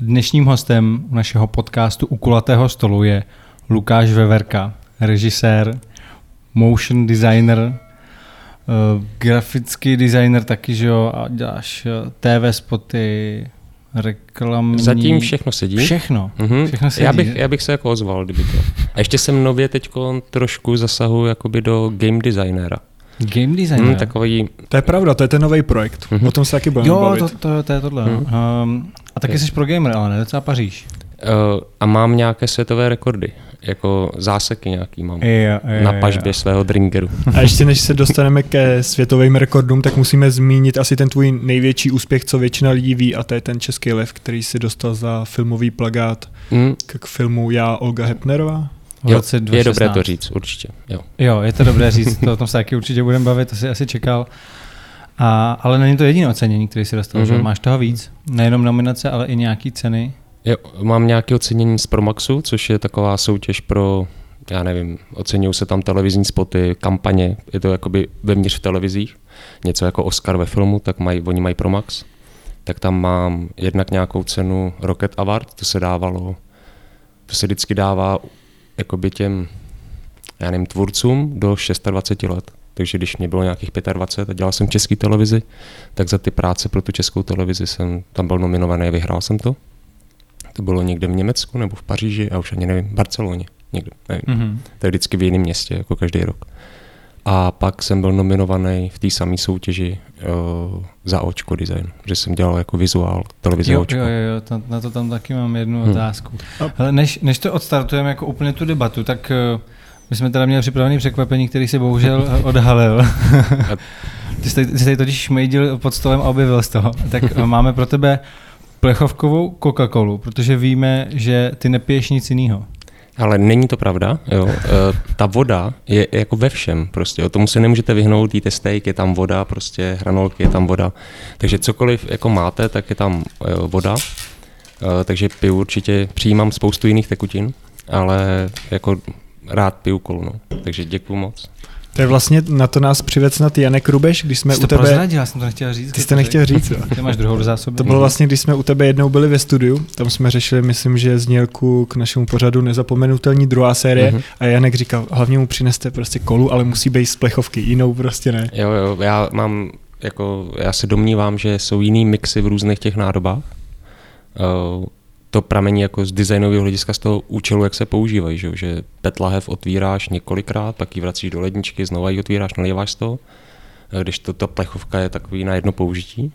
Dnešním hostem u našeho podcastu U kulatého stolu je Lukáš Veverka, režisér, motion designer, uh, grafický designer taky, že jo, a děláš uh, TV spoty, reklamní... Zatím všechno sedí. Všechno, Mhm. všechno sedí. Já bych, já bych se jako ozval, kdyby to. A ještě jsem nově teď trošku zasahu jakoby do game designera. Game designer. Hmm, takový, To je pravda, to je ten nový projekt. Mhm. O tom se taky budeme jo, bavit. to, to, to, je tohle. Hmm. Um, a taky jsi pro gamer, ale ne docela Paříž. uh, a mám nějaké světové rekordy. Jako záseky nějaký mám. Jo, jo, Na jo. pažbě svého drinkeru. A ještě než se dostaneme ke světovým rekordům, tak musíme zmínit asi ten tvůj největší úspěch, co většina lidí ví, a to je ten Český lev, který si dostal za filmový plagát Hmm, k filmu Já, Olga Hepnerová. Jo, je dobré 2016. to říct, určitě. Jo. Jo, je to dobré říct, to o tom se taky určitě budeme bavit, to si asi čekal. A, ale není to jediné ocenění, které si dostal, mm-hmm. že? Mhm. Máš toho víc, nejenom nominace, ale i nějaký ceny. Jo, mám nějaké ocenění z Promaxu, což je taková soutěž pro, já nevím, oceňují se tam televizní spoty, kampaně, je to jakoby vevnitř v televizích, něco jako Oscar ve filmu, tak mají, oni mají Promax. Tak tam mám jednak nějakou cenu Rocket Award, to se dávalo, to se vždycky dává jakoby těm, já nevím, tvůrcům do 26 let. Takže když mě bylo nějakých 25 a dělal jsem v české televizi, tak za ty práce pro tu českou televizi jsem tam byl nominovaný a vyhrál jsem to. To bylo někde v Německu nebo v Paříži, a už ani nevím, v Barceloně, někde, nevím. Mm-hmm. To je vždycky v jiném městě, jako každý rok. A pak jsem byl nominovaný v té samé soutěži uh, za očko design, že jsem dělal jako vizuál televize Jo, očko. jo, jo, na to tam taky mám jednu Hmm. hmm. otázku. Ale než, než to odstartujeme jako úplně tu debatu, tak uh, my jsme teda měli připravený překvapení, který si bohužel eh, odhalil. ty, jsi, ty jsi totiž šmejdil pod stolem a objevil z toho. Tak eh, máme pro tebe plechovkovou Coca-Colu, protože víme, že ty nepiješ nic jiného. Ale není to pravda, jo. E, ta voda je jako ve všem prostě, o tomu se nemůžete vyhnout, jíte steak, je tam voda, prostě hranolky, je tam voda. Takže cokoliv jako máte, tak je tam e, voda. E, takže piju určitě, přijímám spoustu jiných tekutin, ale jako rád piju kolu, no. Takže děkuju moc. To je vlastně, na to nás přived snad Janek Rubeš, když jsme Jsi u to tebe... prozradil, já jsem to nechtěl říct. Ty jsi to nechtěl říct, jo. Ty máš druhou do zásoby. To bylo vlastně, když jsme u tebe jednou byli ve studiu, tam jsme řešili, myslím, že znělku k našemu pořadu nezapomenutelní druhá série Mhm. a Janek říkal, hlavně mu přineste prostě kolu, ale musí být z plechovky, jinou prostě ne. Jo, jo, já mám, jako, já se domnívám, že jsou jiný mixy v různých těch nádobách. Uh, to pramení jako z designového hlediska z toho účelu, jak se používají, že, že PET lahev otvíráš několikrát, pak ji vracíš do ledničky, znova ji otvíráš, naléváš z toho. Eh, Když to, ta plechovka je takový na jedno použití.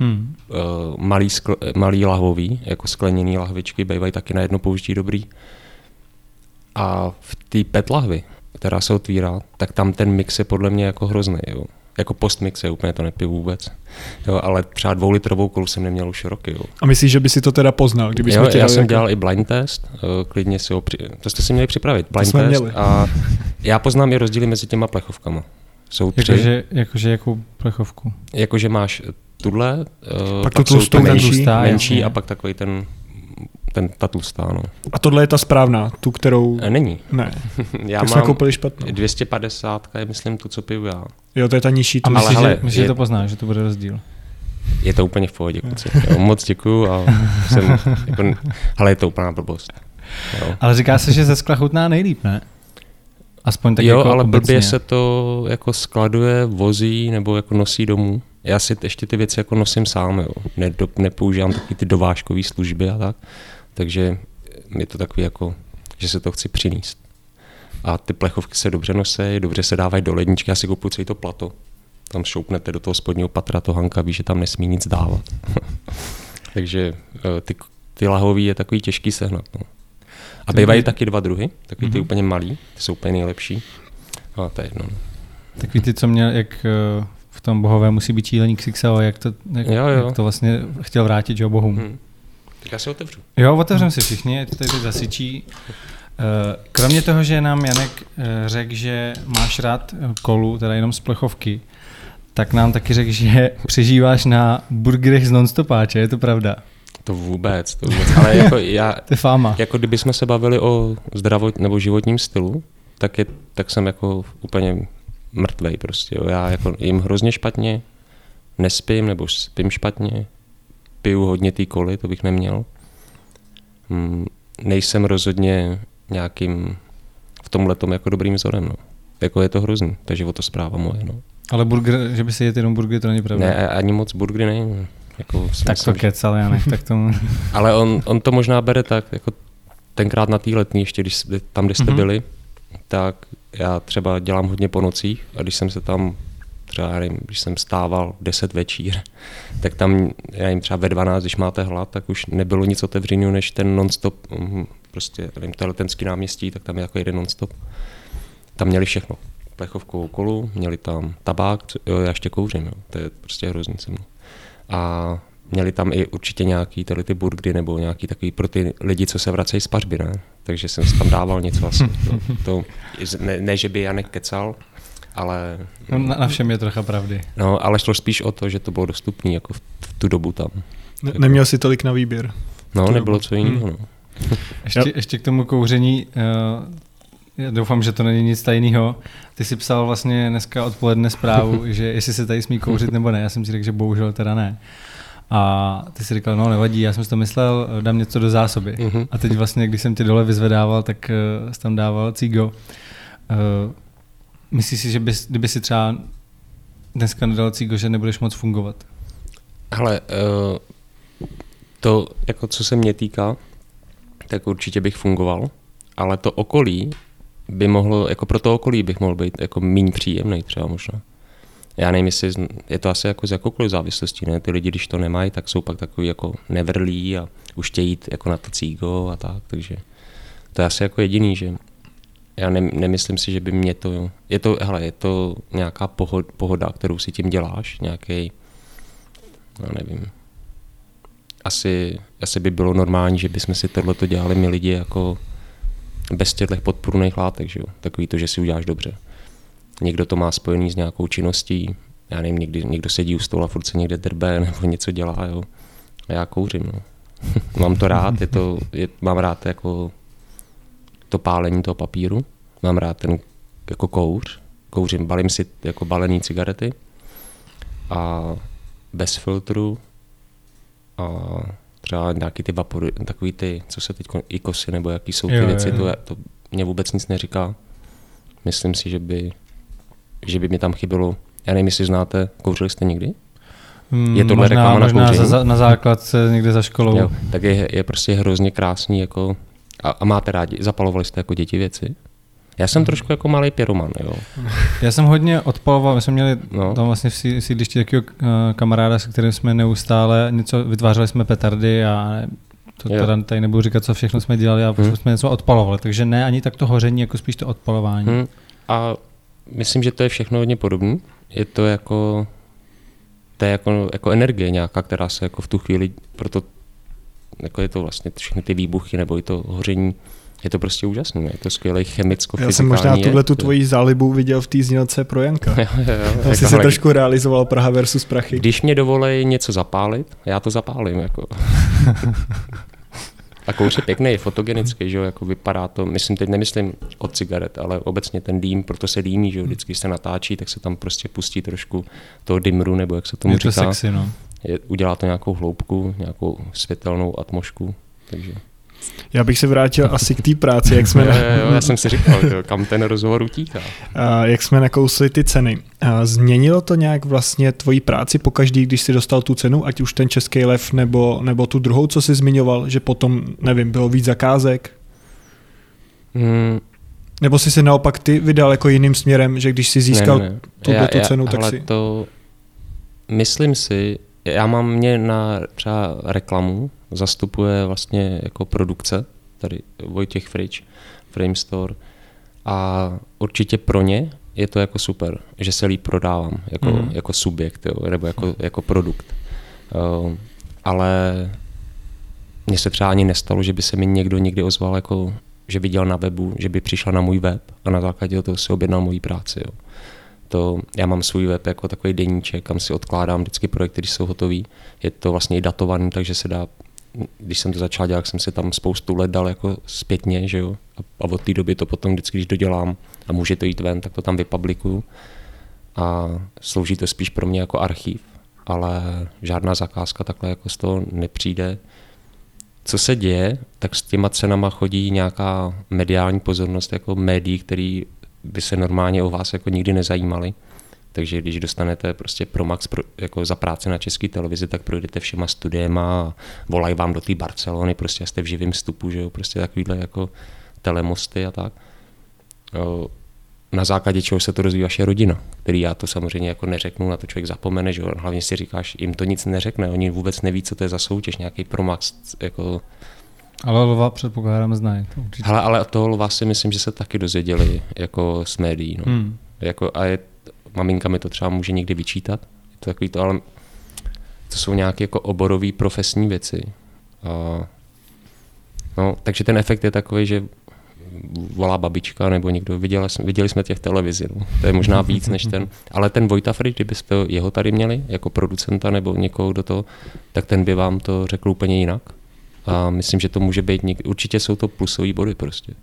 Hmm. Uh, malý, skl, malý lahvový, jako skleněný lahvičky, bývají taky na jedno použití dobrý. A v té PET lahvi, která se otvírá, tak tam ten mix je podle mě jako hrozný. Jo. Jako postmix je úplně to nepiju vůbec. Jo, ale třeba dvoulitrovou kolu jsem neměl už roky. Jo. A myslíš, že by si to teda poznal, kdyby Jo, já dali jsem jako- dělal i blind test, uh, klidně si ho při... To jste si měli připravit, blind jsme test. měli. A já poznám i rozdíly mezi těma plechovkama. Jsou tři. Jakože, jakože jakou plechovku? Jakože máš tuhle, uh, Pak pak, tu tlustou, menší, menší jasně. a pak takový ten, ten ta tlustá, no. A tohle je ta správná, tu, kterou... E, Není. Ne, Já tak jsme mám koupili špatnou. 250, je myslím tu, co piju já. Jo, to je ta nižší. A Tu Ale myslíš, hele, že, myslíš, že je- to poznáš, že to bude rozdíl? Je to úplně v pohodě, kluci. Jo, moc děkuju a jsem, jako, ale je to úplná blbost. Jo, Ale říká se, že ze skla chutná nejlíp, ne? Aspoň tak jo jako ale obecně. blbě se to jako skladuje, vozí nebo jako nosí domů. Já si ještě ty věci jako nosím sám, jo. Nedo, nepoužívám taky ty dovážkové služby a tak. Takže je to takový jako, že se to chci přinést. A ty plechovky se dobře nosí, dobře se dávají do ledničky, já si kupuju celý to plato. Tam šoupnete do toho spodního patra, to Hanka ví, že tam nesmí nic dávat. Takže eh, ty, ty lahový je takový těžký sehnat. No. A bývají taky dva druhy, takový ty Mhm. úplně malý, ty jsou úplně nejlepší. A to je jedno. no. Takový ty, co měl, jak eh, v tom bohové musí být čílení XXL, jak to, jak, Jo, jo. jak to vlastně chtěl vrátit, že bohům. Hm. Tak já si otevřu. Jo, otevřeme si všichni, to tady teď zasyčí. Eh, Kromě toho, že nám Janek eh, řekl, že máš rád eh, kolu, teda jenom z plechovky, tak nám taky řekl, že přežíváš na burgerech z nonstopáče, je to pravda? To vůbec, to vůbec. Ale jako já, To je fáma. jako kdybychom se bavili o zdravot nebo životním stylu, tak, je, tak jsem jako úplně mrtvej prostě. Jo. Já jako jim hrozně špatně, nespím nebo spím špatně, piju hodně té koly, to bych neměl. mm, nejsem rozhodně nějakým v tomhle jako dobrým vzorem. No. Jako je to hrozný, takže o to zpráva moje. No. Ale burger, že by si jet jenom burger, to není pravda. Ne, ani moc burgery ne. Jako tak myslím, to kecal, já nech, tak tomu. Ale on, on to možná bere tak, jako tenkrát na té letní, ještě když, tam, kde jste mm-hmm. byli, tak já třeba dělám hodně po nocích a když jsem se tam třeba, nevím, když jsem stával 10 večír, tak tam, já nevím, třeba ve 12, když máte hlad, tak už nebylo nic otevřeného, než ten nonstop, mm, prostě, nevím, teletenský náměstí, tak tam je jako jeden nonstop. Tam měli všechno. Plechovkou kolu, měli tam tabák, jo, já ještě kouřím, jo, to je prostě hrozný se mnou. A měli tam i určitě nějaký tady ty burgery nebo nějaký takový pro ty lidi, co se vracejí z pařby, ne? Takže jsem si tam dával něco asi. To, to, ne, ne, že by Janek kecal, ale... No, na, na všem je trocha pravdy. No, ale šlo spíš o to, že to bylo dostupné jako v, v tu dobu tam. Ne, jako... Neměl jsi tolik na výběr. No, nebylo co jiného. Hmm. No. ještě, ještě k tomu kouření, uh, já doufám, že to není nic tajného. Ty jsi psal vlastně dneska odpoledne zprávu, že jestli se tady smí kouřit nebo ne. Já jsem si řekl, že bohužel teda ne. A ty si říkal, no nevadí, já jsem si to myslel, dám něco do zásoby. Uh-huh. A teď vlastně, když jsem tě dole vyzvedával, tak uh, tam dával cigo. Uh, myslíš si, že bys, kdyby si třeba dneska nedal cigo, že nebudeš moc fungovat? Hele, uh, to, jako co se mě týká, tak určitě bych fungoval, ale to okolí by mohlo, jako pro to okolí bych mohl být jako méně příjemný třeba možná já nevím, jestli je to asi jako z jakoukoliv závislostí, ne? Ty lidi, když to nemají, tak jsou pak takový jako nevrlí a už chtějí jít jako na to cígo a tak, takže to je asi jako jediný, že já ne, nemyslím si, že by mě to, je to, hele, je to nějaká pohod, pohoda, kterou si tím děláš, nějaký, no nevím, asi, asi by bylo normální, že bychom si tohle dělali my lidi jako bez těchto podpůrných látek, že jo? takový to, že si uděláš dobře. Někdo to má spojený s nějakou činností, já nevím, někdy, někdo sedí u stola, furt se někde drbe nebo něco dělá, jo. A já kouřím, no. mám to rád, je to, je, mám rád jako to pálení toho papíru, mám rád ten jako kouř, kouřím, balím si jako balený cigarety a bez filtru a třeba nějaký ty vapory, takový ty, co se teď ikosy nebo jaký jsou ty jo, věci, jo. To, to mě vůbec nic neříká. Myslím si, že by že by mi tam chybělo, já nevím, jestli znáte, kouřili jste někdy? Hmm, je tohle možná, reklama možná na kouření? Za, na základce někde za školou. Jo, tak je, je prostě hrozně krásný jako, a, a máte rádi, zapalovali jste jako děti věci? Já jsem trošku jako malý pyroman, jo. Já jsem hodně odpaloval, my jsme měli no. tam vlastně v sídlišti takového uh, kamaráda, se kterým jsme neustále něco, vytvářeli jsme petardy a to teda tady nebudu říkat, co všechno jsme dělali, a hmm. jsme něco odpalovali, takže ne ani tak to hoření, jako spíš to odpalování. Hmm. A myslím, že to je všechno hodně podobné. Je to jako, to je jako, jako energie nějaká, která se jako v tu chvíli, proto jako je to vlastně všechny ty výbuchy nebo i to hoření, je to prostě úžasné, je to skvělý chemicko Já jsem možná tuhle tu tvoji zálibu viděl v té znělce pro Janka. jo, jo, jo, jsi se trošku realizoval Praha versus Prachy. Když mě dovolej něco zapálit, já to zapálím. Jako. A kouř je pěkný, je fotogenický, že jo, jako vypadá to, myslím, teď nemyslím od cigaret, ale obecně ten dým, proto se dýmí, že jo, vždycky se natáčí, tak se tam prostě pustí trošku toho dymru, nebo jak se tomu je to říká. Sexy, no. Je, udělá to nějakou hloubku, nějakou světelnou atmosféru, takže já bych se vrátil asi k té práci, jak jsme... jo, jo, já jsem si říkal, jo, kam ten rozhovor utíká. A jak jsme nakousli ty ceny. A změnilo to nějak vlastně tvoji práci po každý, když jsi dostal tu cenu, ať už ten český lev nebo, nebo tu druhou, co jsi zmiňoval, že potom, nevím, bylo víc zakázek? Hmm. Nebo jsi se naopak ty vydal jako jiným směrem, že když jsi získal ne, ne. tuto tu cenu, tak si... to myslím si, já mám mě na třeba reklamu, zastupuje vlastně jako produkce, tady Vojtěch Frič, Frame Store a určitě pro ně je to jako super, že se líp prodávám jako, mm. jako subjekt jo, nebo jako, jako produkt. Uh, ale mně se třeba ani nestalo, že by se mi někdo někdy ozval, jako, že viděl na webu, že by přišla na můj web a na základě toho si objednal moji práci. Jo. To, já mám svůj web jako takový deníček, kam si odkládám vždycky projekty, když jsou hotový. Je to vlastně i datovaný, takže se dá když jsem to začal dělat, jsem se tam spoustu let dal jako zpětně, že jo, a, a od té doby to potom vždycky, když dodělám a může to jít ven, tak to tam vypublikuju a slouží to spíš pro mě jako archiv, ale žádná zakázka takhle jako z toho nepřijde. co se děje, tak s těma cenama chodí nějaká mediální pozornost jako médií, který by se normálně o vás jako nikdy nezajímali. Takže když dostanete prostě Promax pro, jako za práci na české televizi, tak projdete všema studiema a volají vám do té Barcelony, prostě jste v živém vstupu, že jo, prostě takovýhle jako telemosty a tak. Na základě čeho se to rozvíjí vaše rodina, který já to samozřejmě jako neřeknu, na to člověk zapomene, že jo, hlavně si říkáš, jim to nic neřekne, oni vůbec neví, co to je za soutěž, nějaký Promax, jako ale lva předpokládám znají. Hele, ale toho lva si myslím, že se taky dozvěděli jako z médií. No. Hmm. Jako, a je, maminka mi to třeba může někdy vyčítat. Je to takový to, ale to jsou nějaké jako oborové profesní věci. A, no, takže ten efekt je takový, že volá babička nebo někdo, viděli, viděli jsme tě v televizi, no. to je možná víc než ten, ale ten Vojta Frid, kdybyste jeho tady měli jako producenta nebo někoho do toho, tak ten by vám to řekl úplně jinak. A myslím, že to může být, něk... určitě jsou to plusové body prostě.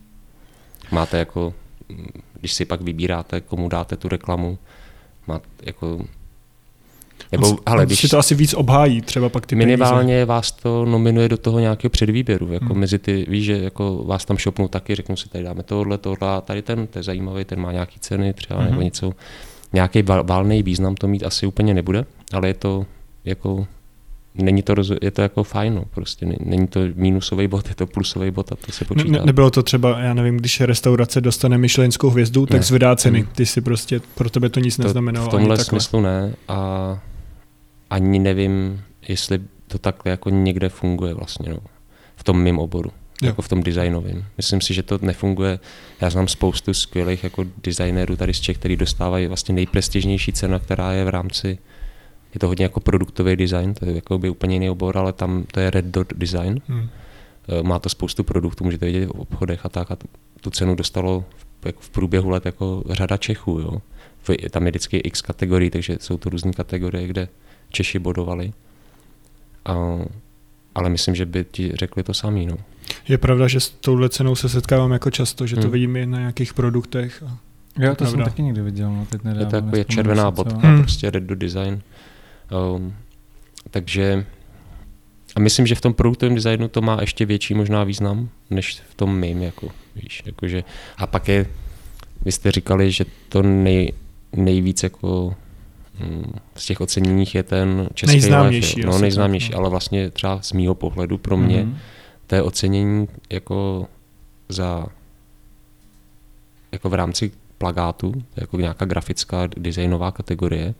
Máte jako, když si pak vybíráte, komu dáte tu reklamu, máte jako nebo, hele, když si to asi víc obhájí, třeba pak ty Minimálně peníze. vás to nominuje do toho nějakého předvýběru, jako hmm. mezi ty, víš, že jako vás tam šopnou taky, řeknu si, tady dáme tohle, tohle a tady ten, to je zajímavý, ten má nějaký ceny třeba hmm. nebo něco. Nějaký válný význam to mít asi úplně nebude, ale je to jako není to, je to jako fajn, no, prostě není to mínusový bod, je to plusový bod a to se počítá. Ne, nebylo to třeba, já nevím, když restaurace dostane myšlenskou hvězdu, tak ne. zvedá ceny. Hmm. Ty si prostě, pro tebe to nic to, neznamenalo. V tomhle smyslu ne a ani nevím, jestli to takhle jako někde funguje vlastně, no, v tom mým oboru. Jo. jako v tom designovém. Myslím si, že to nefunguje. Já znám spoustu skvělých jako designérů tady z Čech, který dostávají vlastně nejprestižnější cena, která je v rámci je to hodně jako produktový design, to je jako by úplně jiný obor, ale tam to je Red Dot Design. Hmm. Eh, má to spoustu produktů, můžete vidět v obchodech a tak a tu cenu dostalo v, jako v průběhu let jako řada Čechů. Jo. Tam je vždycky x kategorií, takže jsou to různé kategorie, kde Češi bodovali. A, ale myslím, že by ti řekli to samý. No. Je pravda, že s touhle cenou se setkávám jako často, že to hmm. vidím i na nějakých produktech. A... Jo, to, to jsem taky někdy viděl. No, teď je to jako je červená bodka, hmm. prostě Red Dot Design. Um, takže a myslím, že v tom produktovém designu to má ještě větší možná význam, než v tom mým, jako, víš, jakože, a pak je, vy jste říkali, že to nej, nejvíc jako hm, z těch oceněních je ten český nejznámější, life, no, nejznámější, no. ale vlastně třeba z mýho pohledu pro mě mm-hmm. to je ocenění jako za jako v rámci plagátu, jako nějaká grafická designová kategorie,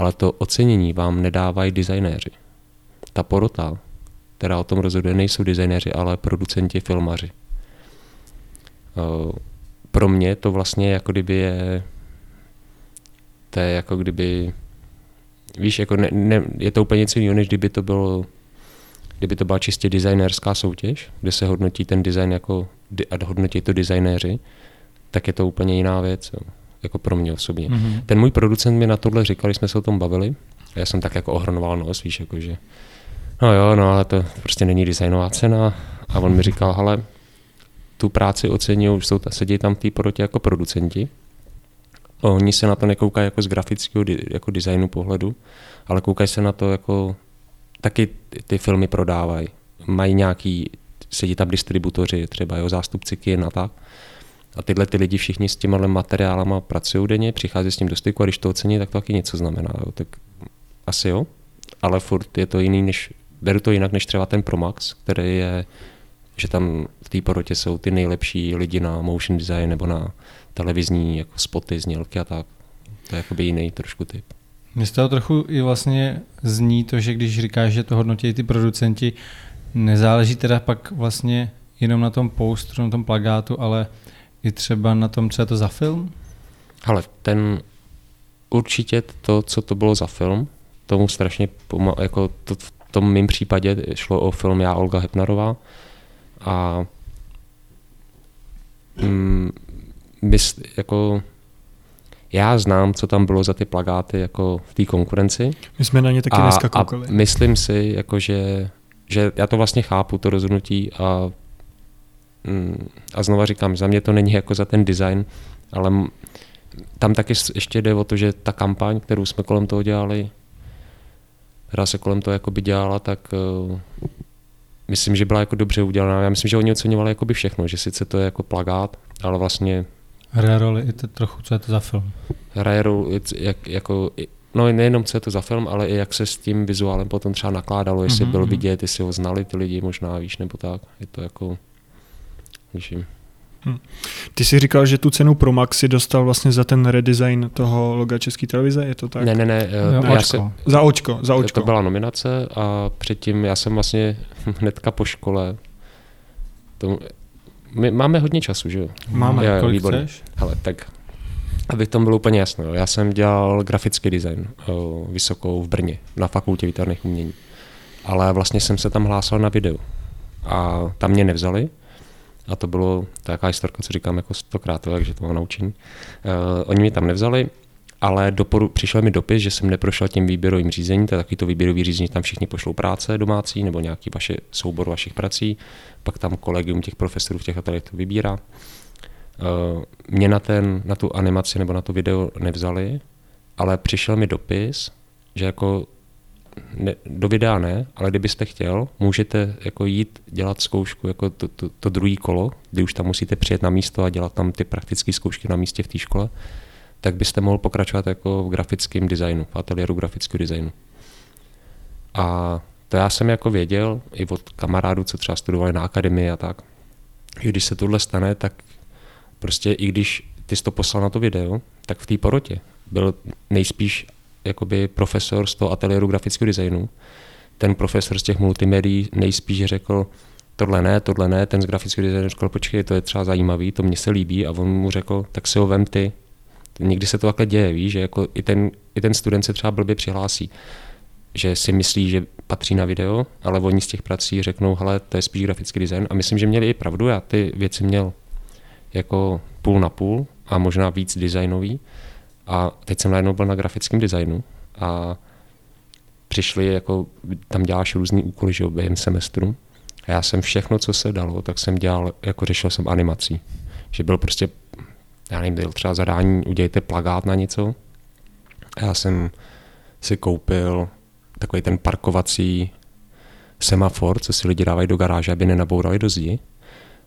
ale to ocenění vám nedávají designéři. Ta porota, která o tom rozhoduje, nejsou designéři, ale producenti, filmaři. Pro mě to vlastně jako kdyby je to je jako kdyby víš, jako ne, ne, je to úplně něco jiného, než kdyby to bylo kdyby to byla čistě designérská soutěž, kde se hodnotí ten design jako a hodnotí to designéři, tak je to úplně jiná věc. Jo jako pro mě osobně. Mm-hmm. Ten můj producent mi na tohle říkal, když jsme se o tom bavili, a já jsem tak jako ohrnoval nos, víš, jako že no jo, no ale to prostě není designová cena a on mi říkal, ale tu práci oceňují, jsou, sedí tam v té porotě jako producenti, Oni se na to nekoukají jako z grafického jako designu pohledu, ale koukají se na to jako taky ty filmy prodávají. Mají nějaký, sedí tam distributoři, třeba jeho zástupci kin a tak. A tyhle ty lidi všichni s těma materiálama pracují denně, přichází s tím do styku a když to ocení, tak to taky něco znamená. Jo. Tak asi jo, ale furt je to jiný, než, beru to jinak než třeba ten Promax, který je, že tam v té porotě jsou ty nejlepší lidi na motion design nebo na televizní jako spoty, znělky a tak. To je jakoby jiný trošku typ. Mně z toho trochu i vlastně zní to, že když říkáš, že to hodnotí ty producenti, nezáleží teda pak vlastně jenom na tom posteru, na tom plagátu, ale i třeba na tom, co je to za film? Ale ten určitě to, co to bylo za film, tomu strašně pomal, jako to, v tom mém případě šlo o film Já Olga Hepnarová a mm, bys, jako já znám, co tam bylo za ty plagáty jako v té konkurenci. My jsme na ně taky a, dneska koukali. A myslím si, jako že, že já to vlastně chápu, to rozhodnutí a a znova říkám, za mě to není jako za ten design, ale tam taky ještě jde o to, že ta kampaň, kterou jsme kolem toho dělali, která se kolem toho jakoby dělala, tak uh, myslím, že byla jako dobře udělaná. Já myslím, že oni oceňovali by všechno, že sice to je jako plagát, ale vlastně... Hraje roli i to trochu, co je to za film. Hraje roli, jak, jako, no nejenom co je to za film, ale i jak se s tím vizuálem potom třeba nakládalo, jestli mm-hmm. byl mhm. vidět, jestli ho znali ty lidi možná, víš, nebo tak. Je to jako, Hmm. Ty jsi říkal, že tu cenu pro Maxi dostal vlastně za ten redesign toho loga České televize, je to tak? Ne, ne, ne. Jo, já se, za očko, za očko. To byla nominace a předtím já jsem vlastně hnedka po škole, to, my máme hodně času, že jo? Máme, já, kolik výborný. chceš? Hele, tak aby tom bylo úplně jasno, já jsem dělal grafický design o, vysokou v Brně na fakultě výtvarných umění. Ale vlastně jsem se tam hlásil na video. A tam mě nevzali, a to bylo taková historka, co říkám jako stokrát, takže to naučení. Uh, oni mě tam nevzali, ale doporu, přišel mi dopis, že jsem neprošel tím výběrovým řízením, to je takový to výběrový řízení, tam všichni pošlou práce domácí nebo nějaký vaše soubor vašich prací, pak tam kolegium těch profesorů v těch atelích to vybírá. Uh, mě na, ten, na tu animaci nebo na to video nevzali, ale přišel mi dopis, že jako ne, do videa ne, ale kdybyste chtěl, můžete jako jít dělat zkoušku jako to, to, to druhý kolo, kdy už tam musíte přijet na místo a dělat tam ty praktické zkoušky na místě v té škole, tak byste mohl pokračovat jako v grafickém designu, v ateliéru grafického designu. A to já jsem jako věděl i od kamarádů, co třeba studovali na akademii a tak. Když se tohle stane, tak prostě i když ty jsi to poslal na to video, tak v té porotě byl nejspíš jakoby profesor z toho ateliéru grafického designu, ten profesor z těch multimédií nejspíš řekl, tohle ne, tohle ne, ten z grafického designu řekl, počkej, to je třeba zajímavý, to mně se líbí. A on mu řekl, tak si ho vem ty. Někdy se to takhle děje, víš, že jako i ten, i ten student se třeba blbě přihlásí, že si myslí, že patří na video, ale oni z těch prací řeknou, hele, to je spíš grafický design. A myslím, že měli i pravdu, já ty věci měl jako půl na půl a možná víc designový, a teď jsem najednou byl na grafickém designu a přišli, jako tam děláš různý úkoly, že během semestru. A já jsem všechno, co se dalo, tak jsem dělal, jako řešil jsem animací. Že byl prostě, já nevím, byl třeba zadání, udělejte plagát na něco. A já jsem si koupil takový ten parkovací semafor, co si lidi dávají do garáže, aby nenabourali do zdi.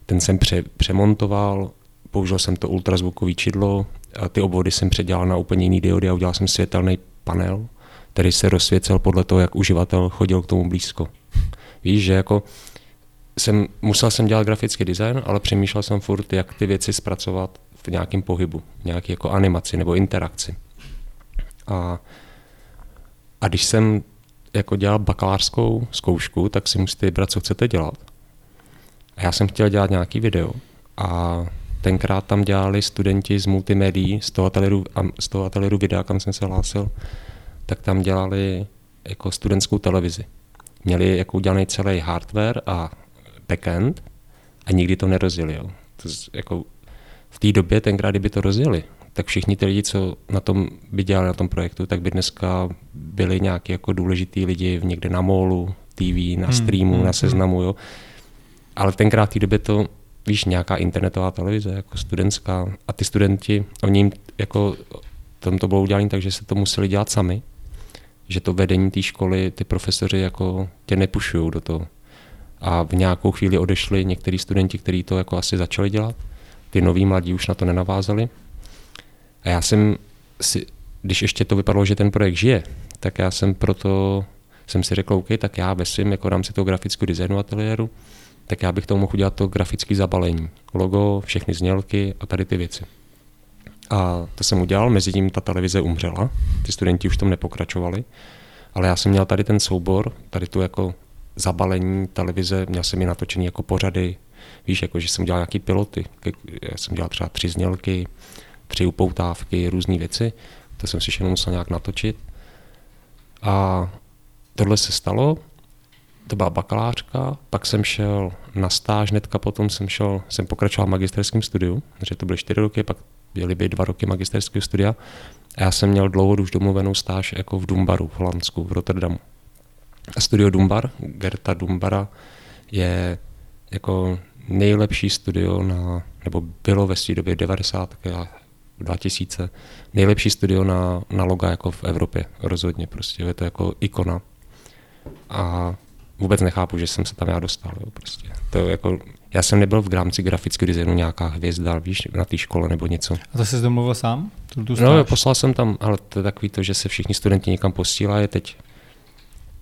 Ten jsem pře- přemontoval, použil jsem to ultrazvukový čidlo, ty obvody jsem předělal na úplně jiný diody a udělal jsem světelný panel, který se rozsvěcel podle toho, jak uživatel chodil k tomu blízko. Víš, že jako jsem, musel jsem dělat grafický design, ale přemýšlel jsem furt, jak ty věci zpracovat v nějakém pohybu, nějaké jako animaci nebo interakci. A, a když jsem jako dělal bakalářskou zkoušku, tak si musíte vybrat, co chcete dělat. A já jsem chtěl dělat nějaký video a tenkrát tam dělali studenti z multimédií, z toho ateliéru, z toho ateliéru videa, kam jsem se hlásil, tak tam dělali jako studentskou televizi. Měli jako udělaný celý hardware a backend a nikdy to nerozjeli. Jo. To jako v té době, tenkrát, kdyby to rozjeli, tak všichni ty lidi, co na tom by dělali na tom projektu, tak by dneska byli nějaký jako důležitý lidi někde na molu, TV, na hmm, streamu, hmm, na hmm. seznamu, jo. Ale tenkrát v té době to víš, nějaká internetová televize, jako studentská, a ty studenti, oni jim jako, tam to bylo udělané tak, že se to museli dělat sami, že to vedení té školy, ty profesoři jako tě nepušují do toho. A v nějakou chvíli odešli některý studenti, kteří to jako asi začali dělat, ty noví mladí už na to nenavázali. A já jsem si, když ještě to vypadalo, že ten projekt žije, tak já jsem proto jsem si řekl, OK, tak já ve svém jako rámci toho grafického designu ateliéru tak já bych tomu mohl udělat to grafické zabalení. Logo, všechny znělky a tady ty věci. A to jsem udělal, mezi tím ta televize umřela, ty studenti už tom nepokračovali, ale já jsem měl tady ten soubor, tady tu jako zabalení televize, měl jsem ji natočený jako pořady, víš, jako že jsem dělal nějaký piloty, já jsem dělal třeba tři znělky, tři upoutávky, různé věci, to jsem si všechno musel nějak natočit. A tohle se stalo, to byla bakalářka, pak jsem šel na stáž, hnedka potom jsem šel, jsem pokračoval v magisterském studiu, že to byly čtyři roky, pak byly by dva roky magisterského studia. A já jsem měl dlouho už domluvenou stáž jako v Dumbaru, v Holandsku, v Rotterdamu. A studio Dumbar, Gerta Dumbara, je jako nejlepší studio na, nebo bylo ve své době 90 a 2000, nejlepší studio na, na loga jako v Evropě, rozhodně prostě, je to jako ikona. A vůbec nechápu, že jsem se tam já dostal. Jo, prostě. To jako, já jsem nebyl v rámci grafického designu nějaká hvězda, víš, na té škole nebo něco. A to jsi domluvil sám? Tu, tu no, jo, poslal jsem tam, ale to je takový to, že se všichni studenti někam posílají teď.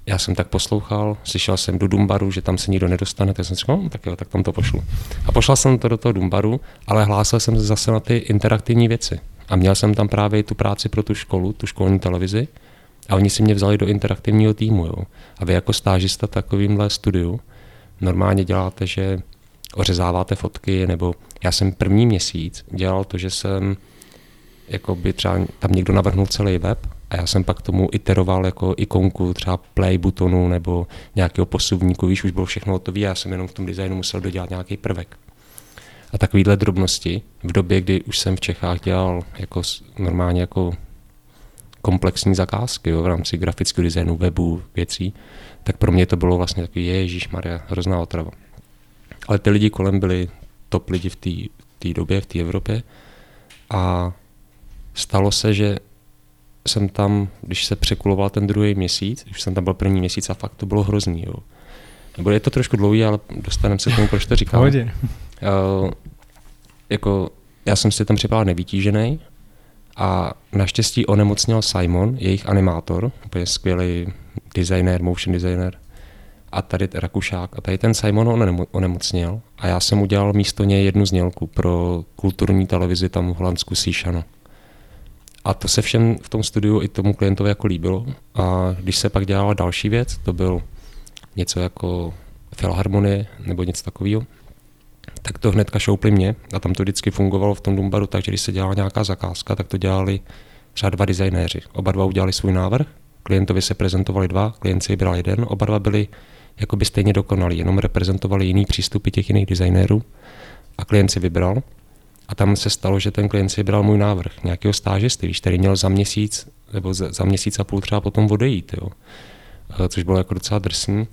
Já jsem tak poslouchal, slyšel jsem do Dumbaru, že tam se nikdo nedostane, tak jsem si říkal, no, tak jo, tak tam to pošlu. A pošlal jsem to do toho Dumbaru, ale hlásil jsem se zase na ty interaktivní věci. A měl jsem tam právě tu práci pro tu školu, tu školní televizi. A oni si mě vzali do interaktivního týmu. Jo. A vy jako stážista takovýmhle studiu normálně děláte, že ořezáváte fotky, nebo já jsem první měsíc dělal to, že jsem jako by třeba tam někdo navrhnul celý web a já jsem pak tomu iteroval jako ikonku třeba play butonu nebo nějakého posuvníku, víš, už bylo všechno hotové já jsem jenom v tom designu musel dodělat nějaký prvek. A takovýhle drobnosti v době, kdy už jsem v Čechách dělal jako normálně jako komplexní zakázky jo, v rámci grafického designu, webu, věcí, tak pro mě to bylo vlastně takový Ježíš Maria, hrozná otrava. Ale ty lidi kolem byli top lidi v té době, v té Evropě a stalo se, že jsem tam, když se překuloval ten druhý měsíc, už jsem tam byl první měsíc a fakt to bylo hrozný. Jo. Nebo je to trošku dlouhý, ale dostaneme se k tomu, proč to říkám. Uh, jako, já jsem si tam připadal nevytížený a naštěstí onemocněl Simon, jejich animátor, úplně skvělý designer, motion designer, a tady Rakušák. A tady ten Simon ho onemocněl a já jsem udělal místo něj jednu znělku pro kulturní televizi tam v Holandsku Síšano. A to se všem v tom studiu i tomu klientovi jako líbilo. A když se pak dělala další věc, to byl něco jako filharmonie nebo něco takového, tak to hnedka šoupli mě a tam to vždycky fungovalo v tom Dumbaru, takže když se dělala nějaká zakázka, tak to dělali třeba dva designéři. Oba dva udělali svůj návrh, klientovi se prezentovali dva, klient si vybral jeden, oba dva byli jakoby stejně dokonalí, jenom reprezentovali jiný přístupy těch jiných designérů a klient si vybral. A tam se stalo, že ten klient si vybral můj návrh, nějakého stážisty, víš, který měl za měsíc nebo za, za měsíc a půl třeba potom odejít, jo. což bylo jako docela drsný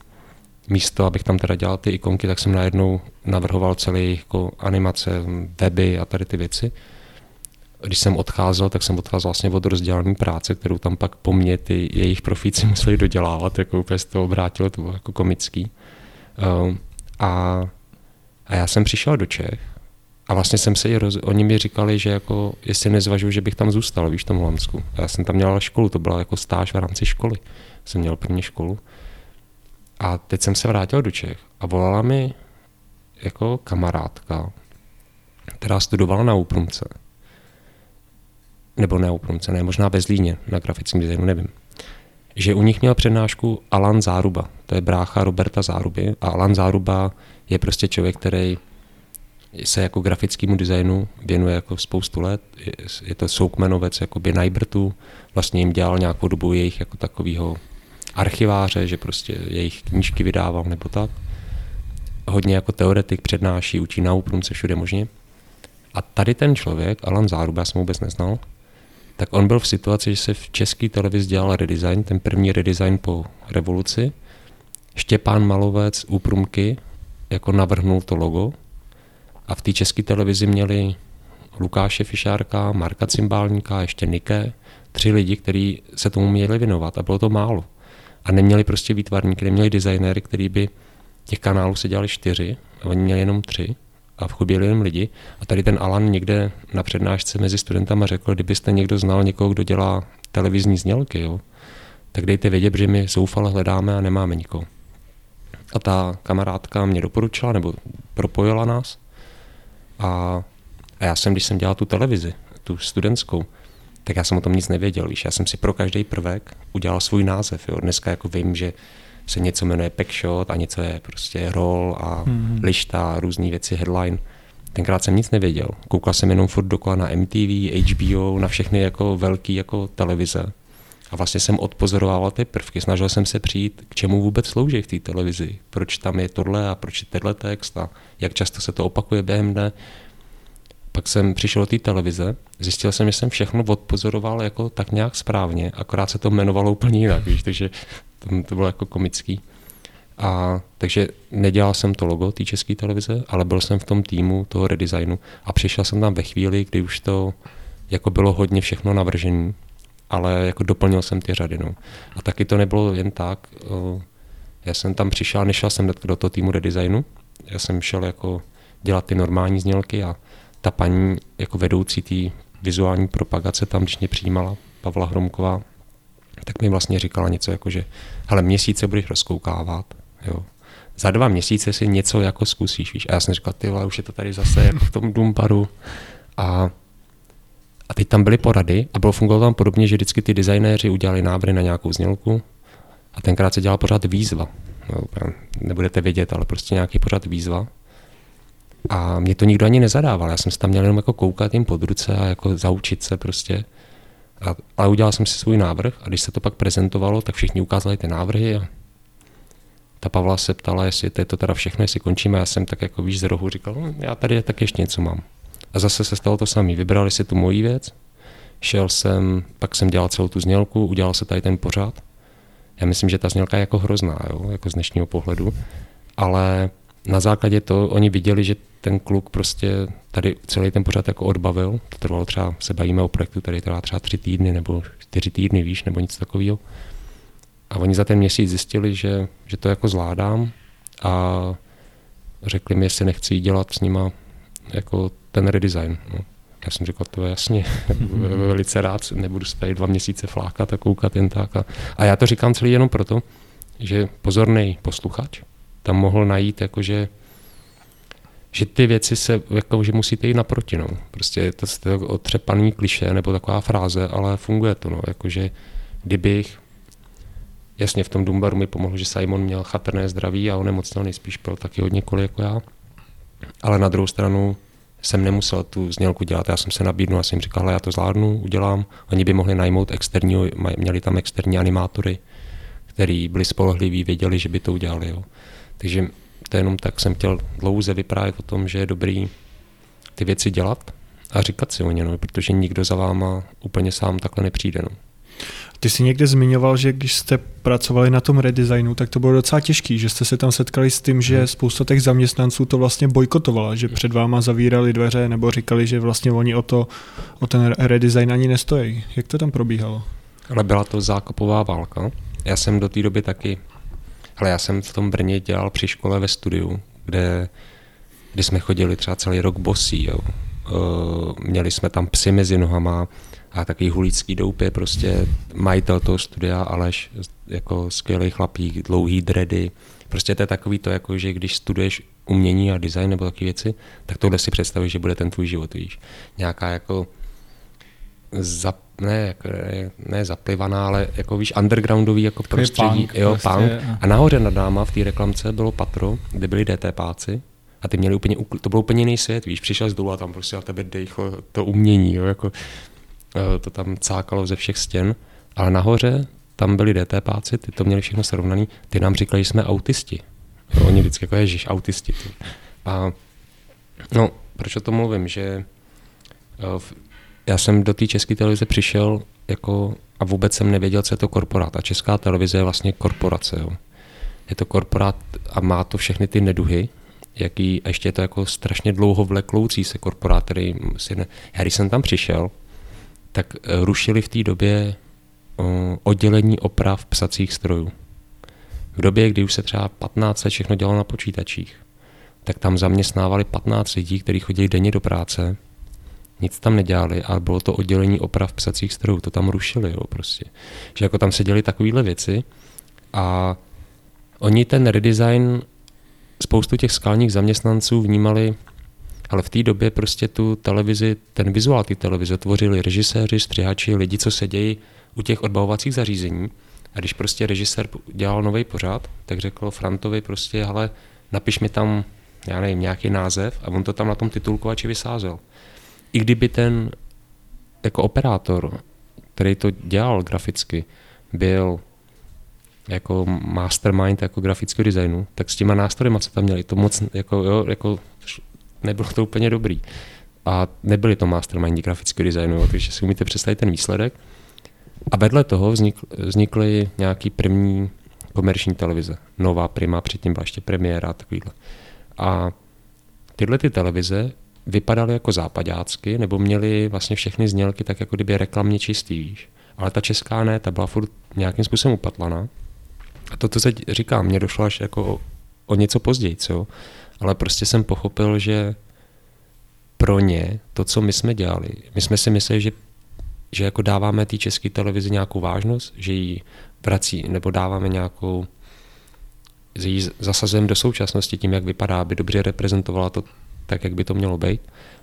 místo, abych tam teda dělal ty ikonky, tak jsem najednou navrhoval celé jako animace, weby a tady ty věci. Když jsem odcházel, tak jsem odcházel vlastně od rozdělání práce, kterou tam pak po mně ty jejich profíci museli dodělávat, jako úplně z toho obrátilo, to bylo jako komický. Um, a, a já jsem přišel do Čech a vlastně jsem se roz... oni mi říkali, že jako, jestli nezvažuji, že bych tam zůstal, víš, v tom Holandsku. A já jsem tam měl školu, to byla jako stáž v rámci školy. Jsem měl první školu. A teď jsem se vrátil do Čech a volala mi jako kamarádka, která studovala na Úprumce. Nebo na Úprumce, ne, možná ve Zlíně, na grafickém designu, nevím. Že u nich měl přednášku Alan Záruba, to je brácha Roberta Záruby a Alan Záruba je prostě člověk, který se jako grafickému designu věnuje jako spoustu let. Je, je to soukmenovec jakoby Najbrtu, vlastně jim dělal nějakou dobu jejich jako takového archiváře, že prostě jejich knížky vydával nebo tak. Hodně jako teoretik přednáší, učí na úprumce všude možně. A tady ten člověk, Alan Záruba, já jsem vůbec neznal, tak on byl v situaci, že se v české televizi dělal redesign, ten první redesign po revoluci. Štěpán Malovec úprumky jako navrhnul to logo a v té české televizi měli Lukáše Fišárka, Marka Cymbálníka, ještě Nike, tři lidi, kteří se tomu měli věnovat a bylo to málo a neměli prostě výtvarníky, neměli designéry, který by těch kanálů se dělali čtyři a oni měli jenom tři a vchuběli jenom lidi. A tady ten Alan někde na přednášce mezi studentama řekl, kdybyste někdo znal někoho, kdo dělá televizní znělky, jo, tak dejte vědět, že my zoufale hledáme a nemáme nikoho. A ta kamarádka mě doporučila, nebo propojila nás. A, a já jsem, když jsem dělal tu televizi, tu studentskou, tak já jsem o tom nic nevěděl. Víš, já jsem si pro každý prvek udělal svůj název. Jo. Dneska jako vím, že se něco jmenuje Packshot a něco je prostě roll a mm-hmm. lišta a různé věci, headline. Tenkrát jsem nic nevěděl. Koukal jsem jenom furt dokola na MTV, HBO, na všechny jako velký jako televize. A vlastně jsem odpozoroval ty prvky. Snažil jsem se přijít, k čemu vůbec slouží v té televizi. Proč tam je tohle a proč je tenhle text a jak často se to opakuje během dne. Pak jsem přišel do té televize, zjistil jsem, že jsem všechno odpozoroval jako tak nějak správně, akorát se to jmenovalo úplně jinak, víš, takže to, to bylo jako komický. A takže nedělal jsem to logo té české televize, ale byl jsem v tom týmu toho redesignu a přišel jsem tam ve chvíli, kdy už to jako bylo hodně všechno navržené, ale jako doplnil jsem ty řady. No. A taky to nebylo jen tak. Já jsem tam přišel, nešel jsem do toho týmu redesignu, já jsem šel jako dělat ty normální znělky a ta paní jako vedoucí té vizuální propagace tam, když mě přijímala, Pavla Hromková, tak mi vlastně říkala něco jako, že hele, měsíce budeš rozkoukávat, jo. Za dva měsíce si něco jako zkusíš, víš. A já jsem říkal, ty vole, už je to tady zase jako v tom Dumparu. A, a teď tam byly porady a bylo fungovalo tam podobně, že vždycky ty designéři udělali návrhy na nějakou znělku a tenkrát se dělala pořád výzva. No, nebudete vědět, ale prostě nějaký pořád výzva. A mě to nikdo ani nezadával. Já jsem se tam měl jenom jako koukat jim pod ruce a jako zaučit se prostě. A, ale udělal jsem si svůj návrh a když se to pak prezentovalo, tak všichni ukázali ty návrhy a ta Pavla se ptala, jestli to je to teda všechno, jestli končíme. Já jsem tak jako víš z rohu říkal, no, já tady tak ještě něco mám. A zase se stalo to samé. Vybrali si tu moji věc, šel jsem, pak jsem dělal celou tu znělku, udělal se tady ten pořád. Já myslím, že ta znělka je jako hrozná, jo, jako z dnešního pohledu, ale na základě toho oni viděli, že ten kluk prostě tady celý ten pořád jako odbavil. To trvalo třeba, se bavíme o projektu, který trvá třeba tři týdny nebo čtyři týdny, víš, nebo nic takového. A oni za ten měsíc zjistili, že, že to jako zvládám a řekli mi, jestli nechci dělat s nima jako ten redesign. No. Já jsem říkal, to je jasně, velice rád, nebudu se tady dva měsíce flákat a koukat jen tak. A, a já to říkám celý jenom proto, že pozorný posluchač tam mohl najít jakože že ty věci se, jako, že musíte jít naproti, no. Prostě je to, to otřepaný kliše nebo taková fráze, ale funguje to, no. Jakože kdybych, jasně v tom Dumbaru mi pomohlo, že Simon měl chatrné zdraví a on nemocněl nejspíš pil taky hodně koli jako já. Ale na druhou stranu jsem nemusel tu znělku dělat, já jsem se nabídnul a jsem říkal, já to zvládnu, udělám. Oni by mohli najmout externí, měli tam externí animátory, který byli spolehliví, věděli, že by to udělali. Jo. Takže to jenom tak jsem chtěl dlouze vyprávět o tom, že je dobrý ty věci dělat a říkat si o ně, no, protože nikdo za váma úplně sám takhle nepřijde. No. Ty jsi někde zmiňoval, že když jste pracovali na tom redesignu, tak to bylo docela těžký, že jste se tam setkali s tím, že hmm. spousta těch zaměstnanců to vlastně bojkotovala, že před váma zavírali dveře nebo říkali, že vlastně oni o, to, o ten redesign ani nestojí. Jak to tam probíhalo? Ale byla to zákopová válka. Já jsem do té doby taky, ale já jsem v tom Brně dělal při škole ve studiu, kde, kde jsme chodili třeba celý rok bosí. Jo. Uh, měli jsme tam psy mezi nohama, a takový hulícký doupě, prostě majitel toho studia Aleš, jako skvělý chlapík, dlouhý dredy. Prostě to je takový to, jako, že když studuješ umění a design nebo takové věci, tak tohle si představíš, že bude ten tvůj život, víš. Nějaká jako za, ne, ne zaplivaná, ale jako víš, undergroundový jako prostředí, punk, jo, prostě, punk. A nahoře nad náma v té reklamce bylo patro, kde byli DTPáci, a ty měli úplně, to byl úplně jiný svět, víš, přišel z dolů a tam prostě na tebe dejchlo to umění, jo, jako Eh, to tam cákalo ze všech stěn, ale nahoře tam byli DTPáci, ty to měli všechno srovnaný, ty nám říkali, že jsme autisti. Jo, oni vždycky jako ježiš, autisti. Ty. A no, proč o tom mluvím, že uh, já jsem do té české televize přišel jako a vůbec jsem nevěděl, co je to korporát. A česká televize je vlastně korporace. Jo. Je to korporát a má to všechny ty neduhy, jaký, a ještě je to jako strašně dlouho vlekloucí se korporát, který si ne... Já když jsem tam přišel, tak eh, rušili v té době eh, oddělení oprav psacích strojů. V době, kdy už se třeba 15 let všechno dělalo na počítačích, tak tam zaměstnávali 15 lidí, kteří chodili denně do práce, nic tam nedělali a bylo to oddělení oprav psacích strojů, to tam rušili, jo, prostě. Že jako tam se děli takovéhle věci a oni ten redesign spoustu těch skalních zaměstnanců vnímali ale v té době prostě tu televizi, ten vizuál té televize tvořili režiséři, střihači, lidi, co sedějí u těch odbavovacích zařízení. A když prostě režisér dělal nový pořád, tak řekl Frantovi prostě, ale napiš mi tam, já nevím, nějaký název a on to tam na tom titulkovači vysázel. I kdyby ten jako operátor, který to dělal graficky, byl jako mastermind jako grafického designu, tak s těma nástroji, co tam měli, to moc jako, jo, jako nebylo to úplně dobrý. A nebyli to mastermindi grafického designu, jo, takže si umíte představit ten výsledek. A vedle toho vznikl, vznikly nějaký první komerční televize. Nová Prima, předtím byla ještě premiéra a takovýhle. A tyhle ty televize vypadaly jako západácky, nebo měly vlastně všechny znělky tak jako kdyby reklamně čistý, víš. Ale ta česká ne, ta byla furt nějakým způsobem upatlaná. A to, co teď říkám, mě došlo až jako o, o něco později, co? ale prostě jsem pochopil, že pro ně to, co my jsme dělali, my jsme si mysleli, že, že jako dáváme té české televizi nějakou vážnost, že ji vrací, nebo dáváme nějakou, že ji zasazujeme do současnosti tím, jak vypadá, aby dobře reprezentovala to tak, jak by to mělo být.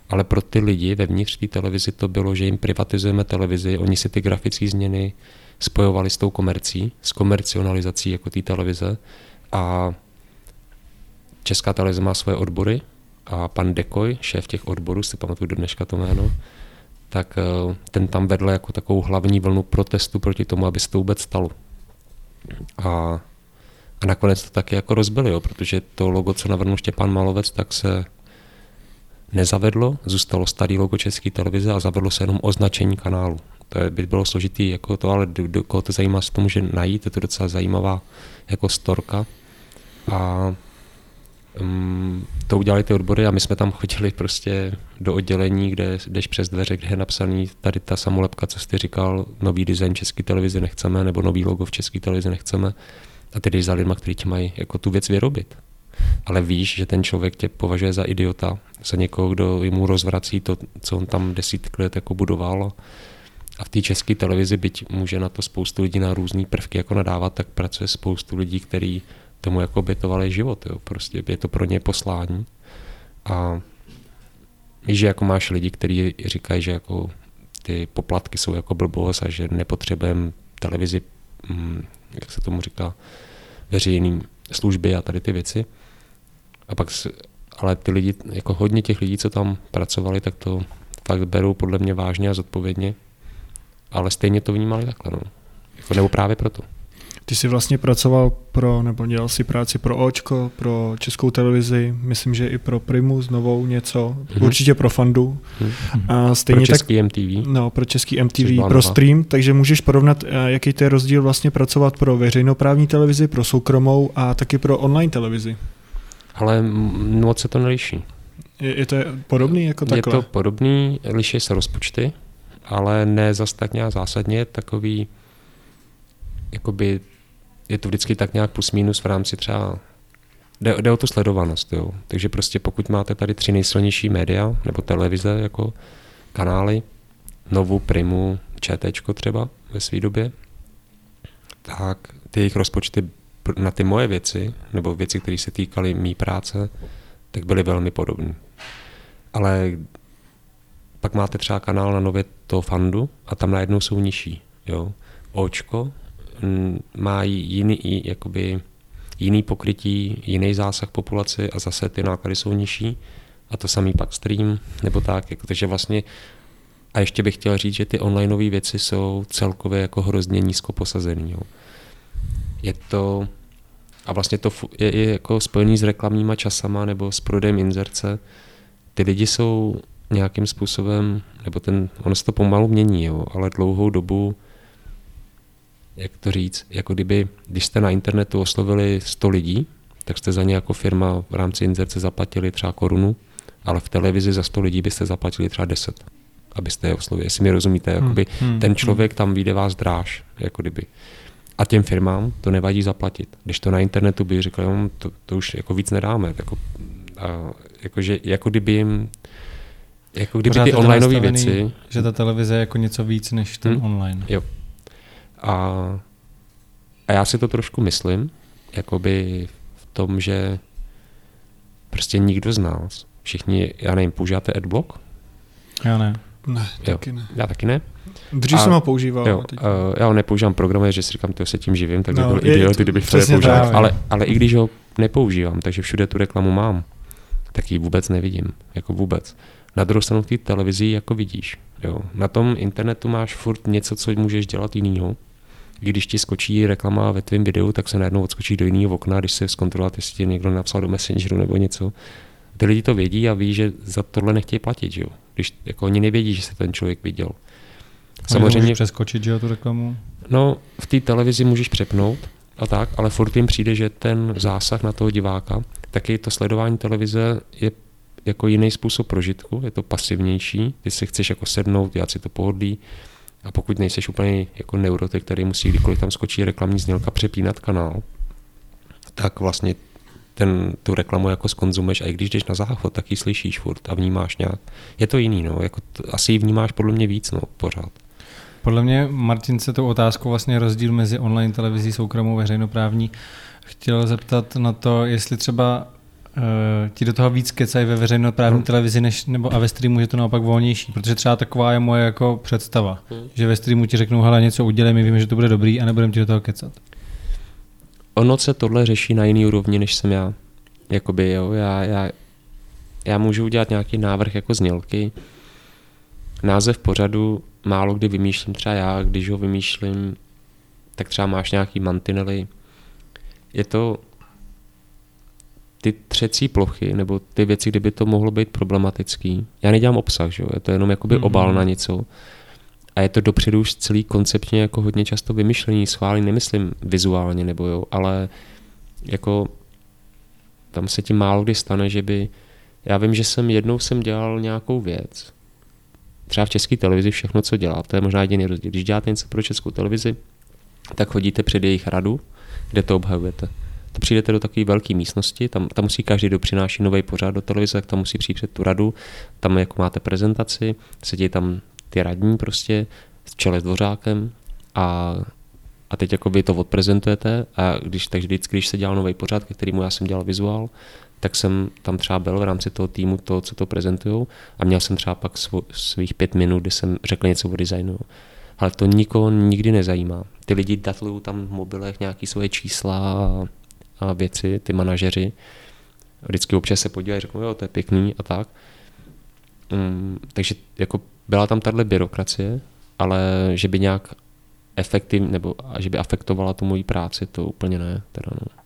Ale pro ty lidi vevnitř té televizi to bylo, že jim privatizujeme televizi, oni si ty grafické změny spojovali s tou komercí, s komercionalizací jako té televize a Česká televize má svoje odbory a pan Dekoj, šéf těch odborů, si pamatuju do dneška to jméno, tak eh, ten tam vedl jako takovou hlavní vlnu protestu proti tomu, aby se to vůbec stalo. A, a nakonec to taky jako rozbili, jo, protože to logo, co navrhnul Štěpán Malovec, tak se nezavedlo, zůstalo starý logo České televize a zavedlo se jenom označení kanálu. To by bylo složitý, jako to, ale do, do koho to zajímá, se to může najít, je to docela zajímavá jako storka. A um, to udělali ty odbory a my jsme tam chodili prostě do oddělení, kde jdeš přes dveře, kde je napsaný tady ta samolepka, co jsi říkal, nový design české televize nechceme, nebo nový logo v české televizi nechceme. A jdeš za lidma, kteří ti mají jako tu věc vyrobit. Ale víš, že ten člověk tě považuje za idiota, za někoho, kdo mu rozvrací to, co on tam desítky let jako budoval. A v té české televizi, byť může na to spoustu lidí na různé prvky jako nadávat, tak pracuje spoustu lidí, kteří tomu jako obětovali život. Jo. Prostě je to pro ně poslání. A víš, že jako máš lidi, kteří říkají, že jako ty poplatky jsou jako blbost a že nepotřebujeme televizi, mm, jak se tomu říká, veřejný služby a tady ty věci. A pak, ale ty lidi, jako hodně těch lidí, co tam pracovali, tak to fakt berou podle mě vážně a zodpovědně. Ale stejně to vnímali takhle, no. Jako, nebo právě proto. Ty jsi vlastně pracoval pro, nebo dělal si práci pro Očko, pro českou televizi, myslím, že i pro Primus novou něco, mm-hmm. určitě pro Fandu. Mm-hmm. A stejně pro český tak, MTV. No, pro český MTV, pro stream, takže můžeš porovnat, eh, jaký to je rozdíl vlastně pracovat pro veřejnoprávní televizi, pro soukromou a taky pro online televizi. Ale moc se to neliší. Je, je to podobný jako takhle? Je to podobný, liší se rozpočty, ale ne zas tak nějak zásadně, takový jakoby je to vždycky tak nějak plus minus v rámci třeba Jde, jde o tu sledovanost, jo. Takže prostě pokud máte tady tři nejsilnější média, nebo televize jako kanály, Novu, Primu, ČT třeba ve své době, tak ty jejich rozpočty na ty moje věci, nebo věci, které se týkaly mý práce, tak byly velmi podobné. Ale pak máte třeba kanál na nově toho fandu a tam najednou jsou nižší. Jo. Očko má jiný, jakoby, jiný pokrytí, jiný zásah populace a zase ty náklady jsou nižší. A to samý pak stream, nebo tak. Jako, takže vlastně a ještě bych chtěl říct, že ty onlineové věci jsou celkově jako hrozně nízko posazený. Jo. Je to, a vlastně to je, je jako spojený s reklamníma časama nebo s prodejem inzerce. Ty lidi jsou nějakým způsobem, nebo ten, ono se to pomalu mění, jo, ale dlouhou dobu jak to říct, jako kdyby, když jste na internetu oslovili 100 lidí, tak jste za ně jako firma v rámci inzerce zaplatili třeba korunu, ale v televizi za 100 lidí byste zaplatili třeba 10, abyste je oslovili. Jestli mi rozumíte, hmm, jakoby hmm, ten hmm. člověk hmm. tam vyjde vás dráž, jako kdyby. A těm firmám to nevadí zaplatit. Když to na internetu by řekli, no, to, to už jako víc nedáme. Jako, a, jakože, jako kdyby jim jako kdyby Pořád ty onlineové věci... Že ta televize je jako něco víc než ten hmm? online. Jo, a, a já si to trošku myslím, jakoby v tom, že prostě nikdo z nás, všichni, já nevím, používáte AdBlock? Já ne. Ne, taky ne. Já taky ne. Dřív a, jsem ho používal. Jo, teď... uh, já ho nepoužívám programy, že si říkám, to se tím živím, tak no, by byl idiot, kdybych to nepoužíval. Ale, ale i když ho nepoužívám, takže všude tu reklamu mám, tak ji vůbec nevidím. Jako vůbec. Na druhou stranu v té televizi jako vidíš. Jo. Na tom internetu máš furt něco, co můžeš dělat jinýho. Když ti skočí reklama ve tvém videu, tak se najednou odskočí do jiného okna, když se zkontrolovat, jestli ti někdo napsal do Messengeru nebo něco. Ty lidi to vědí a ví, že za tohle nechtějí platit, že jo? Když jako oni nevědí, že se ten člověk viděl. Samozřejmě můžeš přeskočit, že jo, tu reklamu? No, v té televizi můžeš přepnout a tak, ale furt jim přijde, že ten zásah na toho diváka, taky to sledování televize je jako jiný způsob prožitku, je to pasivnější, ty si chceš jako sednout, dělat si to pohodlí, a pokud nejseš úplně jako neurotek, který musí kdykoliv tam skočí reklamní znělka přepínat kanál, tak vlastně ten, tu reklamu jako skonzumeš a i když jdeš na záchod, tak ji slyšíš furt a vnímáš nějak. Je to jiný, no, jako t- asi ji vnímáš podle mě víc, no, pořád. Podle mě Martin se tou otázkou vlastně rozdíl mezi online televizí soukromou veřejnoprávní chtěl zeptat na to, jestli třeba uh, ti do toho víc kecají ve veřejnoprávní hmm. televizi než, nebo a ve streamu je to naopak volnější, protože třeba taková je moje jako představa, hmm. že ve streamu ti řeknou, hele něco udělej, my víme, že to bude dobrý a nebudeme ti do toho kecat. Ono se tohle řeší na jiný úrovni, než jsem já. Jakoby, jo, já, já, já můžu udělat nějaký návrh jako znělky, název pořadu málo kdy vymýšlím třeba já, když ho vymýšlím, tak třeba máš nějaký mantinely. Je to ty třecí plochy, nebo ty věci, kdyby to mohlo být problematický. Já nedělám obsah, že jo? je to jenom jakoby mm-hmm. obal na něco. A je to dopředu už celý konceptně jako hodně často vymyšlení, schválí, nemyslím vizuálně, nebo jo, ale jako tam se ti málo kdy stane, že by, já vím, že jsem jednou jsem dělal nějakou věc, třeba v české televizi všechno, co dělá, to je možná jediný rozdíl. Když děláte něco pro českou televizi, tak chodíte před jejich radu, kde to obhajujete. To přijdete do takové velké místnosti, tam, tam musí každý, kdo přináší nový pořád do televize, tak tam musí přijít před tu radu, tam jako máte prezentaci, sedí tam ty radní prostě s čele s dvořákem a, a teď jako vy to odprezentujete a když, takže vždycky, když se dělal nový pořád, ke kterému já jsem dělal vizuál, tak jsem tam třeba byl v rámci toho týmu, toho, co to prezentují a měl jsem třeba pak svých pět minut, kdy jsem řekl něco o designu. Ale to nikoho nikdy nezajímá. Ty lidi datlují tam v mobilech nějaké svoje čísla a, a věci, ty manažeři. Vždycky občas se podívají, řeknou, jo, to je pěkný a tak. Um, takže jako byla tam tahle byrokracie, ale že by nějak efektivně, nebo že by afektovala tu moji práci, to úplně ne. Teda no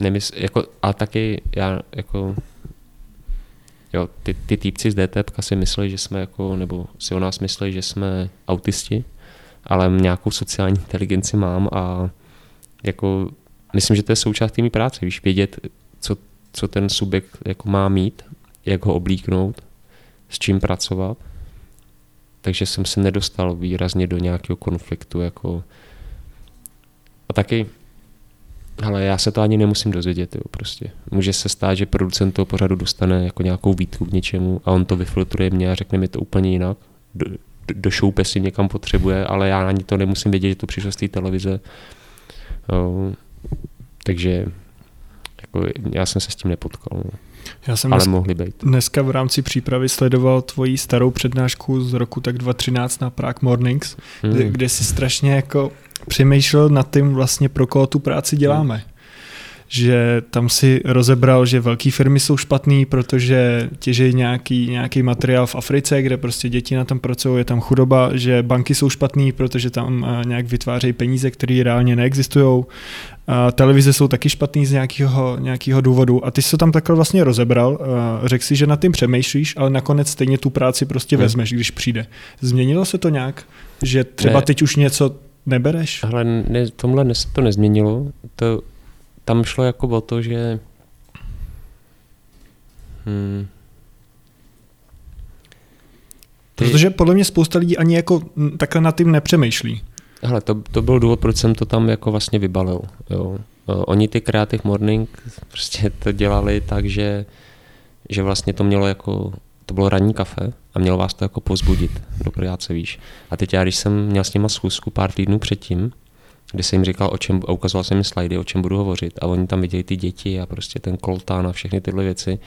nemysl, jako, a taky já jako jo, ty, ty týpci z DTP si mysleli, že jsme jako, nebo si o nás mysleli, že jsme autisti, ale nějakou sociální inteligenci mám a jako myslím, že to je součást té práce, víš, vědět, co, co ten subjekt jako má mít, jak ho oblíknout, s čím pracovat. Takže jsem se nedostal výrazně do nějakého konfliktu. Jako... A taky ale já se to ani nemusím dozvědět, jo, prostě. Může se stát, že producent toho pořadu dostane jako nějakou výtku k něčemu a on to vyfiltruje mě a řekne mi to úplně jinak. Do, do si někam potřebuje, ale já ani to nemusím vědět, že to přišlo z té televize. Jo, takže jako, já jsem se s tím nepotkal. No. Já jsem ale dneska, mohli být. dneska v rámci přípravy sledoval tvoji starou přednášku z roku tak 2013 na Prague Mornings, hmm. kde, kde si strašně jako přemýšlel nad tím vlastně pro koho tu práci děláme. Že tam si rozebral, že velké firmy jsou špatný, protože těží nějaký, nějaký materiál v Africe, kde prostě děti na tom pracují, je tam chudoba, že banky jsou špatný, protože tam eh, nějak vytvářejí peníze, které reálně neexistují. Televize jsou taky špatný z nějakého, nějakého důvodu a ty jsi to tam takhle vlastně rozebral, eh, řekl si, že nad tím přemýšlíš, ale nakonec stejně tu práci prostě vezmeš, když přijde. Změnilo se to nějak? Že třeba ne. teď už něco nebereš? Ale ne, tomhle ne, to nezměnilo. To, tam šlo jako o to, že hmm, ty... Protože podle mě spousta lidí ani jako takhle nad tím nepřemýšlí. Hele, to, to byl důvod, proč jsem to tam jako vlastně vybalil. Jo. Oni ty Creative Morning prostě to dělali tak, že, že vlastně to mělo jako to bylo ranní kafe a mělo vás to jako pozbudit do práce, víš. A teď já, když jsem měl s nima schůzku pár týdnů předtím, kdy jsem jim říkal, o čem, a ukazoval jsem jim slajdy, o čem budu hovořit a oni tam viděli ty děti a prostě ten koltán a všechny tyhle věci,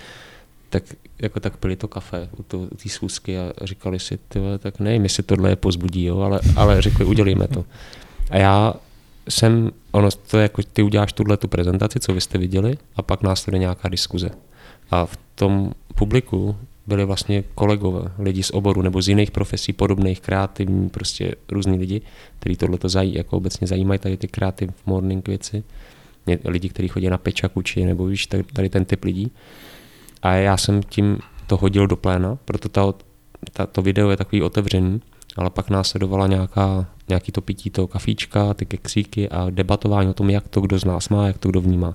tak jako tak pili to kafe u té schůzky a říkali si, tyhle, tak ne, jestli tohle je pozbudí, jo, ale, ale řekli, udělíme to. A já jsem, ono to je jako, ty uděláš tuhle tu prezentaci, co vy jste viděli, a pak následuje nějaká diskuze. A v tom publiku byli vlastně kolegové, lidi z oboru nebo z jiných profesí, podobných, kreativní, prostě různí lidi, kteří tohle zají, jako obecně zajímají tady ty kreativ morning věci. Lidi, kteří chodí na pečakuči, nebo víš, tady, tady ten typ lidí. A já jsem tím to hodil do pléna, proto ta, ta, to video je takový otevřený, ale pak následovala nějaká, nějaký to pití toho kafíčka, ty keksíky a debatování o tom, jak to kdo z nás má, jak to kdo vnímá.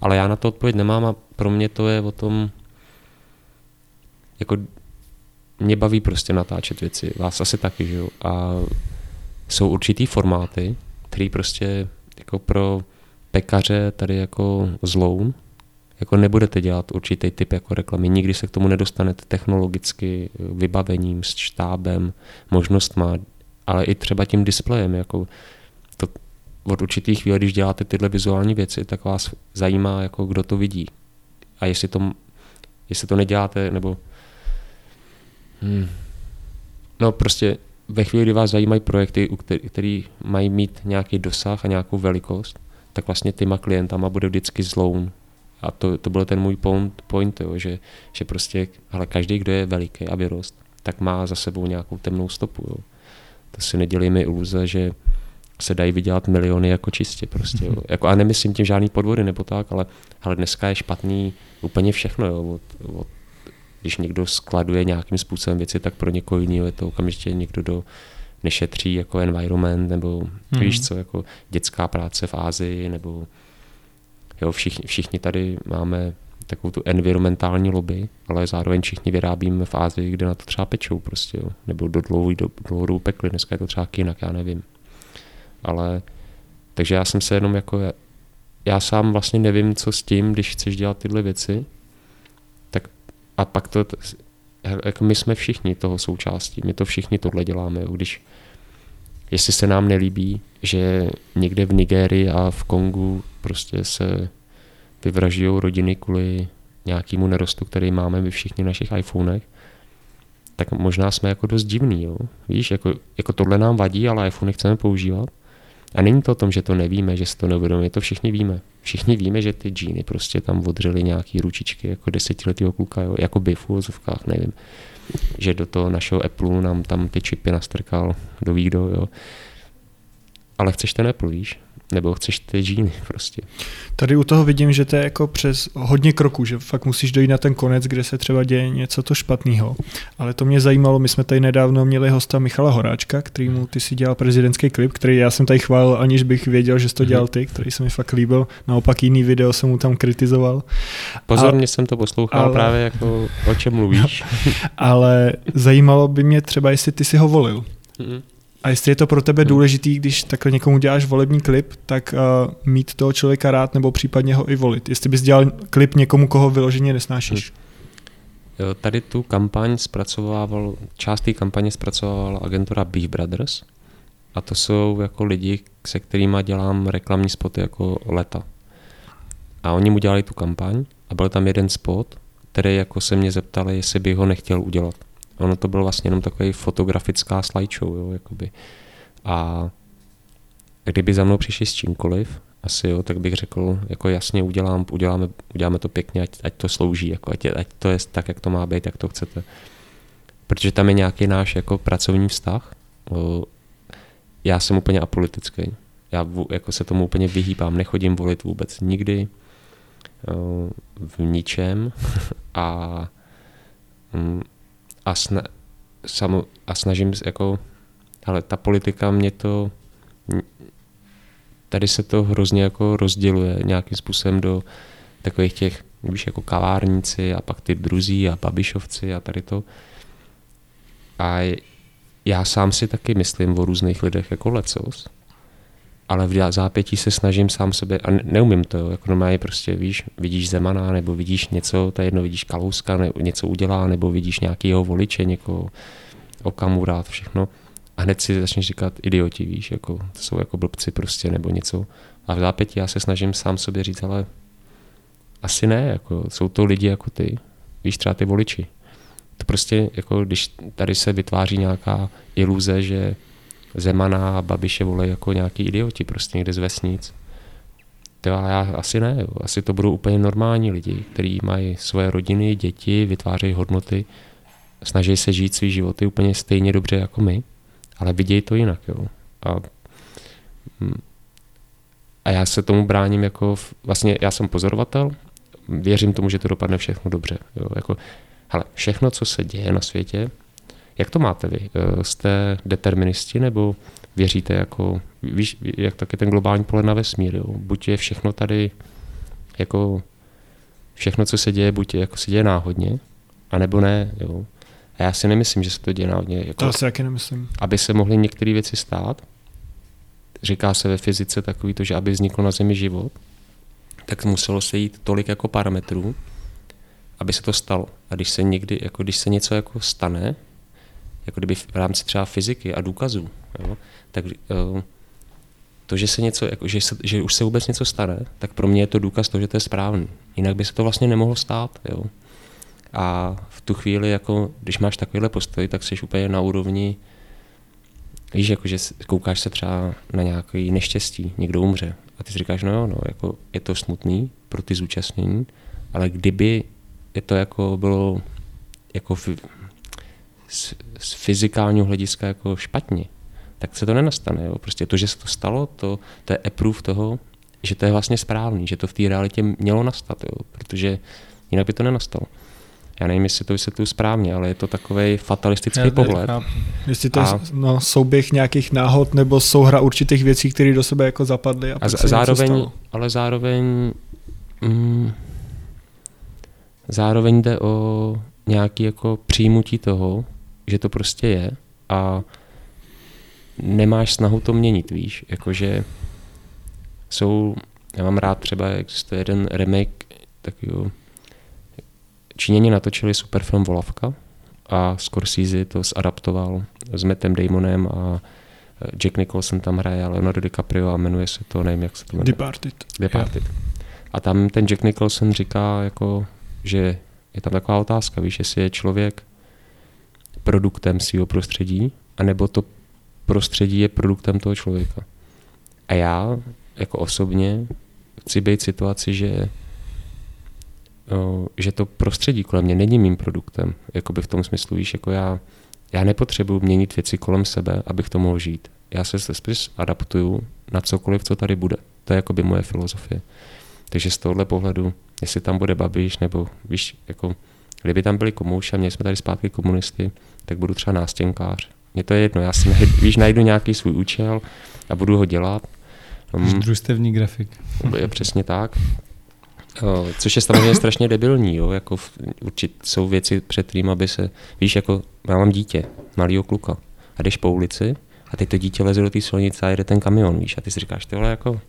Ale já na to odpověď nemám a pro mě to je o tom, jako mě baví prostě natáčet věci, vás asi taky, že jo, a jsou určitý formáty, který prostě jako pro pekaře tady jako zloun, jako nebudete dělat určitý typ jako reklamy. Nikdy se k tomu nedostanete technologicky, vybavením, s štábem, možnostma, ale i třeba tím displejem. Jako to, od určitých chvíli, když děláte tyhle vizuální věci, tak vás zajímá, jako kdo to vidí. A jestli to, jestli to neděláte, nebo hmm, no prostě ve chvíli, kdy vás zajímají projekty, které mají mít nějaký dosah a nějakou velikost, tak vlastně těma klientama bude vždycky zloun. A to, to byl ten můj point, point jo, že, že prostě, ale každý, kdo je veliký a vyrost, tak má za sebou nějakou temnou stopu. Jo. To si nedělíme iluze, že se dají vydělat miliony jako čistě prostě. Jo. Jako, a nemyslím tím žádný podvody nebo tak, ale, ale dneska je špatný úplně všechno. Jo. Od, od, když někdo skladuje nějakým způsobem věci, tak pro někoho jiného je to okamžitě někdo, do nešetří jako environment, nebo mm. víš co, jako dětská práce v Ázii, nebo jo, všichni, všichni tady máme takovou tu environmentální lobby, ale zároveň všichni vyrábíme v Ázii, kde na to třeba pečou prostě, jo. nebo do dlouhou, do, dlouhou pekli, dneska je to třeba jinak, já nevím. Ale, takže já jsem se jenom jako, já sám vlastně nevím, co s tím, když chceš dělat tyhle věci, a pak to, jako my jsme všichni toho součástí, my to všichni tohle děláme, jo. když jestli se nám nelíbí, že někde v Nigérii a v Kongu prostě se vyvražují rodiny kvůli nějakému nerostu, který máme ve všichni našich iPhonech, tak možná jsme jako dost divný, jo. Víš, jako, jako tohle nám vadí, ale iPhone chceme používat. A není to o tom, že to nevíme, že si to neuvědomíme, to všichni víme. Všichni víme, že ty džíny prostě tam odřeli nějaký ručičky jako desetiletého kluka, jo, jako by v úvozovkách, nevím. Že do toho našeho Apple nám tam ty čipy nastrkal do výkdo, jo. Ale chceš ten Apple, víš? Nebo chceš ty džíny prostě. Tady u toho vidím, že to je jako přes hodně kroků, že fakt musíš dojít na ten konec, kde se třeba děje něco to špatného. Ale to mě zajímalo, my jsme tady nedávno měli hosta Michala Horáčka, který mu ty si dělal prezidentský klip, který já jsem tady chválil, aniž bych věděl, že jsi to mhm. dělal ty, který se mi fakt líbil. Naopak jiný video jsem mu tam kritizoval. Pozorně ale, jsem to poslouchal ale, právě jako o čem mluvíš. ale zajímalo by mě třeba, jestli ty si ho volil. Mm-hmm. A jestli je to pro tebe hmm. důležitý, když takhle někomu děláš volební klip, tak uh, mít toho člověka rád nebo případně ho i volit. Jestli bys dělal klip někomu, koho vyloženě nesnášíš. Hmm. Jo, tady tu kampaň zpracovával, část té kampaně zpracovala agentura Beef Brothers a to jsou jako lidi, se kterými dělám reklamní spoty jako leta. A oni mu dělali tu kampaň a byl tam jeden spot, který jako se mě zeptali, jestli by ho nechtěl udělat. Ono to bylo vlastně jenom takový fotografická slideshow, jo, jakoby. A kdyby za mnou přišli s čímkoliv, asi jo, tak bych řekl, jako jasně udělám, uděláme, uděláme to pěkně, ať, ať to slouží, jako ať, ať to je tak, jak to má být, jak to chcete. Protože tam je nějaký náš jako pracovní vztah. Já jsem úplně apolitický. Já jako se tomu úplně vyhýbám, nechodím volit vůbec nikdy v ničem a mm, a, sna, samo, a snažím se jako, ale ta politika mě to, tady se to hrozně jako rozděluje nějakým způsobem do takových těch, víš, jako kavárníci a pak ty druzí a babišovci a tady to. A já sám si taky myslím o různých lidech jako lecos, ale v zápětí se snažím sám sebe, a neumím to, jo, jako normálně prostě víš, vidíš Zemana, nebo vidíš něco, to je jedno, vidíš Kalouska, nebo něco udělá, nebo vidíš nějakýho voliče, někoho, Okamura, všechno. A hned si začneš říkat idioti, víš, jako, to jsou jako blbci prostě, nebo něco. A v zápětí já se snažím sám sobě říct, ale asi ne, jako, jsou to lidi jako ty, víš, třeba ty voliči. To prostě, jako když tady se vytváří nějaká iluze, že Zemana a Babiše vole jako nějaký idioti prostě někde z vesnic. To já asi ne, jo. asi to budou úplně normální lidi, kteří mají svoje rodiny, děti, vytvářejí hodnoty, snaží se žít svý životy úplně stejně dobře jako my, ale vidějí to jinak. Jo. A, hm, a já se tomu bráním jako, vlastně já jsem pozorovatel, věřím tomu, že to dopadne všechno dobře. Jo. Jako, hele, všechno, co se děje na světě, jak to máte vy? Eh, jste deterministi nebo věříte jako, víš, jak taky ten globální pohled na vesmír, jo? Buď je všechno tady jako všechno, co se děje, buď je, jako se děje náhodně, anebo ne, jo. A já si nemyslím, že se to děje náhodně. Jako, to asi taky nemyslím. Aby se mohly některé věci stát, říká se ve fyzice takový to, že aby vznikl na Zemi život, tak muselo se jít tolik jako parametrů, aby se to stalo. A když se někdy, jako když se něco jako stane, jako kdyby v rámci třeba fyziky a důkazů, jo, tak uh, to, že se něco, jako, že, se, že už se vůbec něco stane, tak pro mě je to důkaz toho, že to je správný. Jinak by se to vlastně nemohlo stát. Jo. A v tu chvíli, jako, když máš takovýhle postoj, tak jsi úplně na úrovni, víš, jako, že koukáš se třeba na nějaký neštěstí, někdo umře a ty si říkáš, no jo, no, jako, je to smutný pro ty zúčastnění, ale kdyby je to jako bylo jako v, z fyzikálního hlediska jako špatně, tak se to nenastane. Jo. Prostě to, že se to stalo, to, to je approve toho, že to je vlastně správný, že to v té realitě mělo nastat, jo, protože jinak by to nenastalo. Já nevím, jestli to vysvětluji správně, ale je to takový fatalistický Já pohled. Jestli to a, je no, souběh nějakých náhod nebo souhra určitých věcí, které do sebe jako zapadly. A, a zároveň, ale zároveň, mm, zároveň jde o nějaký jako přijímutí toho, že to prostě je a nemáš snahu to měnit, víš, jakože jsou, já mám rád třeba, existuje jeden remake takového, Číněni natočili super film Volavka a Scorsese to zadaptoval s Mattem Damonem a Jack Nicholson tam hraje Leonardo DiCaprio a jmenuje se to, nevím, jak se to jmenuje. Departed. Departed. Yeah. A tam ten Jack Nicholson říká, jako, že je tam taková otázka, víš, jestli je člověk produktem svého prostředí, anebo to prostředí je produktem toho člověka. A já jako osobně chci být v situaci, že, že to prostředí kolem mě není mým produktem. Jakoby v tom smyslu, víš, jako já, já nepotřebuji měnit věci kolem sebe, abych to mohl žít. Já se spíš adaptuju na cokoliv, co tady bude. To je jakoby moje filozofie. Takže z tohohle pohledu, jestli tam bude Babiš, nebo víš, jako, kdyby tam byli komouši a měli jsme tady zpátky komunisty, tak budu třeba nástěnkář. Mně to je jedno, já si najdu, víš, najdu nějaký svůj účel a budu ho dělat. Um, Družstevní grafik. Je přesně tak. Uh, což je samozřejmě strašně debilní, jo? Jako v, určit jsou věci, před kterým, aby se, víš, jako já mám dítě, malýho kluka, a jdeš po ulici a teď to dítě leze do té silnice a jede ten kamion, víš, a ty si říkáš, tohle jako,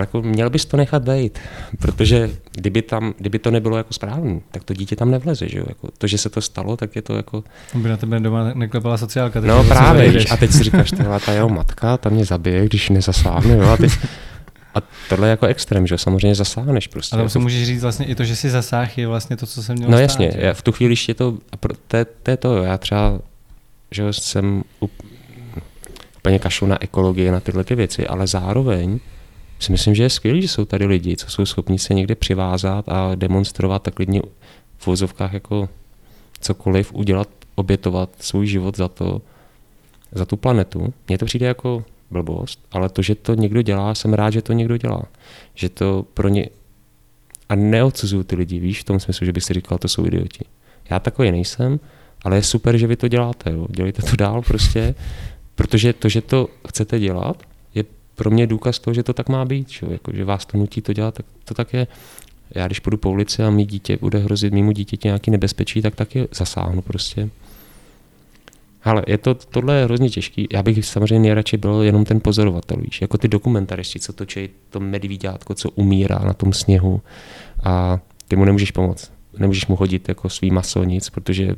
jako měl bys to nechat být, protože kdyby, tam, kdyby to nebylo jako správný, tak to dítě tam nevleze, že jo? Jako to, že se to stalo, tak je to jako... By na tebe doma neklepala sociálka. No právě, víš, a teď si říkáš, tohle ta jeho matka, ta mě zabije, když nezasáhne, jo? A, teď, a tohle je jako extrém, že samozřejmě zasáhneš prostě. Ale jako... můžeš říct vlastně i to, že si zasáh je vlastně to, co jsem měl No stát, jasně, já v tu chvíli, když je to, to, je, to je to, já třeba, že jsem úplně kašlu na ekologii, na tyhle ty věci, ale zároveň si myslím, že je skvělé, že jsou tady lidi, co jsou schopni se někde přivázat a demonstrovat tak klidně v vozovkách jako cokoliv, udělat, obětovat svůj život za to, za tu planetu. Mně to přijde jako blbost, ale to, že to někdo dělá, jsem rád, že to někdo dělá. Že to pro ně... A neodsuzuju ty lidi, víš, v tom smyslu, že bych si říkal, to jsou idioti. Já takový nejsem, ale je super, že vy to děláte, jo. Dělejte to dál prostě, protože to, že to chcete dělat, pro mě důkaz toho, že to tak má být, že, jako, že vás to nutí to dělat, tak to tak je. Já když půjdu po ulici a mý dítě bude hrozit mýmu dítěti nějaký nebezpečí, tak taky zasáhnu prostě. Ale je to, tohle je hrozně těžký. Já bych samozřejmě nejradši byl jenom ten pozorovatel, víš, jako ty dokumentaristi, co točí to medvíďátko, co umírá na tom sněhu a ty mu nemůžeš pomoct. Nemůžeš mu hodit jako svý maso, nic, protože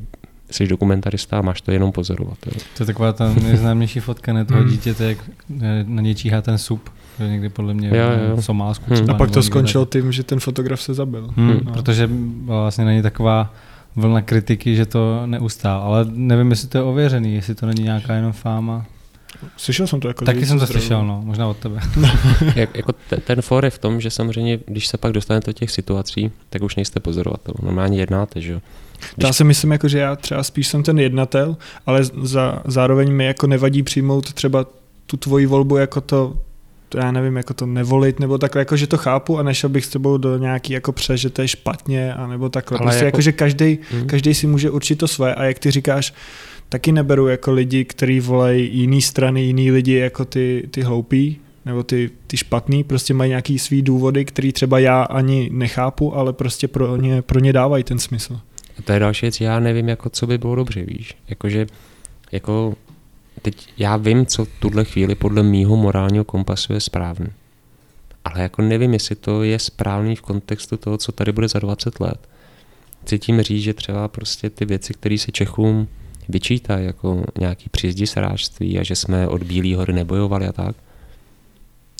jsi dokumentarista a máš to jenom pozorovat. Jo. To je taková ta nejznámější fotka ne toho hmm. dítěte, jak na něj číhá ten sup. Že někdy podle mě jo, jo. v Somálsku. Hmm. A pak to skončilo tím, že ten fotograf se zabil. Hmm, no. Protože vlastně není taková vlna kritiky, že to neustál. Ale nevím, jestli to je ověřený, jestli to není nějaká jenom fáma. Slyšel jsem to jako Taky jsem to slyšel, no, možná od tebe. Jak, jako te, ten for je v tom, že samozřejmě, když se pak dostanete do těch situací, tak už nejste pozorovatel. Normálně jednáte, že jo. Když... Já si myslím, jako, že já třeba spíš jsem ten jednatel, ale za, zároveň mi jako nevadí přijmout třeba tu tvoji volbu jako to, já nevím, jako to nevolit, nebo takhle, jako že to chápu a nešel bych s tebou do nějaký jako pře, že to je špatně, a nebo takhle. Ale prostě jako, jako že každý, hmm. každý si může určit to své a jak ty říkáš, taky neberu jako lidi, kteří volají jiný strany, jiný lidi jako ty, ty hloupí, nebo ty, ty špatný, prostě mají nějaký svý důvody, který třeba já ani nechápu, ale prostě pro ně, pro ně dávají ten smysl. A to je další věc, já nevím, jako, co by bylo dobře, víš. Jakože, jako, teď já vím, co v tuhle chvíli podle mýho morálního kompasu je správný. ale jako nevím, jestli to je správný v kontextu toho, co tady bude za 20 let. Cítím říct, že třeba prostě ty věci, které se Čechům vyčítají, jako nějaký příjezdi srážství a že jsme od Bílé hory nebojovali a tak,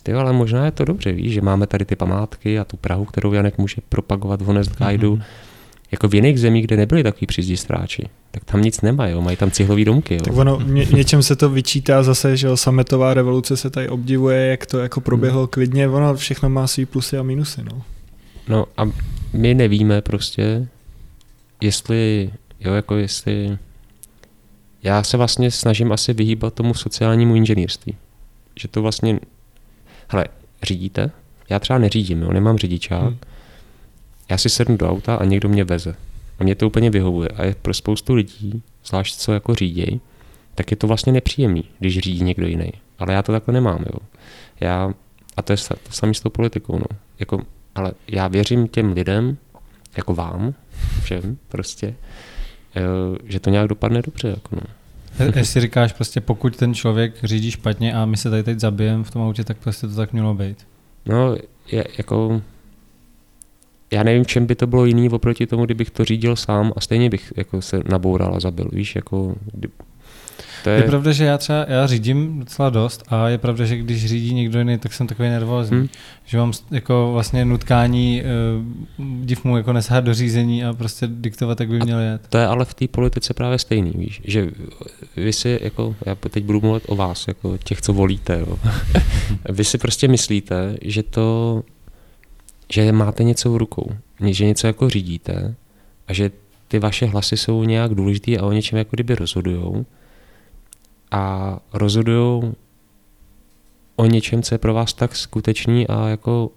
ty ale možná je to dobře, víš, že máme tady ty památky a tu Prahu, kterou Janek může propagovat v Honest Guideu. Mm-hmm. Jako v jiných zemích, kde nebyli takový přízdí stráči, tak tam nic nemají, jo, mají tam cihlový domky. Jo. Tak ono, ně, něčem se to vyčítá zase, že jo, sametová revoluce se tady obdivuje, jak to jako proběhlo hmm. klidně, ono všechno má svý plusy a minusy, no. No a my nevíme prostě, jestli, jo, jako jestli, já se vlastně snažím asi vyhýbat tomu sociálnímu inženýrství. Že to vlastně hele, řídíte? Já třeba neřídím, jo, nemám řidičák. Hmm. Já si sednu do auta a někdo mě veze. A mě to úplně vyhovuje. A je pro spoustu lidí, zvlášť co jako říděj, tak je to vlastně nepříjemný, když řídí někdo jiný. Ale já to takhle nemám, jo. Já, a to je to samé s tou politikou, no. Jako, ale já věřím těm lidem, jako vám, všem prostě, eh, že to nějak dopadne dobře, jako no. Jestli říkáš prostě, pokud ten člověk řídí špatně a my se tady teď zabijeme v tom autě, tak prostě to tak mělo být. No, je, jako, já nevím, čem by to bylo jiný oproti tomu, kdybych to řídil sám a stejně bych jako se naboural a zabil, víš, jako, kdy, to je... je pravda, že já třeba já řídím docela dost a je pravda, že když řídí někdo jiný, tak jsem takový nervózní. Hmm. Že mám jako vlastně nutkání uh, div mu jako nesahat do řízení a prostě diktovat, jak by měl jet. To je ale v té politice právě stejný, víš, že vy si jako, já teď budu mluvit o vás, jako těch, co volíte, jo. vy si prostě myslíte, že to, že máte něco v rukou, že něco jako řídíte a že ty vaše hlasy jsou nějak důležitý a o něčem jako kdyby rozhodujou a rozhodují o něčem, co je pro vás tak skutečný a jako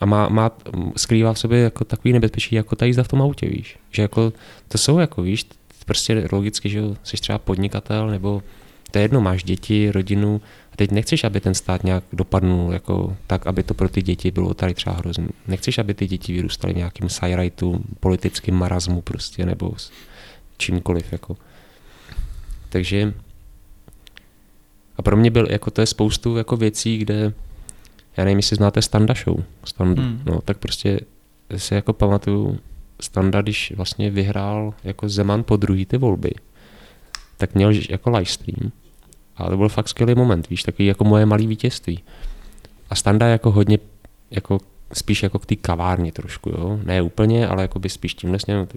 a má, má, skrývá v sobě jako takový nebezpečí, jako ta jízda v tom autě, víš. Že jako, to jsou jako, víš, prostě logicky, že jsi třeba podnikatel, nebo to je jedno, máš děti, rodinu, a teď nechceš, aby ten stát nějak dopadnul, jako tak, aby to pro ty děti bylo tady třeba hrozný. Nechceš, aby ty děti vyrůstaly v nějakým sajrajtu, politickým marazmu prostě, nebo čímkoliv, jako. Takže a pro mě byl, jako to je spoustu jako věcí, kde, já nevím, jestli znáte Standa Show, Standu, hmm. no, tak prostě si jako pamatuju, Standa, když vlastně vyhrál jako Zeman po druhý ty volby, tak měl jako livestream. A to byl fakt skvělý moment, víš, takový jako moje malý vítězství. A Standa jako hodně, jako spíš jako k té kavárně trošku, jo. Ne úplně, ale jako by spíš tímhle směrem,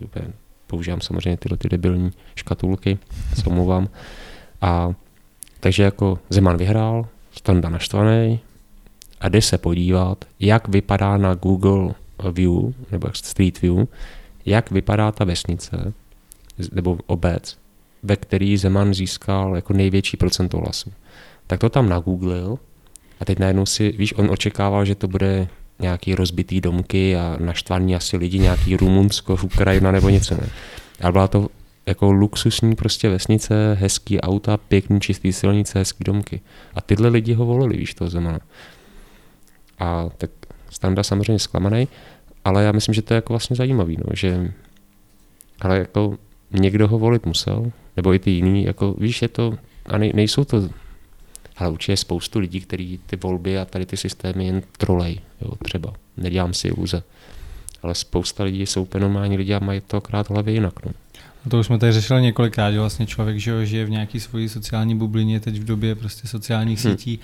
používám samozřejmě tyhle ty debilní škatulky, se omlouvám. A takže jako Zeman vyhrál, Standa naštvaný a jde se podívat, jak vypadá na Google View nebo Street View, jak vypadá ta vesnice nebo obec, ve který Zeman získal jako největší procento hlasů. Tak to tam nagooglil a teď najednou si, víš, on očekával, že to bude nějaký rozbitý domky a naštvaný asi lidi, nějaký Rumunsko, Ukrajina nebo něco ne. Ale byla to jako luxusní prostě vesnice, hezký auta, pěkný čistý silnice, hezký domky. A tyhle lidi ho volili, víš, toho Zemana. A tak Standa samozřejmě zklamaný, ale já myslím, že to je jako vlastně zajímavý, no, že ale jako někdo ho volit musel, nebo i ty jiný, jako víš, je to, a nej, nejsou to, ale určitě je spoustu lidí, kteří ty volby a tady ty systémy jen trolej, jo, třeba, nedělám si iluze. Ale spousta lidí jsou fenomální lidi a mají to krát hlavě jinak. No. To už jsme tady řešili několikrát, že vlastně člověk že žije v nějaké svojí sociální bublině teď v době prostě sociálních hmm. sítí,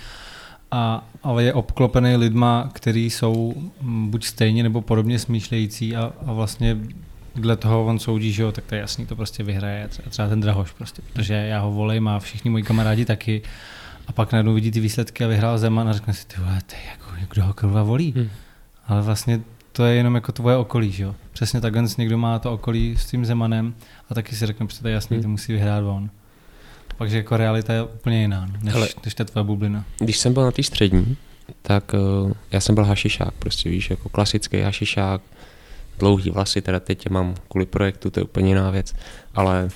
a, ale je obklopený lidma, kteří jsou buď stejně nebo podobně smýšlející a, a vlastně dle toho on soudí, že jo, tak to je jasný, to prostě vyhraje třeba, třeba ten Drahoš prostě, protože já ho volím a všichni moji kamarádi taky a pak najednou vidí ty výsledky a vyhrál Zeman a řekne si, ty vole, ty, jako, kdo ho kurva volí? Hmm. Ale vlastně to je jenom jako tvoje okolí, že jo. Přesně takhle někdo má to okolí s tím Zemanem a taky si řekne, že to je jasný, hmm. to musí vyhrát on. Takže jako realita je úplně jiná, než, Ale, než ta tvoje bublina. Když jsem byl na té střední, tak uh, já jsem byl hašišák, prostě víš, jako klasický hašišák, dlouhý vlasy, teda teď mám kvůli projektu, to je úplně jiná věc, ale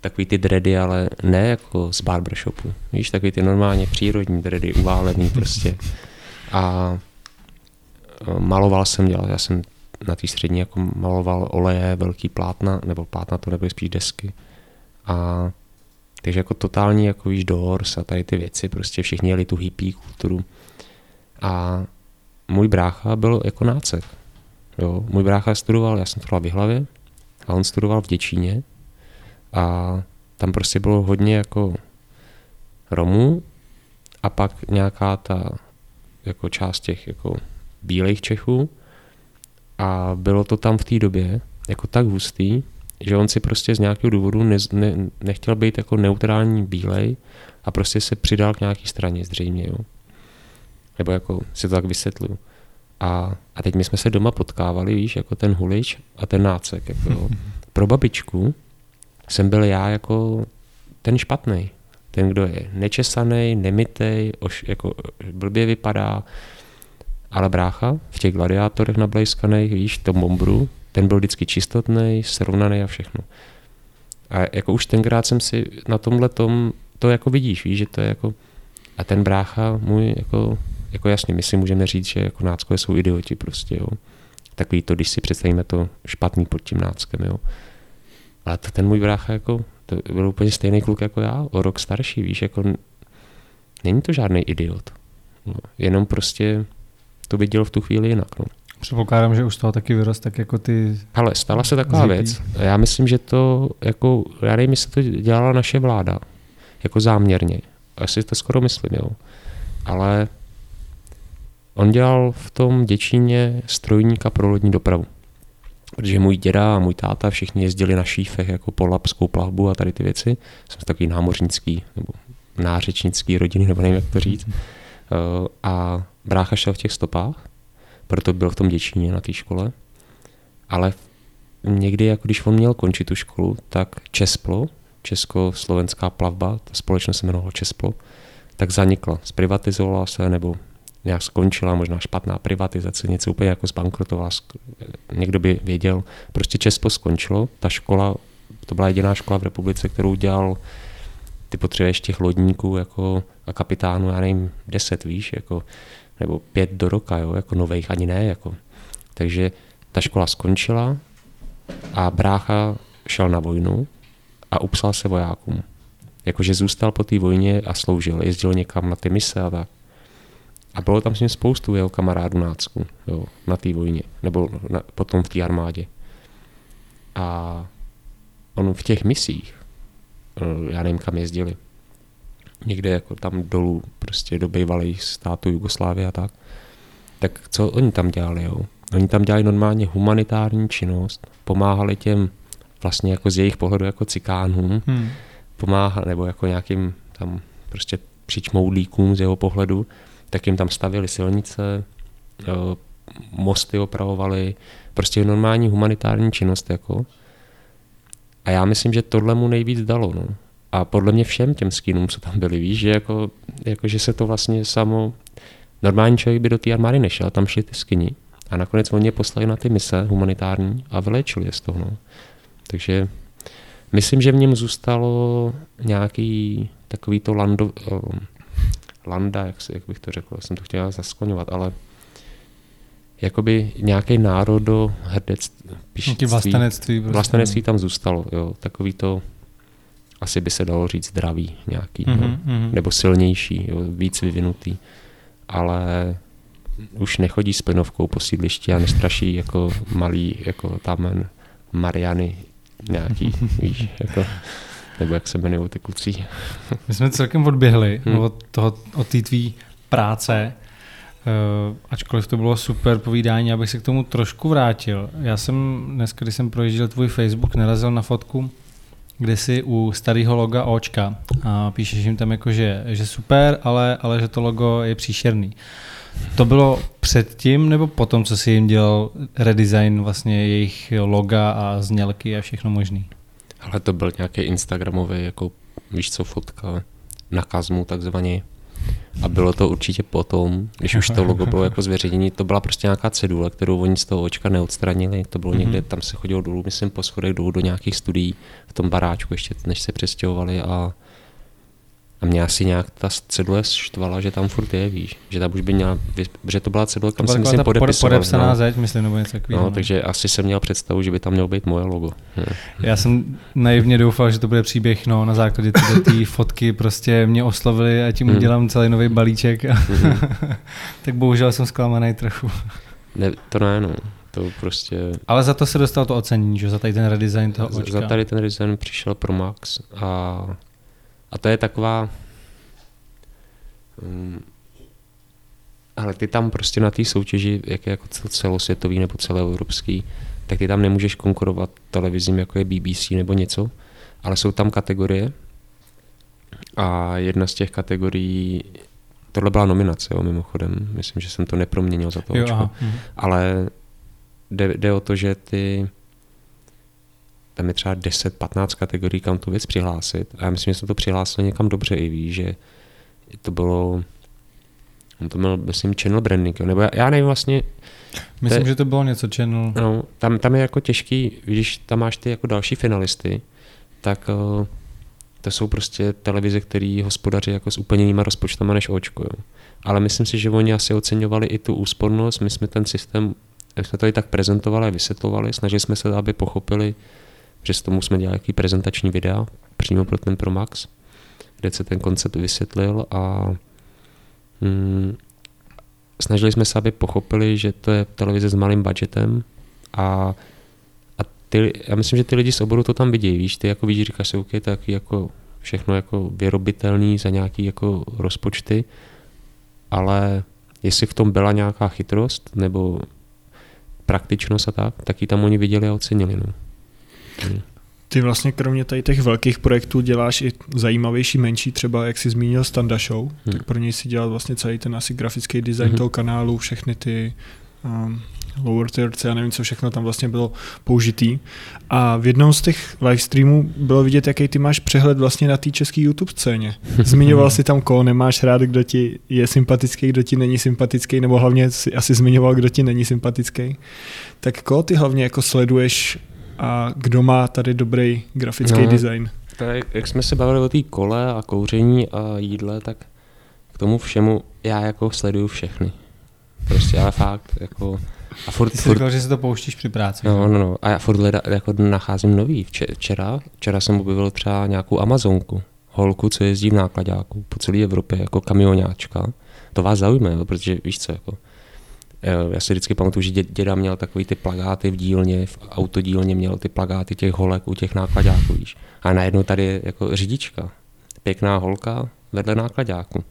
takový ty dready, ale ne jako z barbershopu, víš, takový ty normálně přírodní dready, uválený prostě. A maloval jsem, dělal, já jsem na té střední jako maloval oleje, velký plátna, nebo plátna to nebyly spíš desky. A takže jako totální jako víš Doors a tady ty věci, prostě všichni jeli tu hippie kulturu. A můj brácha byl jako nácek. Jo, můj brácha studoval, já jsem studoval v Jihlavě a on studoval v Děčíně a tam prostě bylo hodně jako Romů a pak nějaká ta jako část těch jako bílých Čechů a bylo to tam v té době jako tak hustý, že on si prostě z nějakého důvodu ne, ne, nechtěl být jako neutrální bílej a prostě se přidal k nějaký straně zřejmě, jo. Nebo jako si to tak vysvětluju. A, a teď my jsme se doma potkávali, víš, jako ten hulič a ten nácek. Jako. Pro babičku jsem byl já jako ten špatný. Ten, kdo je nečesaný, nemitej, oš, jako blbě vypadá, ale brácha v těch gladiátorech nablejskaných, víš, tom bombru, ten byl vždycky čistotný, srovnaný a všechno. A jako už tenkrát jsem si na tomhle tom, to jako vidíš, víš, že to je jako, a ten brácha můj, jako, jako jasně, my si můžeme říct, že jako náckové jsou idioti prostě, jo. Takový to, když si představíme to špatný pod tím náckem, jo. Ale to ten můj brácha, jako, to byl úplně stejný kluk jako já, o rok starší, víš, jako není to žádný idiot. No, jenom prostě to viděl v tu chvíli jinak. No. Předpokládám, že už z toho taky vyrost, tak jako ty... Ale stala se taková zvyklý. věc. Já myslím, že to, jako, já nevím, jestli to dělala naše vláda, jako záměrně. Asi to skoro myslím, jo. Ale on dělal v tom Děčíně strojníka pro lodní dopravu. Protože můj děda a můj táta všichni jezdili na šífech jako po lapskou plavbu a tady ty věci. Jsem takový námořnický nebo nářečnický rodiny, nebo nevím, jak to říct. Eh, a brácha šel v těch stopách, proto byl v tom Děčíně na té škole. Ale někdy, jako když on měl končit tu školu, tak Česplo, Československá plavba, ta společnost se jmenovala Česplo, tak zanikla, zprivatizovala se nebo nějak skončila, možná špatná privatizace, něco úplně jako zbankrotovala, někdo by věděl. Prostě Česko skončilo, ta škola, to byla jediná škola v republice, kterou dělal ty potřebuješ těch lodníků jako a kapitánů, já nevím, deset, víš, jako, nebo pět do roka, jo, jako nových ani ne, jako. Takže ta škola skončila a brácha šel na vojnu a upsal se vojákům. Jakože zůstal po té vojně a sloužil, jezdil někam na ty mise a tak. A bylo tam s ním spoustu jeho kamarádů nácku, jo, na té vojně, nebo na, potom v té armádě. A on v těch misích, eh, já nevím, kam jezdili, někde jako tam dolů, prostě do bývalých států Jugoslávie a tak, tak co oni tam dělali, jo? Oni tam dělali normálně humanitární činnost, pomáhali těm vlastně jako z jejich pohledu jako cikánům, hmm. pomáhali, nebo jako nějakým tam prostě přičmoudlíkům z jeho pohledu, tak jim tam stavili silnice, mosty opravovali, prostě normální humanitární činnost jako. A já myslím, že tohle mu nejvíc dalo, no. A podle mě všem těm skínům, co tam byli, víš, že jako, jako že se to vlastně samo, normální člověk by do té armády nešel, tam šli ty skini. A nakonec oni je poslali na ty mise humanitární a vyléčili je z toho. No. Takže myslím, že v něm zůstalo nějaký takový to lando, landa, jak, jak bych to řekl, jsem to chtěl zaskloňovat, ale jakoby nějaký národo hrdectví, Nějaký vlastenectví. Prostě. Vlastenectví tam zůstalo, jo, takový to, asi by se dalo říct zdravý nějaký, mm-hmm, jo, mm-hmm. nebo silnější, jo, víc vyvinutý, ale už nechodí s plynovkou po sídlišti a nestraší jako malý, jako tam Mariany nějaký, víš, jako nebo jak se jmenují ty kluci. My jsme celkem odběhli hmm. od, toho, od té tvý práce, Uh, ačkoliv to bylo super povídání, abych se k tomu trošku vrátil. Já jsem dnes, když jsem projížděl tvůj Facebook, narazil na fotku, kde jsi u starého loga Očka a píšeš jim tam jako, že, že super, ale, ale že to logo je příšerný. To bylo předtím nebo potom, co jsi jim dělal redesign vlastně jejich loga a znělky a všechno možný? Ale to byl nějaký Instagramový, jako víš co, fotka na kazmu takzvaně. A bylo to určitě potom, když už to logo bylo jako zveřejnění, to byla prostě nějaká cedule, kterou oni z toho očka neodstranili. To bylo mm-hmm. někde, tam se chodilo dolů, myslím, po schodech dolů do nějakých studií v tom baráčku, ještě než se přestěhovali a A mě asi nějak ta cedule štvala, že tam furt je, víš, že tam už by měla, že to byla cedule, kam jsem myslím podepisoval. Podepsaná no. zeď, myslím, nebo něco takového. No, takže asi jsem měl představu, že by tam mělo být moje logo. Hm. Já jsem naivně doufal, že to bude příběh, no, na základě té fotky prostě mě oslovili a tím udělám hmm. celý nový balíček. A hmm. tak bohužel jsem zklamaný trochu. Ne, to ne, no. To prostě... Ale za to se dostal to ocenění, že za tady ten redesign toho očka. Za tady ten redesign přišel pro Max a, a to je taková... Um, ale ty tam prostě na té soutěži, jak je jako celosvětový nebo celoevropský, tak ty tam nemůžeš konkurovat televizím, jako je BBC nebo něco, ale jsou tam kategorie. A jedna z těch kategorií, tohle byla nominace, jo, mimochodem, myslím, že jsem to neproměnil za to jo, očko, mhm. ale jde, jde o to, že ty tam je třeba 10-15 kategorií, kam tu věc přihlásit. A já myslím, že jsem to přihlásil někam dobře i ví, že to bylo on to byl, myslím, channel branding, nebo já, já nevím vlastně. Myslím, to, že to bylo něco channel. No, tam, tam je jako těžký, když tam máš ty jako další finalisty, tak uh, to jsou prostě televize, které hospodaří jako s úplně jinýma rozpočtama než očko. Jo. Ale myslím si, že oni asi oceňovali i tu úspornost, my jsme ten systém jak jsme to i tak prezentovali a vysvětlovali, snažili jsme se, aby pochopili, že s tomu jsme dělali jaký prezentační videa přímo pro ten Pro Max, kde se ten koncept vysvětlil a mm, snažili jsme se, aby pochopili, že to je televize s malým budgetem a, a ty, já myslím, že ty lidi z oboru to tam vidí, víš, ty jako vidíš, říkáš si, OK, tak jako všechno jako vyrobitelný za nějaký jako rozpočty, ale jestli v tom byla nějaká chytrost, nebo praktičnost a tak, tak ji tam oni viděli a ocenili. No. Ty vlastně kromě tady těch velkých projektů děláš i zajímavější, menší, třeba jak jsi zmínil Standa Show, hmm. tak pro něj si dělal vlastně celý ten asi grafický design hmm. toho kanálu, všechny ty um, lower thirds, já nevím, co všechno tam vlastně bylo použitý. A v jednom z těch live streamů bylo vidět, jaký ty máš přehled vlastně na té české YouTube scéně. Zmiňoval si tam, koho nemáš rád, kdo ti je sympatický, kdo ti není sympatický, nebo hlavně si asi zmiňoval, kdo ti není sympatický. Tak koho ty hlavně jako sleduješ a kdo má tady dobrý grafický no, design? Tak, jak jsme se bavili o té kole a kouření a jídle, tak k tomu všemu já jako sleduju všechny. Prostě ale fakt, jako a furt, Ty jsi furt, říkal, že si to pouštíš při práci. No, no, no. A já furt leda, jako nacházím nový. Včera, včera jsem objevil třeba nějakou Amazonku. Holku, co jezdí v nákladáku po celé Evropě jako kamionáčka. To vás zaujme, jo, protože víš co, jako, já si vždycky pamatuju, že děda měl takový ty plagáty v dílně, v autodílně měl ty plagáty těch holek u těch nákladáků, víš. A najednou tady je jako řidička, pěkná holka vedle nákladáku.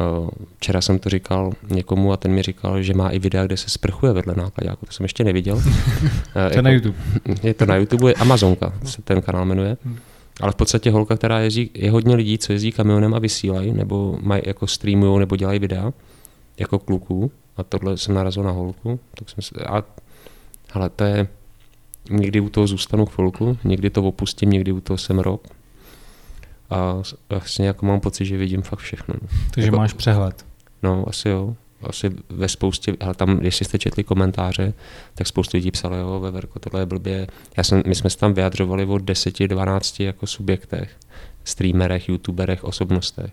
Eh, včera jsem to říkal někomu a ten mi říkal, že má i videa, kde se sprchuje vedle nákladňáku. To jsem ještě neviděl. to je jako, na YouTube. Je to na YouTube, je Amazonka, se ten kanál jmenuje. Hmm. Ale v podstatě holka, která jezdí, je hodně lidí, co jezdí kamionem a vysílají, nebo mají jako streamují, nebo dělají videa, jako kluků. A tohle jsem narazil na holku. Tak jsem se, a, ale to je, někdy u toho zůstanu chvilku, někdy to opustím, někdy u toho jsem rok, a vlastně jako mám pocit, že vidím fakt všechno. Takže jako, máš přehled. No, asi jo. Asi ve spoustě, ale tam, jestli jste četli komentáře, tak spoustu lidí psalo, jo, ve Verko, tohle je blbě. Já jsem, my jsme se tam vyjadřovali o 10-12 jako subjektech, streamerech, youtuberech, osobnostech.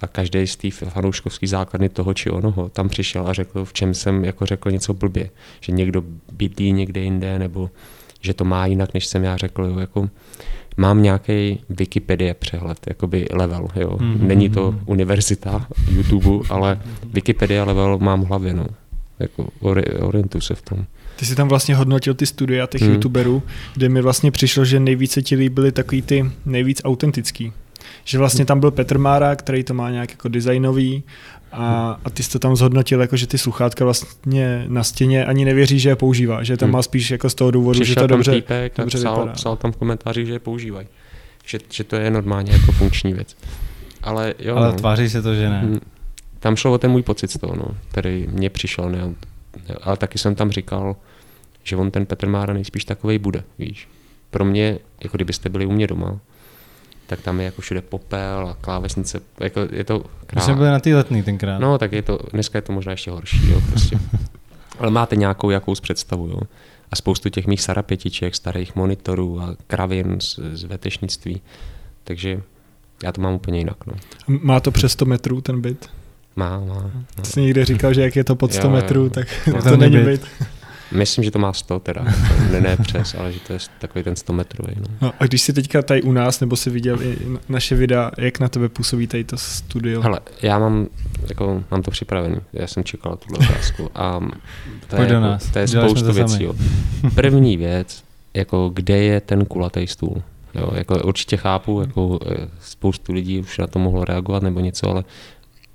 A každý z té fanouškovské základny toho či onoho tam přišel a řekl, v čem jsem jako řekl něco blbě. Že někdo bydlí někde jinde, nebo že to má jinak, než jsem já řekl. Jo. Jako, mám nějaký Wikipedia přehled, jakoby level, jo. Mm-hmm. Není to univerzita YouTube, ale Wikipedia level mám v hlavě, no. Jako ori- orientuju se v tom. Ty jsi tam vlastně hodnotil ty studia těch hmm. youtuberů, kde mi vlastně přišlo, že nejvíce ti líbily takový ty nejvíc autentický. Že vlastně tam byl Petr Mára, který to má nějak jako designový a, a ty jsi to tam zhodnotil, jako že ty sluchátka vlastně na stěně ani nevěří, že je používá, že tam hmm. má spíš jako z toho důvodu, Přišel že to dobře, týpek, dobře psal, vypadá. psal tam v komentářích, že je používají. Že, že to je normálně jako funkční věc. Ale, jo, Ale no. tváří se to, že ne. Hmm. Tam šlo o ten můj pocit z toho, no, který mě přišel. Ne, ale taky jsem tam říkal, že on ten Petr Mára nejspíš takovej bude, víš. Pro mě, jako kdybyste byli u mě doma, tak tam je jako všude popel a klávesnice, jako je to krát. jsme byli na ty letný tenkrát. No, tak je to, dneska je to možná ještě horší, jo, prostě. Ale máte nějakou jakous představu, jo. A spoustu těch mých sarapětiček, starých monitorů a kravin z, z vetešnictví. Takže Já to mám úplně jinak. No. Má to přes 100 metrů ten byt? Má, má. má. Ty jsi někde říkal, že jak je to pod 100 Jo, jo. metrů, tak No. to není byt. Myslím, že to má 100 teda. ne, ne přes, ale že to je takový ten 100 metrový. No. No, a když jsi teďka tady u nás, nebo si viděl i na- naše videa, jak na tebe působí tady to studio? Hele, já mám, jako, mám to připravený. Já jsem čekal tuhle otázku. A to Pojď je, do jako, nás. to je Děláš spoustu věcí. Jo. První věc, jako kde je ten kulatý stůl. Jo, jako určitě chápu, jako eh, spoustu lidí už na to mohlo reagovat nebo něco, ale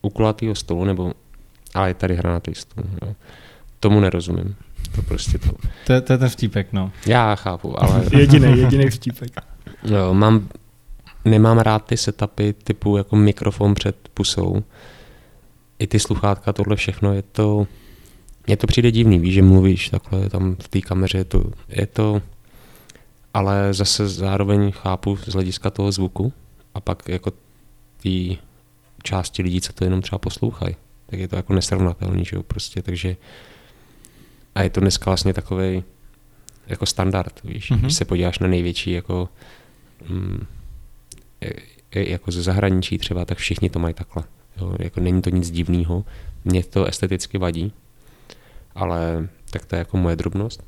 u kulatého stolu, nebo ale je tady hranatý stůl. Jo. Tomu nerozumím. To prostě to. To, je- to je ten vtípek, no. Já chápu, ale Jediný, jediný vtípek. Jo, mám, nemám rád ty setupy typu jako mikrofon před pusou. I ty sluchátka, tohle všechno, je to, mně to přijde divný, víš, že mluvíš takhle tam v té kameře, je to, je to, ale zase zároveň chápu z hlediska toho zvuku a pak jako té části lidí, co to jenom třeba poslouchají, tak je to jako nesrovnatelný, že jo, prostě, takže a je to dneska vlastně takový jako standard, víš, Mhm. mm-hmm. když se podíváš na největší jako mm, je- je- jako ze zahraničí třeba, tak všichni to mají takhle. Jo, jako není to nic divného. Mně to esteticky vadí, ale tak to je jako moje drobnost.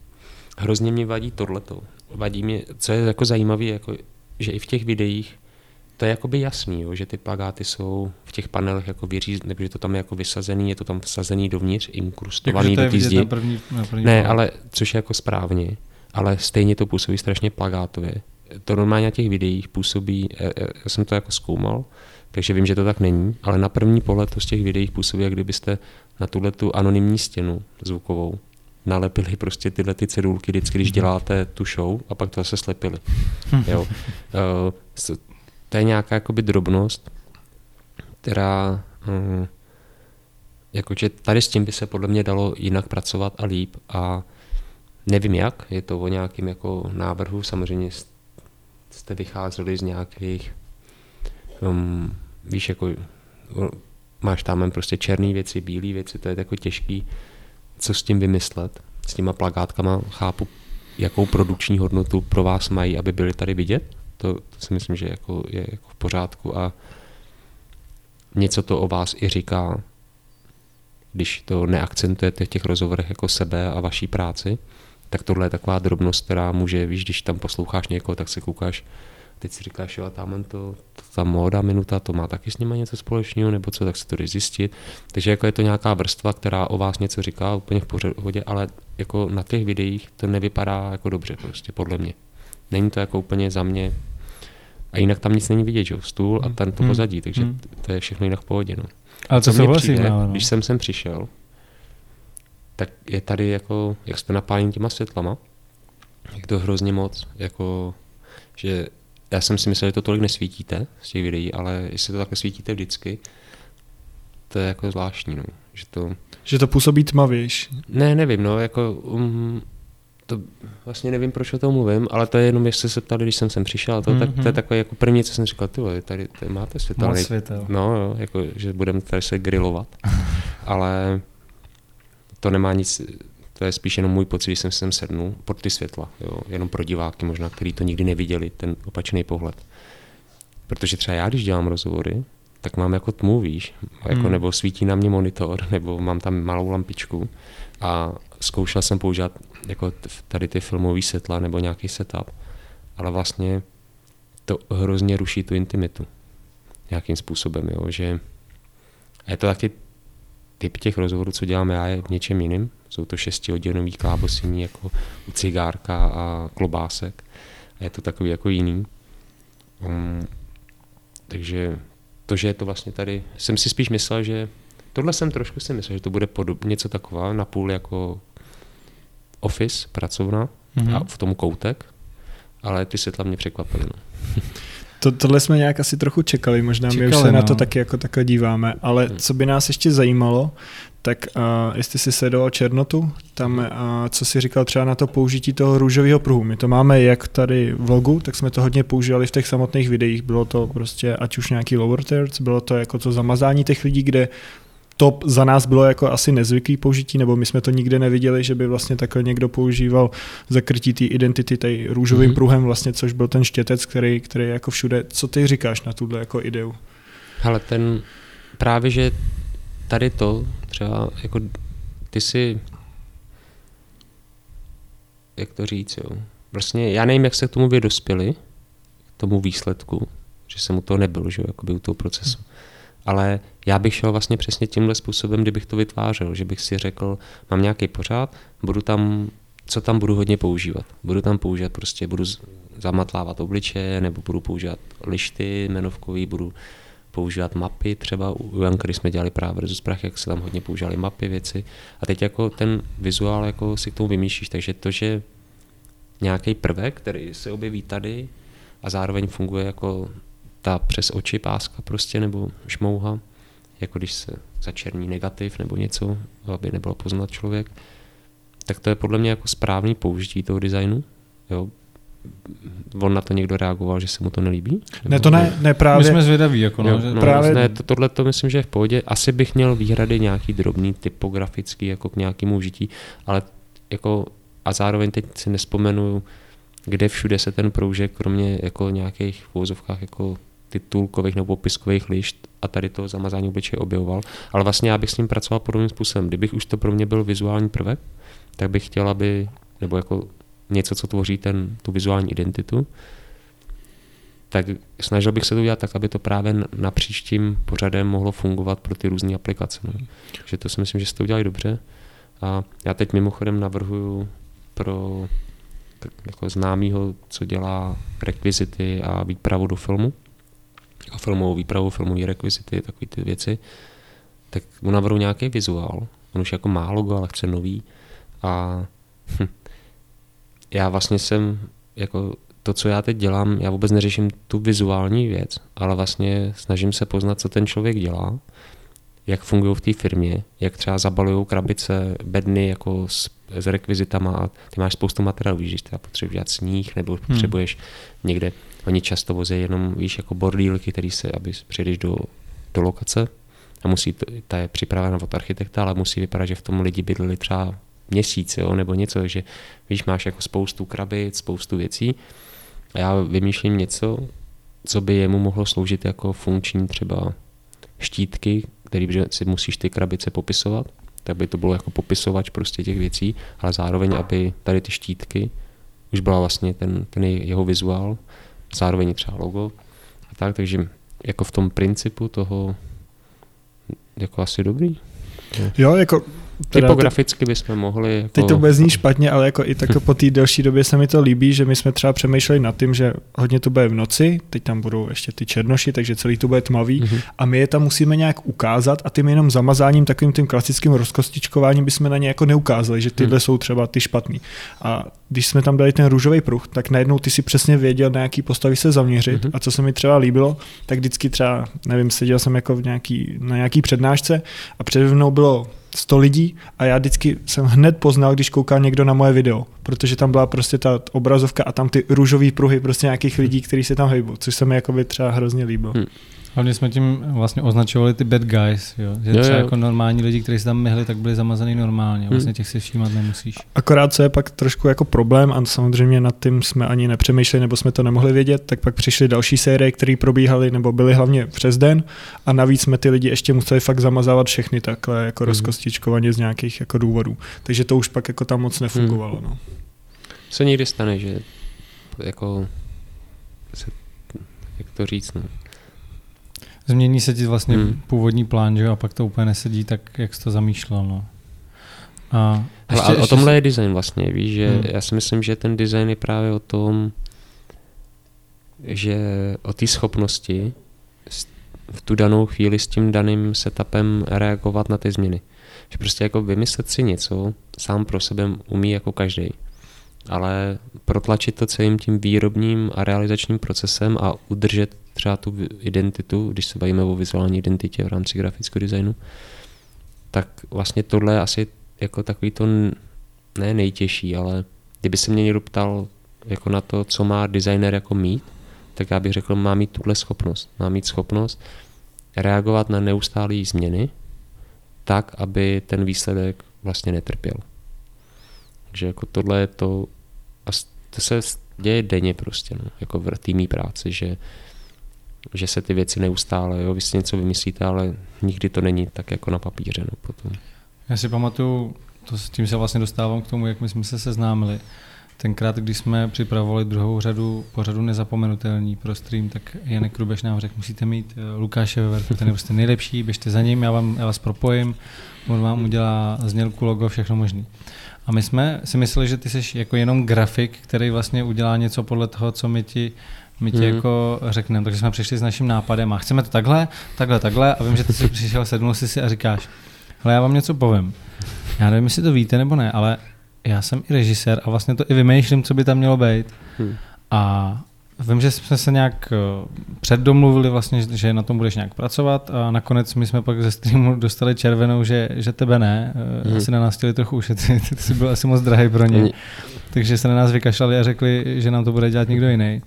Hrozně mě vadí tohleto. Vadí mě, co je jako zajímavé, jako, že i v těch videích to je jakoby jasný, jo, že ty plagáty jsou v těch panelech jako vyříz, nebo že to tam je jako vysazený, je to tam vsazený dovnitř, inkrustovaný je do té zdi. na první, na první Ne, pohled. ale což je jako správně, ale stejně to působí strašně plagátově. To normálně na těch videích působí, eh, eh, já jsem to jako zkoumal, takže vím, že to tak není, ale na první pohled to z těch videích působí, jak kdybyste na tuhle tu anonymní stěnu zvukovou nalepili prostě tyhle ty cedulky vždycky, když děláte tu show a pak to zase slepili. Jo. To je nějaká jakoby drobnost, která hm, jakože tady s tím by se podle mě dalo jinak pracovat a líp a nevím jak, je to o nějakém jako návrhu, samozřejmě jste vycházeli z nějakých, um, víš, jako máš tam prostě černé věci, bílé věci, to je jako těžký, co s tím vymyslet. S těma plagátkama chápu, jakou produkční hodnotu pro vás mají, aby byly tady vidět. To, to si myslím, že jako je jako v pořádku a něco to o vás i říká, když to neakcentujete v těch rozhovorech jako sebe a vaší práci, tak tohle je taková drobnost, která může, víš, když tam posloucháš někoho, tak se koukáš, teď si říkáš, jo, tam to, to, ta móda minuta, to má taky s nima něco společného, nebo co, tak se to jde zjistit. Takže jako je to nějaká vrstva, která o vás něco říká úplně v pohodě, ale jako na těch videích to nevypadá jako dobře prostě, podle mě. Není to jako úplně za mě, a jinak tam nic není vidět, že jo, stůl a ten to Hmm. pozadí, takže Hmm. to je všechno jinak v pohodě, no. Ale to Co mně souhlasím, přijde, no, když jsem sem přišel, tak je tady jako, jak jste napálení těma světlama, jak to hrozně moc, jako, že já jsem si myslel, že to tolik nesvítíte z těch videí, ale jestli to takhle svítíte vždycky, to je jako zvláštní, no. Že to, Že to působí tmavější. ne, nevím, no, jako, um, to vlastně nevím, proč o tom mluvím, ale to je jenom, jestli se ptali, když jsem sem přišel, to, mm-hmm. tak, to je Mhm. takové jako první, co jsem říkal, ty vole, tady, tady máte světelný Moc světel. No, jo, jako, že budeme tady se grilovat. Ale to nemá nic, to je spíš jenom můj pocit, když jsem sem sednul pod ty světla, jo, jenom pro diváky možná, kteří to nikdy neviděli, ten opačný pohled. Protože třeba já, když dělám rozhovory, tak mám jako tmu, víš, jako, Hmm. nebo svítí na mě monitor, nebo mám tam malou lampičku a zkoušel jsem používat jako tady ty filmové světla nebo nějaký setup, ale vlastně to hrozně ruší tu intimitu nějakým způsobem, jo, že a je to taky typ těch rozhovorů, co dělám já, je v něčem jiným. Jsou to šestihodinový klábosení jako u cigárka a klobásek. A je to takový jako jiný. Um, takže to, že je to vlastně tady, jsem si spíš myslel, že tohle jsem trošku si myslel, že to bude podob, něco taková, napůl jako office, pracovna Mhm. a v tom koutek, ale ty světla mě překvapily. No. To, tohle jsme nějak asi trochu čekali, možná my už Čekali, se na no. to taky jako takhle díváme, ale Hmm. co by nás ještě zajímalo, tak uh, jestli si sledoval Černotu, tam uh, co si říkal třeba na to použití toho růžového pruhu. My to máme jak tady v logu, tak jsme to hodně používali v těch samotných videích. Bylo to prostě ať už nějaký lower thirds, bylo to jako to zamazání těch lidí, kde to za nás bylo jako asi nezvyklý použití, nebo my jsme to nikdy neviděli, že by vlastně takhle někdo používal zakrytí té identity tady růžovým mm-hmm. pruhem vlastně, což byl ten štětec, který, který je jako všude. Co ty říkáš na tuhle jako ideu? Hele, ten právě, že tady to třeba jako ty si jak to říct, jo. Vlastně já nevím, jak se k tomu by dospěli, k tomu výsledku, že jsem u toho nebyl, že jo, jakoby u toho procesu. Ale já bych šel vlastně přesně tímhle způsobem, kdybych to vytvářel, že bych si řekl, mám nějaký pořád, budu tam, co tam budu hodně používat. Budu tam používat prostě, budu zamatlávat obličeje, nebo budu používat lišty jmenovkový, budu používat mapy, třeba u Janka, jsme dělali právě versus prach, jak se tam hodně používali mapy, věci. A teď jako ten vizuál jako si k tomu vymýšlíš, takže to, že nějaký prvek, který se objeví tady a zároveň funguje jako ta přes oči páska prostě, nebo šmouha, jako když se začerní negativ nebo něco, aby nebylo poznat člověk, tak to je podle mě jako správný použití toho designu. Jo, on na to někdo reagoval, že se mu to nelíbí? Ne, to ne, ne právě. My jsme zvědaví. Jako no, jo, že... no, právě... ne, to, tohle to myslím, že je v pohodě. Asi bych měl výhrady nějaký drobný typografický jako k nějakému užití, ale jako a zároveň teď si nespomenu, kde všude se ten proužek, kromě jako nějakých v jako titulkových nebo popiskových lišt a tady to zamazání obličeje objevoval. Ale vlastně já bych s ním pracoval podobným způsobem. Kdybych už to pro mě byl vizuální prvek, tak bych chtěl, aby, nebo jako něco, co tvoří ten, tu vizuální identitu, tak snažil bych se to udělat tak, aby to právě na příštím pořadem mohlo fungovat pro ty různé aplikace. No. Že to si myslím, že jste udělali dobře. A já teď mimochodem navrhuju pro jako známýho, co dělá rekvizity a výpravu do filmu, a filmovou výpravu, filmové rekvizity, takové ty věci, tak mu navrhu nějaký vizuál. On už jako má logo, ale chce nový. A hm, já vlastně jsem jako to, co já teď dělám, já vůbec neřeším tu vizuální věc, ale vlastně snažím se poznat, co ten člověk dělá, jak fungují v té firmě, jak třeba zabalují krabice, bedny jako s, s rekvizitama ty máš spoustu materiálů, víš, třeba potřebuješ dělat sníh, nebo hmm. potřebuješ někde, oni často vozí jenom, víš, jako bordílky, který se, aby přijdeš do, do lokace. A musí, ta je připravena od architekta, ale musí vypadat, že v tom lidi bydleli třeba měsíc, jo, nebo něco, takže víš, máš jako spoustu krabic, spoustu věcí. A já vymýšlím něco, co by jemu mohlo sloužit jako funkční třeba štítky, který si musíš ty krabice popisovat, tak by to bylo jako popisovač prostě těch věcí, ale zároveň, aby tady ty štítky už byla vlastně ten, ten jeho vizuál, zároveň třeba logo a tak, takže jako v tom principu toho jako asi dobrý. Jo, jako Teda Typograficky bychom mohli... Jako... Teď to vůbec zní špatně, ale jako i tak po té delší době se mi to líbí, že my jsme třeba přemýšleli nad tím, že hodně to bude v noci, teď tam budou ještě ty černoši, takže celý to bude tmavý mm-hmm. a my je tam musíme nějak ukázat a tím jenom zamazáním, takovým tím klasickým rozkostičkováním bychom na ně jako neukázali, že tyhle mm. jsou třeba ty špatný. A když jsme tam dali ten růžový pruh, tak najednou ty si přesně věděl, na jaký postavy se zaměřit mm-hmm. a co se mi třeba líbilo, tak vždycky třeba, nevím, seděl jsem jako v nějaký, na nějaký přednášce a přede mnou bylo 100 lidí a já vždycky jsem hned poznal, když koukal někdo na moje video, protože tam byla prostě ta obrazovka a tam ty růžové pruhy prostě nějakých lidí, kteří se tam hejbou, což se mi jako by třeba hrozně líbilo. Hmm. Hlavně jsme tím vlastně označovali ty bad guys, jo? že jo, třeba jo. jako normální lidi, kteří se tam myhli, tak byli zamazaný normálně, hmm. vlastně těch si všímat nemusíš. Akorát co je pak trošku jako problém a samozřejmě nad tím jsme ani nepřemýšleli, nebo jsme to nemohli vědět, tak pak přišly další série, které probíhaly nebo byly hlavně přes den a navíc jsme ty lidi ještě museli fakt zamazávat všechny takhle jako hmm. rozkostičkovaně z nějakých jako důvodů. Takže to už pak jako tam moc nefungovalo. Hmm. No. Co někdy stane, že jako se, jak to říct, no, Změní se ti vlastně hmm. původní plán, že a pak to úplně nesedí tak, jak jsi to zamýšlel. No. A ještě, ale o tomhle je design vlastně, víš, že hmm. já si myslím, že ten design je právě o tom, že o té schopnosti v tu danou chvíli s tím daným setupem reagovat na ty změny. Že prostě jako vymyslet si něco sám pro sebe umí jako každý. Ale protlačit to celým tím výrobním a realizačním procesem a udržet třeba tu identitu, když se bavíme o vizuální identitě v rámci grafického designu, tak vlastně tohle je asi jako takový to ne nejtěžší, ale kdyby se mě někdo ptal jako na to, co má designer jako mít, tak já bych řekl, má mít tuhle schopnost. Má mít schopnost reagovat na neustálé změny tak, aby ten výsledek vlastně netrpěl. Takže jako tohle je to, a to se děje denně prostě, no, jako v týmí práci, že, že se ty věci neustále, jo, vy si něco vymyslíte, ale nikdy to není tak jako na papíře, no, potom. Já si pamatuju, to s tím se vlastně dostávám k tomu, jak my jsme se seznámili. Tenkrát, když jsme připravovali druhou řadu pořadu nezapomenutelný pro stream, tak Janek Rubeš nám řekl, musíte mít eh, Lukáše ve verku, ten je prostě nejlepší, běžte za ním, já, vám, já vás propojím, on vám udělá znělku, logo, všechno možné. A my jsme si mysleli, že ty jsi jako jenom grafik, který vlastně udělá něco podle toho, co my ti my ti mm. jako řekneme, takže jsme přišli s naším nápadem a chceme to takhle, takhle, takhle a vím, že ty jsi přišel, sednul jsi si a říkáš, ale já vám něco povím. Já nevím, jestli to víte nebo ne, ale já jsem i režisér a vlastně to i vymýšlím, co by tam mělo být. Hmm. A vím, že jsme se nějak eh, předdomluvili vlastně, že na tom budeš nějak pracovat a nakonec my jsme pak ze streamu dostali červenou, že, že tebe ne. Eh, hmm. Asi na nás chtěli trochu ušetřit, ty jsi byl asi moc drahý pro ně. Hmm. Takže se na nás vykašlali a řekli, že nám to bude dělat někdo jiný.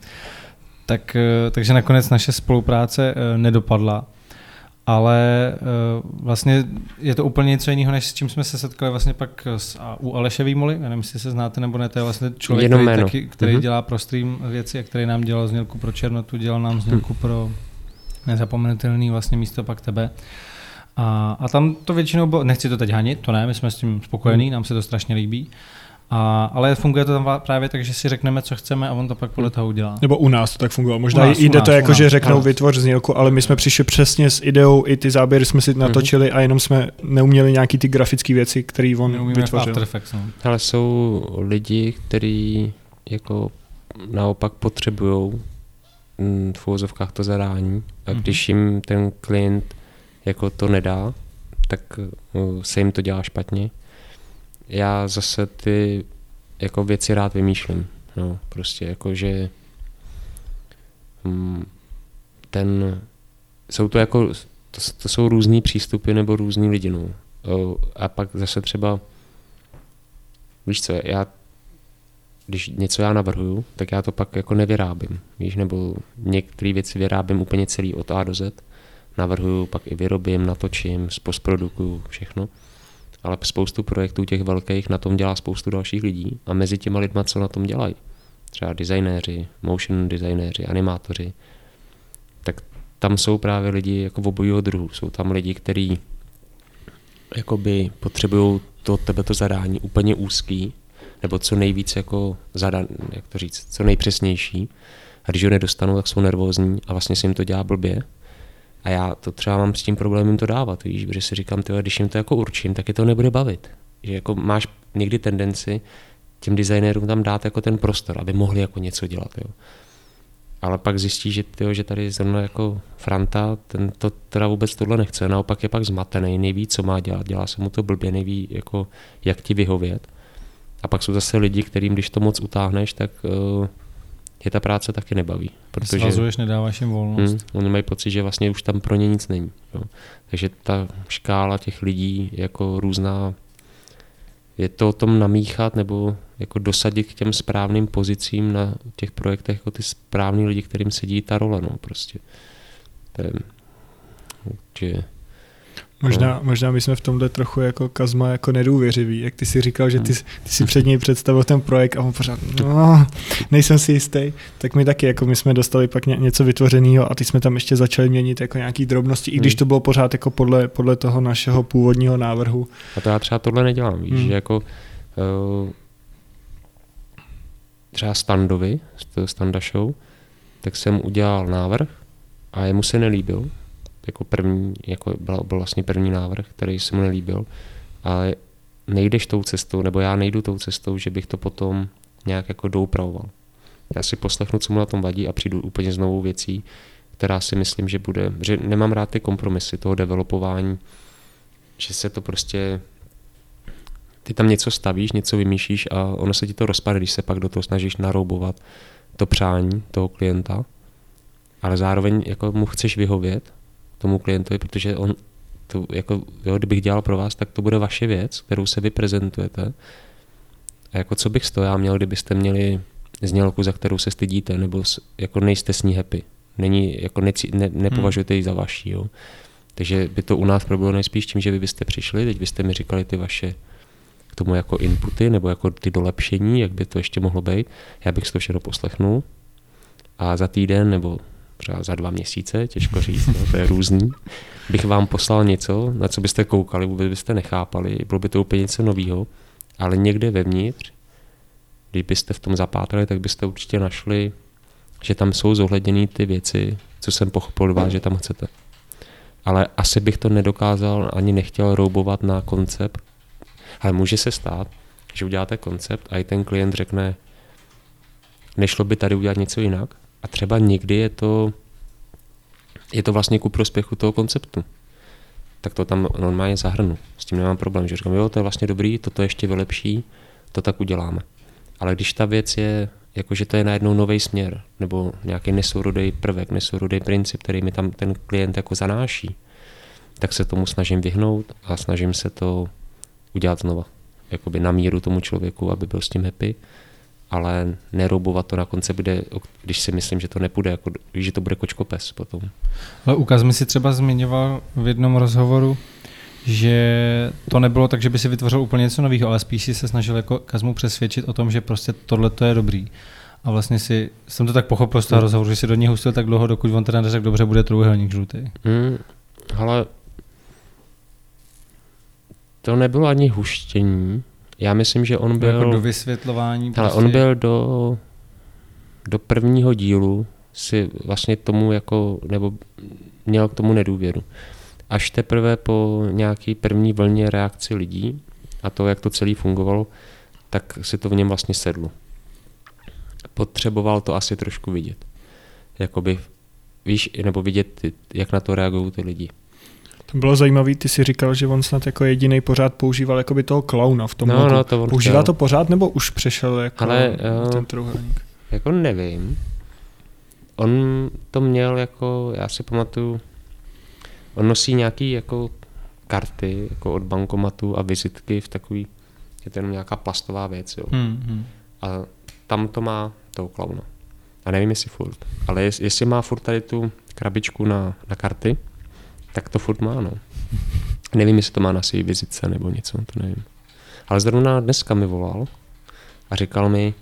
Tak, eh, takže nakonec naše spolupráce nedopadla ale uh, vlastně je to úplně něco jiného, než s čím jsme se setkali vlastně pak s, a, u Aleše Výmoly, já nevím, jestli se znáte nebo ne, to je vlastně člověk, Jenom který, taky, který uh-huh. dělá pro stream věci a který nám dělal znělku pro Černotu, dělal nám znělku uh-huh. pro nezapomenutelný vlastně místo pak tebe. A, a tam to většinou bylo, nechci to teď hanit, to ne, my jsme s tím spokojení, nám se to strašně líbí, a, ale funguje to tam právě tak, že si řekneme, co chceme a on to pak podle toho udělá. Nebo u nás to tak fungovalo. Možná nás, jde nás, to jako, že řeknou vytvoř znělku, ale my jsme přišli přesně s ideou, i ty záběry jsme si natočili mm-hmm. a jenom jsme neuměli nějaký ty grafické věci, které on Neumíme vytvořil. Effects, no. Ale jsou lidi, kteří jako naopak potřebují mm, v úvozovkách to zadání a mhm. když jim ten klient jako to nedá, tak uh, se jim to dělá špatně já zase ty jako věci rád vymýšlím. No, prostě jako, že mm, ten, jsou to jako, to, to jsou různý přístupy nebo různý lidi, no. A pak zase třeba, víš co, já, když něco já navrhuju, tak já to pak jako nevyrábím, víš, nebo některé věci vyrábím úplně celý od A do Z, navrhuju, pak i vyrobím, natočím, postprodukuju, všechno ale spoustu projektů těch velkých na tom dělá spoustu dalších lidí a mezi těma lidma, co na tom dělají, třeba designéři, motion designéři, animátoři, tak tam jsou právě lidi jako v obojího druhu. Jsou tam lidi, kteří jakoby potřebují to tebe to zadání úplně úzký, nebo co nejvíc jako zadan, jak to říct, co nejpřesnější. A když ho nedostanou, tak jsou nervózní a vlastně si jim to dělá blbě a já to třeba mám s tím problémem to dávat, víš, protože si říkám, tyhle, když jim to jako určím, tak je to nebude bavit. Že jako máš někdy tendenci těm designérům tam dát jako ten prostor, aby mohli jako něco dělat. Jo. Ale pak zjistí, že, tyjo, že tady zrovna jako Franta, ten to teda vůbec tohle nechce, naopak je pak zmatený, neví, co má dělat, dělá se mu to blbě, neví, jako, jak ti vyhovět. A pak jsou zase lidi, kterým, když to moc utáhneš, tak uh, je ta práce taky nebaví. Protože, Svazuješ, nedáváš jim volnost. Hmm, oni mají pocit, že vlastně už tam pro ně nic není. Jo. Takže ta škála těch lidí jako různá, je to o tom namíchat nebo jako dosadit k těm správným pozicím na těch projektech jako ty správní lidi, kterým sedí ta role. No, prostě. To je, určitě Možná, no. možná my jsme v tomhle trochu jako Kazma jako nedůvěřivý, jak ty si říkal, že ty, ty si před něj představil ten projekt a on pořád, no, nejsem si jistý, tak my taky, jako my jsme dostali pak ně, něco vytvořeného a ty jsme tam ještě začali měnit jako nějaký drobnosti, i když hmm. to bylo pořád jako podle, podle toho našeho původního návrhu. A to já třeba tohle nedělám, víš, hmm. že jako uh, třeba Standovi, Standa Show, tak jsem udělal návrh a jemu se nelíbil, jako první, jako byl, byl vlastně první návrh, který se mu nelíbil, ale nejdeš tou cestou, nebo já nejdu tou cestou, že bych to potom nějak jako doupravoval. Já si poslechnu, co mu na tom vadí a přijdu úplně s novou věcí, která si myslím, že bude, že nemám rád ty kompromisy toho developování, že se to prostě, ty tam něco stavíš, něco vymýšlíš a ono se ti to rozpadne, když se pak do toho snažíš naroubovat to přání toho klienta, ale zároveň jako mu chceš vyhovět tomu klientovi, protože on to, jako, jo, kdybych dělal pro vás, tak to bude vaše věc, kterou se vy prezentujete. A jako co bych z toho já měl, kdybyste měli znělku, za kterou se stydíte, nebo jako nejste s ní happy. Není, jako neci, ne, nepovažujete ji za vaší. Jo. Takže by to u nás bylo nejspíš tím, že vy byste přišli, teď byste mi říkali ty vaše k tomu jako inputy nebo jako ty dolepšení, jak by to ještě mohlo být. Já bych si to všechno poslechnul a za týden nebo třeba za dva měsíce, těžko říct, no, to je různý, bych vám poslal něco, na co byste koukali, vůbec byste nechápali, bylo by to úplně něco nového, ale někde vevnitř, kdybyste v tom zapátrali, tak byste určitě našli, že tam jsou zohledněny ty věci, co jsem pochopil vás, že tam chcete. Ale asi bych to nedokázal ani nechtěl roubovat na koncept, ale může se stát, že uděláte koncept a i ten klient řekne, nešlo by tady udělat něco jinak. A třeba někdy je to, je to vlastně ku prospěchu toho konceptu. Tak to tam normálně zahrnu. S tím nemám problém, že říkám, jo, to je vlastně dobrý, toto ještě vylepší, to tak uděláme. Ale když ta věc je, jakože to je najednou nový směr, nebo nějaký nesourodý prvek, nesourodý princip, který mi tam ten klient jako zanáší, tak se tomu snažím vyhnout a snažím se to udělat znova. Jakoby na míru tomu člověku, aby byl s tím happy, ale neroubovat to na konce, kde, když si myslím, že to nepůjde, jako, že to bude kočkopes potom. Ale ukaz mi si třeba zmiňoval v jednom rozhovoru, že to nebylo tak, že by si vytvořil úplně něco nového, ale spíš si se snažil jako Kazmu přesvědčit o tom, že prostě tohle to je dobrý. A vlastně si, jsem to tak pochopil z toho mm. rozhovoru, že si do něj hustil tak dlouho, dokud on teda neřekl, dobře, bude trojúhelník žlutý. Mm, ale to nebylo ani huštění. Já myslím, že on byl... Jako do vysvětlování. Ale prostě... on byl do, do prvního dílu si vlastně tomu jako, nebo měl k tomu nedůvěru. Až teprve po nějaký první vlně reakci lidí a to, jak to celé fungovalo, tak si to v něm vlastně sedlo. Potřeboval to asi trošku vidět. Jakoby, víš, nebo vidět, jak na to reagují ty lidi. To bylo zajímavé, ty si říkal, že on snad jako jediný pořád používal jakoby toho klauna v tom no. No, to Používá chtěl. to pořád nebo už přešel jako Ale, uh, ten trojuhelník? Jako nevím. On to měl jako, já si pamatuju, on nosí nějaký jako karty jako od bankomatu a vizitky v takový, je to jenom nějaká plastová věc, jo. Hmm, hmm. A tam to má toho klauna. A nevím, jestli furt. Ale jestli má furt tady tu krabičku na, na karty, tak to furt má, no. Nevím, jestli to má na své vizitce nebo něco, to nevím. Ale zrovna dneska mi volal a říkal mi,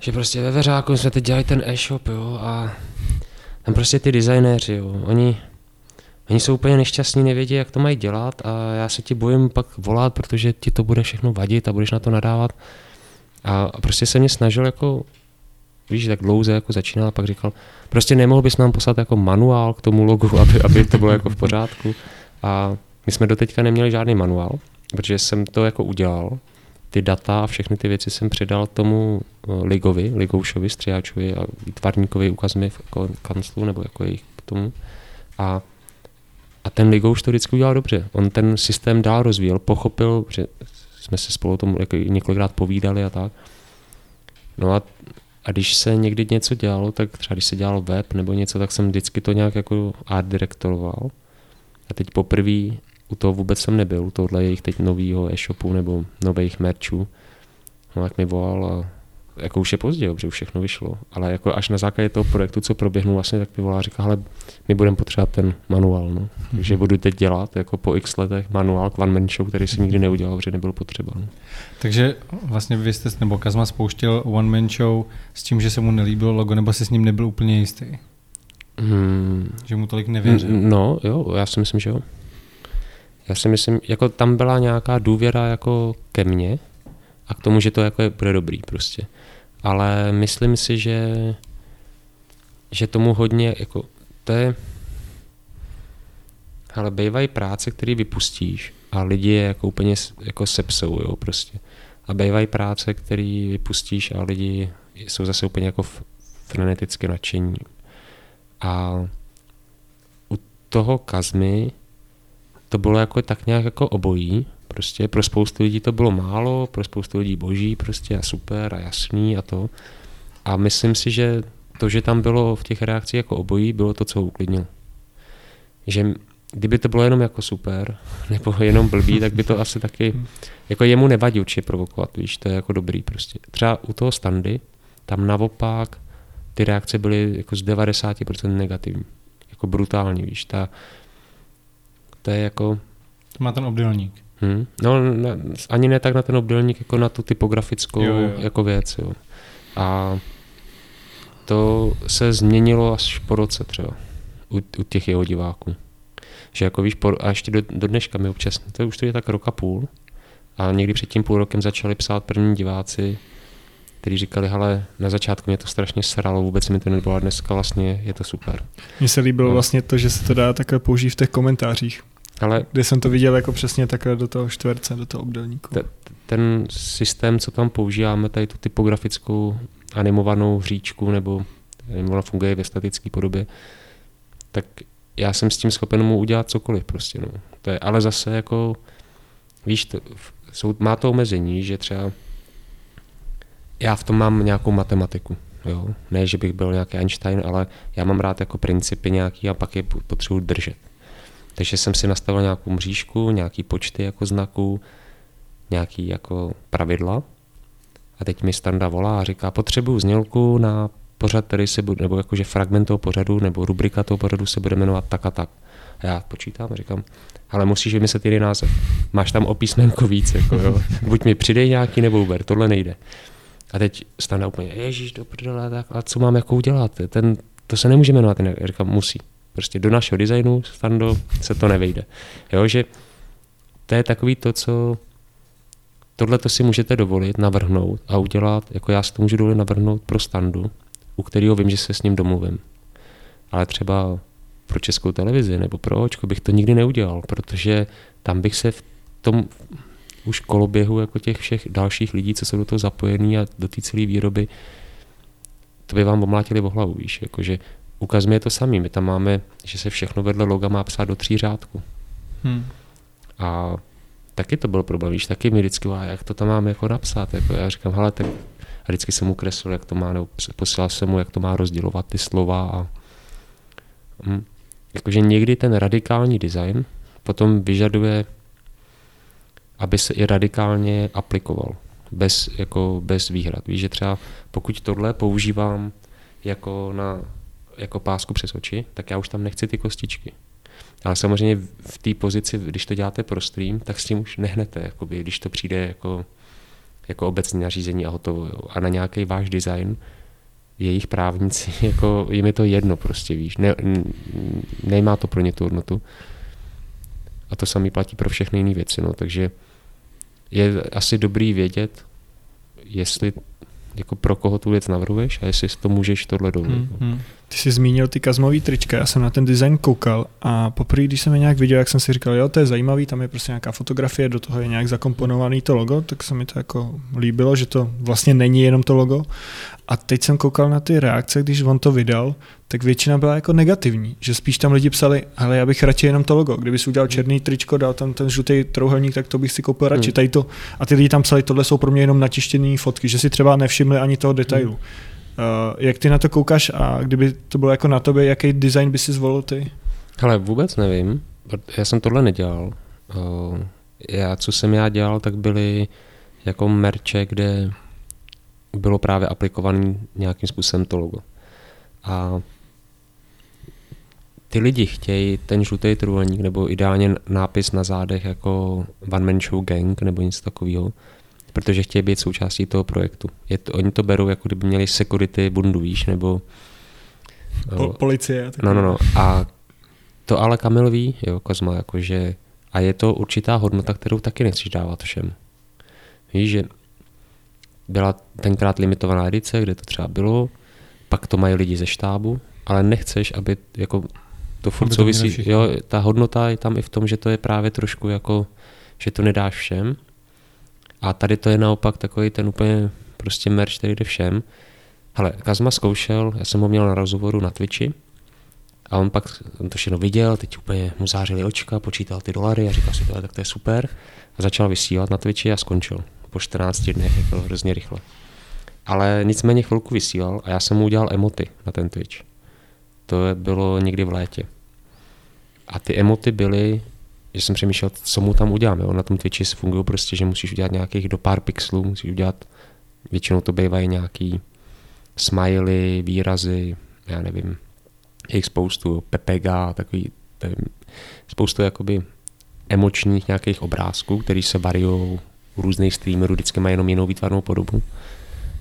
že prostě ve Veřáku jsme teď dělali ten e-shop, jo, a tam prostě ty designéři, jo, oni, oni jsou úplně nešťastní, nevědí, jak to mají dělat a já se ti bojím pak volat, protože ti to bude všechno vadit a budeš na to nadávat. A, a prostě se mě snažil jako víš, tak dlouze jako začínal a pak říkal, prostě nemohl bys nám poslat jako manuál k tomu logu, aby, aby to bylo jako v pořádku. A my jsme doteďka neměli žádný manuál, protože jsem to jako udělal. Ty data a všechny ty věci jsem předal tomu eh, Ligovi, Ligoušovi, Střiáčovi a výtvarníkovi ukaz mi v kanclu nebo jako jejich tomu. A, a ten Ligouš to vždycky udělal dobře. On ten systém dál rozvíjel, pochopil, že jsme se spolu o tom jako několikrát povídali a tak. No a a když se někdy něco dělalo, tak třeba když se dělal web nebo něco, tak jsem vždycky to nějak jako art direktoroval. A teď poprvé u toho vůbec jsem nebyl, u tohle jejich teď nového e-shopu nebo nových merchů. No tak mi volal a jako už je pozdě, protože už všechno vyšlo, ale jako až na základě toho projektu, co proběhnul, vlastně, tak mi volá a říká, ale my budeme potřebovat ten manuál, no. Takže budu teď dělat jako po x letech manuál k One Man Show, který se nikdy neudělal, protože nebyl potřeba. No. Takže vlastně vy jste, nebo Kazma spouštěl One Man Show s tím, že se mu nelíbilo logo, nebo se s ním nebyl úplně jistý? Hmm. Že mu tolik nevěřil? No, jo, já si myslím, že jo. Já si myslím, jako tam byla nějaká důvěra jako ke mně a k tomu, že to jako je, bude dobrý prostě ale myslím si, že, že tomu hodně, jako, to je, ale bývají práce, které vypustíš a lidi je jako úplně jako sepsou, jo, prostě. A bývají práce, které vypustíš a lidi jsou zase úplně jako freneticky nadšení. A u toho Kazmy to bylo jako tak nějak jako obojí, Prostě pro spoustu lidí to bylo málo, pro spoustu lidí boží prostě a super a jasný a to. A myslím si, že to, že tam bylo v těch reakcích jako obojí, bylo to, co ho uklidnilo. Že kdyby to bylo jenom jako super, nebo jenom blbý, tak by to asi taky, jako jemu nevadí určitě provokovat, víš, to je jako dobrý prostě. Třeba u toho standy, tam naopak ty reakce byly jako z 90% negativní, jako brutální, víš, ta, to je jako... Má ten obdélník. Hmm. No, ne, ani ne tak na ten obdélník, jako na tu typografickou jo, jo. jako věc. Jo. A to se změnilo až po roce třeba u, u těch jeho diváků. Že jako víš, po, a ještě do, do dneška mi občas, to už to je tak rok a půl, a někdy před tím půl rokem začali psát první diváci, kteří říkali, hele, na začátku mě to strašně sralo, vůbec mi to nebylo, a dneska vlastně je to super. Mně se líbilo no. vlastně to, že se to dá takhle použít v těch komentářích. Ale kde jsem to viděl jako přesně takhle do toho čtverce, do toho obdelníku. Te, ten systém, co tam používáme, tady tu typografickou animovanou hříčku, nebo ona funguje ve statické podobě, tak já jsem s tím schopen mu udělat cokoliv prostě, no. To je, ale zase jako, víš, to, jsou, má to omezení, že třeba já v tom mám nějakou matematiku. Jo? Ne, že bych byl nějaký Einstein, ale já mám rád jako principy nějaký a pak je potřebuji držet. Takže jsem si nastavil nějakou mřížku, nějaký počty jako znaků, nějaký jako pravidla. A teď mi Standa volá a říká, potřebuju znělku na pořad, který se bude, nebo jakože fragment toho pořadu, nebo rubrika toho pořadu se bude jmenovat tak a tak. A já počítám a říkám, ale musíš vymyslet jiný název. Máš tam o písmenko víc, jako jo. Buď mi přidej nějaký nebo Uber, tohle nejde. A teď stane úplně, ježíš, do prdele, tak a co mám jako udělat? Ten, to se nemůže jmenovat, já říkám, musí. Prostě do našeho designu, stando, se to nevejde. Jo, že to je takový to, co tohle to si můžete dovolit navrhnout a udělat, jako já si to můžu dovolit navrhnout pro standu, u kterého vím, že se s ním domluvím. Ale třeba pro českou televizi nebo pro očko bych to nikdy neudělal, protože tam bych se v tom už koloběhu jako těch všech dalších lidí, co jsou do toho zapojení a do té celé výroby, to by vám omlátili o hlavu, víš, jakože ukazme je to samý, my tam máme, že se všechno vedle loga má psát do tří řádků. Hmm. A taky to byl problém, víš, taky mi vždycky, a jak to tam máme jako napsat, jako já říkám, hele, tak a vždycky jsem mu kreslil, jak to má, nebo posílal jsem mu, jak to má rozdělovat ty slova a hm, jakože někdy ten radikální design potom vyžaduje aby se i radikálně aplikoval, bez, jako, bez výhrad. Víš, že třeba pokud tohle používám jako, na, jako pásku přes oči, tak já už tam nechci ty kostičky. Ale samozřejmě v té pozici, když to děláte pro stream, tak s tím už nehnete, jakoby, když to přijde jako, jako obecné nařízení a hotovo. Jo. A na nějaký váš design jejich právníci, jako jim je to jedno prostě, víš, ne, nemá to pro ně tu hodnotu. A to samý platí pro všechny jiné věci, no, takže je asi dobrý vědět, jestli jako pro koho tu věc navrhuješ a jestli to můžeš tohle dovolit. Hmm, hmm. Ty jsi zmínil ty kazmový trička, já jsem na ten design koukal a poprvé, když jsem je nějak viděl, jak jsem si říkal, jo, to je zajímavý, tam je prostě nějaká fotografie, do toho je nějak zakomponovaný to logo, tak se mi to jako líbilo, že to vlastně není jenom to logo. A teď jsem koukal na ty reakce, když on to vydal, tak většina byla jako negativní, že spíš tam lidi psali, hele, já bych radši jenom to logo, kdyby si udělal černý tričko, dal tam ten žlutý trouhelník, tak to bych si koupil radši. Hmm. Tady to, a ty lidi tam psali, tohle jsou pro mě jenom natištěné fotky, že si třeba nevšimli ani toho detailu. Hmm. Uh, jak ty na to koukáš a kdyby to bylo jako na tobě, jaký design by si zvolil ty? Ale vůbec nevím, já jsem tohle nedělal. Uh, já, co jsem já dělal, tak byly jako merče, kde bylo právě aplikovaný nějakým způsobem to logo. A ty lidi chtějí ten žlutý trůhelník nebo ideálně nápis na zádech jako One Man Show Gang nebo něco takového, protože chtějí být součástí toho projektu. Je to, oni to berou, jako kdyby měli security bundu, víš, nebo... Po, policie. No, no, no. A to ale Kamil ví, jo, Kozma, jakože... A je to určitá hodnota, kterou taky nechceš dávat všem. Víš, že byla tenkrát limitovaná edice, kde to třeba bylo, pak to mají lidi ze štábu, ale nechceš, aby jako to furt souvisí, jo, ta hodnota je tam i v tom, že to je právě trošku jako, že to nedáš všem, a tady to je naopak takový ten úplně prostě merch, který jde všem. Hele, Kazma zkoušel, já jsem ho měl na rozhovoru na Twitchi a on pak on to všechno viděl, teď úplně mu zářily očka, počítal ty dolary a říkal si, to, tak to je super. A začal vysílat na Twitchi a skončil po 14 dnech, jako hrozně rychle. Ale nicméně chvilku vysílal a já jsem mu udělal emoty na ten Twitch. To bylo někdy v létě. A ty emoty byly že jsem přemýšlel, co mu tam udělám. Jo? Na tom Twitchi fungují prostě, že musíš udělat nějakých do pár pixelů, musíš udělat, většinou to bývají nějaký smiley, výrazy, já nevím, jejich spoustu, PPG, takový nevím, spoustu jakoby emočních nějakých obrázků, které se variují u různých streamerů, vždycky mají jenom jinou výtvarnou podobu.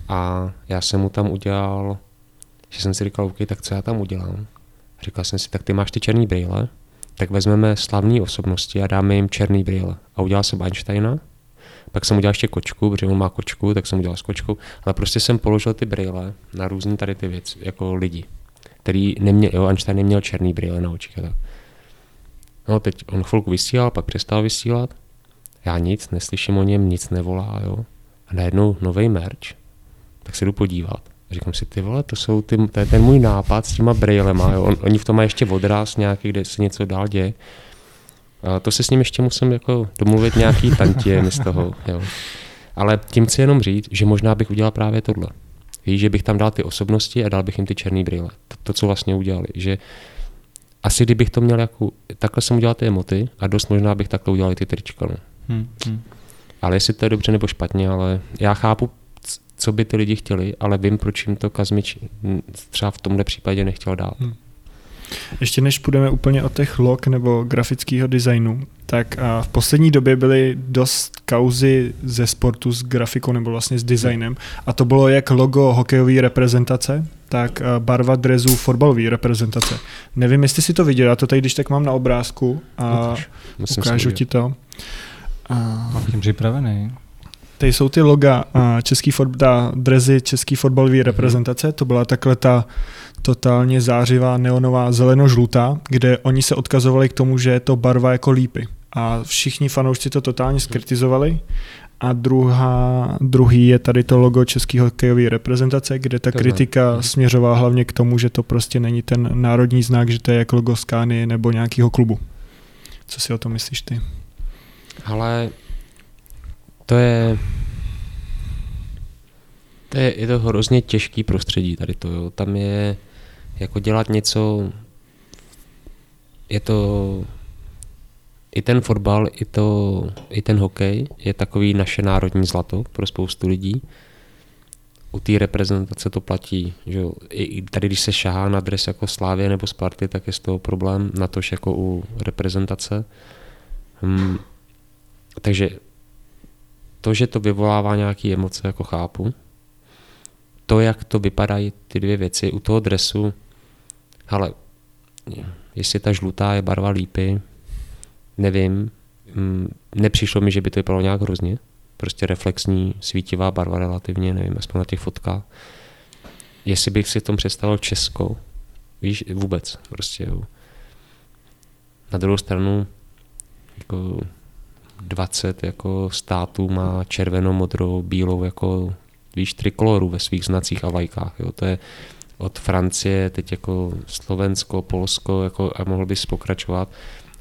A já jsem mu tam udělal, že jsem si říkal, OK, tak co já tam udělám? Říkal jsem si, tak ty máš ty černý brýle, tak vezmeme slavné osobnosti a dáme jim černý brýle. A udělal jsem Einsteina, pak jsem udělal ještě kočku, protože on má kočku, tak jsem udělal s kočkou, ale prostě jsem položil ty brýle na různé tady ty věci, jako lidi, který neměl, jo, Einstein neměl černý brýle na očích. No teď on chvilku vysílal, pak přestal vysílat, já nic, neslyším o něm, nic nevolá, jo. A najednou nový merch, tak se jdu podívat. A říkám si, ty vole, to, jsou ty, to je ten můj nápad s těma brailema, jo. On, oni v tom mají ještě odraz nějaký, kde se něco dál děje. A to se s ním ještě musím jako domluvit nějaký tantiemy z toho, jo. Ale tím chci jenom říct, že možná bych udělal právě tohle. Víš, že bych tam dal ty osobnosti a dal bych jim ty černý brýle. To, to co vlastně udělali. Že asi kdybych to měl jako, takhle jsem udělal ty emoty a dost možná bych takhle udělal ty trička. No. Hmm, hmm. Ale jestli to je dobře nebo špatně, ale já chápu, co by ty lidi chtěli, ale vím, proč jim to Kazmič třeba v tomhle případě nechtěl dát. Hmm. Ještě než půjdeme úplně od těch log nebo grafického designu, tak v poslední době byly dost kauzy ze sportu s grafikou nebo vlastně s designem a to bylo jak logo hokejové reprezentace, tak barva drezu fotbalové reprezentace. Nevím, jestli si to viděl, já to tady když tak mám na obrázku a ukážu ti to. A... Mám tím připravený. Tady jsou ty loga český fotbal, drezy český fotbalové mhm. reprezentace, to byla takhle ta totálně zářivá neonová zeleno-žlutá, kde oni se odkazovali k tomu, že je to barva jako lípy. A všichni fanoušci to totálně skritizovali. A druhá, druhý je tady to logo české hokejové reprezentace, kde ta kritika mhm. směřovala hlavně k tomu, že to prostě není ten národní znak, že to je jako logo Skány nebo nějakého klubu. Co si o tom myslíš ty? Ale to je to je, je to hrozně těžký prostředí tady to, jo. Tam je jako dělat něco, je to i ten fotbal, i, to, i ten hokej je takový naše národní zlato pro spoustu lidí. U té reprezentace to platí, že i tady když se šahá na dres jako Slávě nebo Sparty, tak je z toho problém, na tož jako u reprezentace. Hmm. Takže to, že to vyvolává nějaké emoce, jako chápu. To, jak to vypadají ty dvě věci u toho dresu, ale jestli ta žlutá je barva lípy, nevím, mm, nepřišlo mi, že by to vypadalo nějak hrozně. Prostě reflexní, svítivá barva relativně, nevím, aspoň na těch fotkách. Jestli bych si v tom představil Česko, víš, vůbec, prostě jo. Na druhou stranu, jako 20 jako států má červenou, modrou, bílou jako víš, trikoloru ve svých znacích a vlajkách. Jo. To je od Francie, teď jako Slovensko, Polsko jako, a mohl bys pokračovat.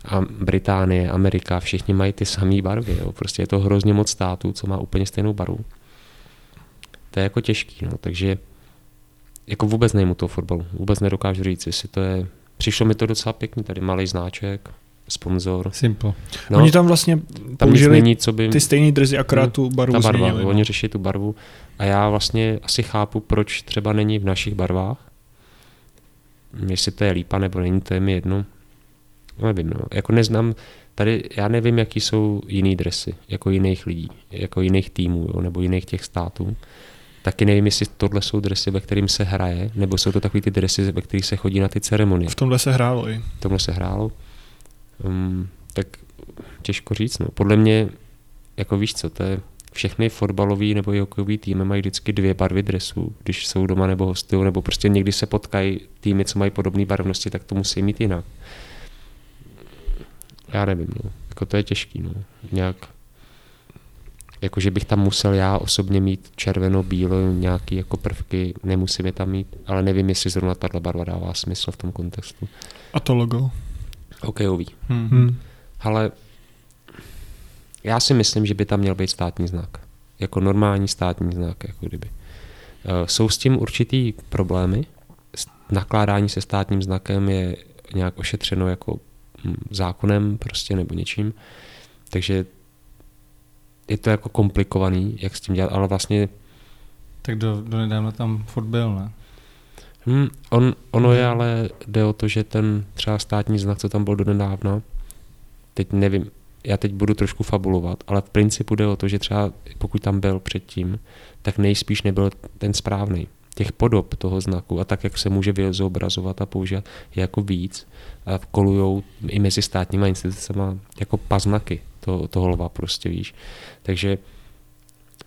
A Británie, Amerika, všichni mají ty samé barvy. Jo. Prostě je to hrozně moc států, co má úplně stejnou barvu. To je jako těžký, no. takže jako vůbec nejmu toho fotbalu. Vůbec nedokážu říct, jestli to je... Přišlo mi to docela pěkný, tady malý znáček, sponzor. Simple. No, oni tam vlastně tam použili není, co by... ty stejné drzy, akorát hmm, tu barvu ta barva, změnili. No. Oni řeší tu barvu a já vlastně asi chápu, proč třeba není v našich barvách. Jestli to je lípa nebo není, to je mi jedno. No, nevím, no. Jako neznám, tady já nevím, jaký jsou jiný dresy, jako jiných lidí, jako jiných týmů, jo, nebo jiných těch států. Taky nevím, jestli tohle jsou dresy, ve kterým se hraje, nebo jsou to takový ty dresy, ve kterých se chodí na ty ceremonie. V tomhle se hrálo i. V tomhle se hrálo. Um, tak těžko říct. No. Podle mě, jako víš co, to je všechny fotbalový nebo hokejový týmy mají vždycky dvě barvy dresů, když jsou doma nebo hostují, nebo prostě někdy se potkají týmy, co mají podobné barvnosti, tak to musí mít jinak. Já nevím, no. Jako to je těžký, no. Nějak jako že bych tam musel já osobně mít červeno, bílo, nějaký jako prvky, nemusím je tam mít, ale nevím, jestli zrovna tato barva dává smysl v tom kontextu. A to logo? Hokejový. Hmm. Ale já si myslím, že by tam měl být státní znak. Jako normální státní znak, jako kdyby. Eh, jsou s tím určitý problémy. Nakládání se státním znakem je nějak ošetřeno jako hm, zákonem prostě nebo něčím. Takže je to jako komplikovaný, jak s tím dělat, ale vlastně... Tak do, do nedávna tam furt byl, ne? Hmm, on, ono je, ale jde o to, že ten třeba státní znak, co tam byl donedávna, teď nevím, já teď budu trošku fabulovat, ale v principu jde o to, že třeba pokud tam byl předtím, tak nejspíš nebyl ten správný. Těch podob toho znaku a tak, jak se může vyzobrazovat a používat, je jako víc. A kolujou i mezi státníma institucemi jako paznaky toho, toho lva prostě, víš. Takže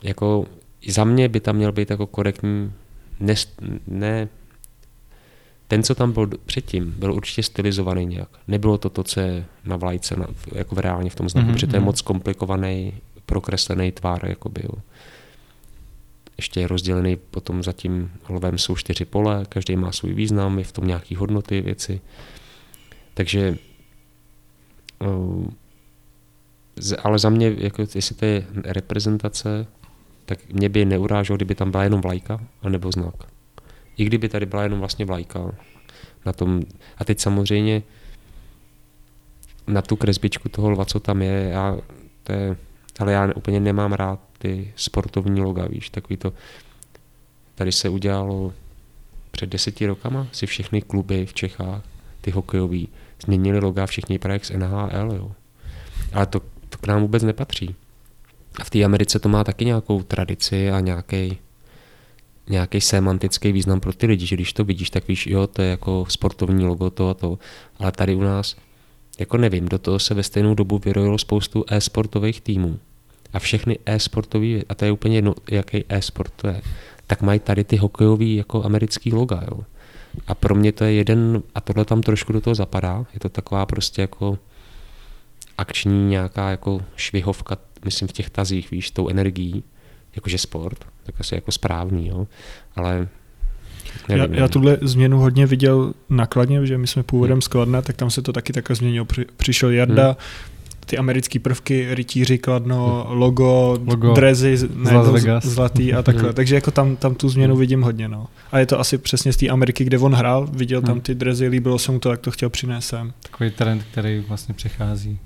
jako za mě by tam měl být jako korektní, ne, ne ten, co tam byl předtím, byl určitě stylizovaný nějak. Nebylo to to, co je na vlajce, na, jako v reálně v tom znaku, mm-hmm. protože to je mhm. moc komplikovaný, prokreslený tvár, jakoby, jo. Ještě je rozdělený potom za tím lvem jsou čtyři pole, každý má svůj význam, je v tom nějaký hodnoty, věci. Takže uh, ale za mě, jako jestli to je reprezentace, tak mě by neuráželo, kdyby tam byla jenom vlajka, anebo znak. I kdyby tady byla jenom vlastně vlajka na tom. A teď samozřejmě na tu kresbičku toho lva, co tam je, já, to je, ale já úplně nemám rád ty sportovní loga, víš, takový to, tady se udělalo před deseti rokama si všechny kluby v Čechách, ty hokejový, změnili loga všichni právě z NHL, jo. Ale to, to k nám vůbec nepatří. A v té Americe to má taky nějakou tradici a nějaký nějaký semantický význam pro ty lidi, že když to vidíš, tak víš, jo, to je jako sportovní logo, to a to. Ale tady u nás, jako nevím, do toho se ve stejnou dobu vyrojilo spoustu e-sportových týmů. A všechny e-sportový, a to je úplně jedno, jaký e-sport to je, tak mají tady ty hokejový jako americký loga, jo. A pro mě to je jeden, a tohle tam trošku do toho zapadá, je to taková prostě jako akční nějaká jako švihovka, myslím v těch tazích, víš, tou energií, jakože sport, tak asi jako správný, jo. Ale Nevím, já, já tuhle změnu hodně viděl nakladně, že my jsme původem hmm. z Kladna, tak tam se to taky takhle změnilo. Při, přišel Jarda, hmm. ty americké prvky, rytíři, Kladno, hmm. logo, logo drezy, zlatý a takhle. Hmm. Takže jako tam, tam tu změnu vidím hodně. No. A je to asi přesně z té Ameriky, kde on hrál, viděl hmm. tam ty drezy, líbilo se mu to, tak to chtěl přinést sem. Takový trend, který vlastně přechází.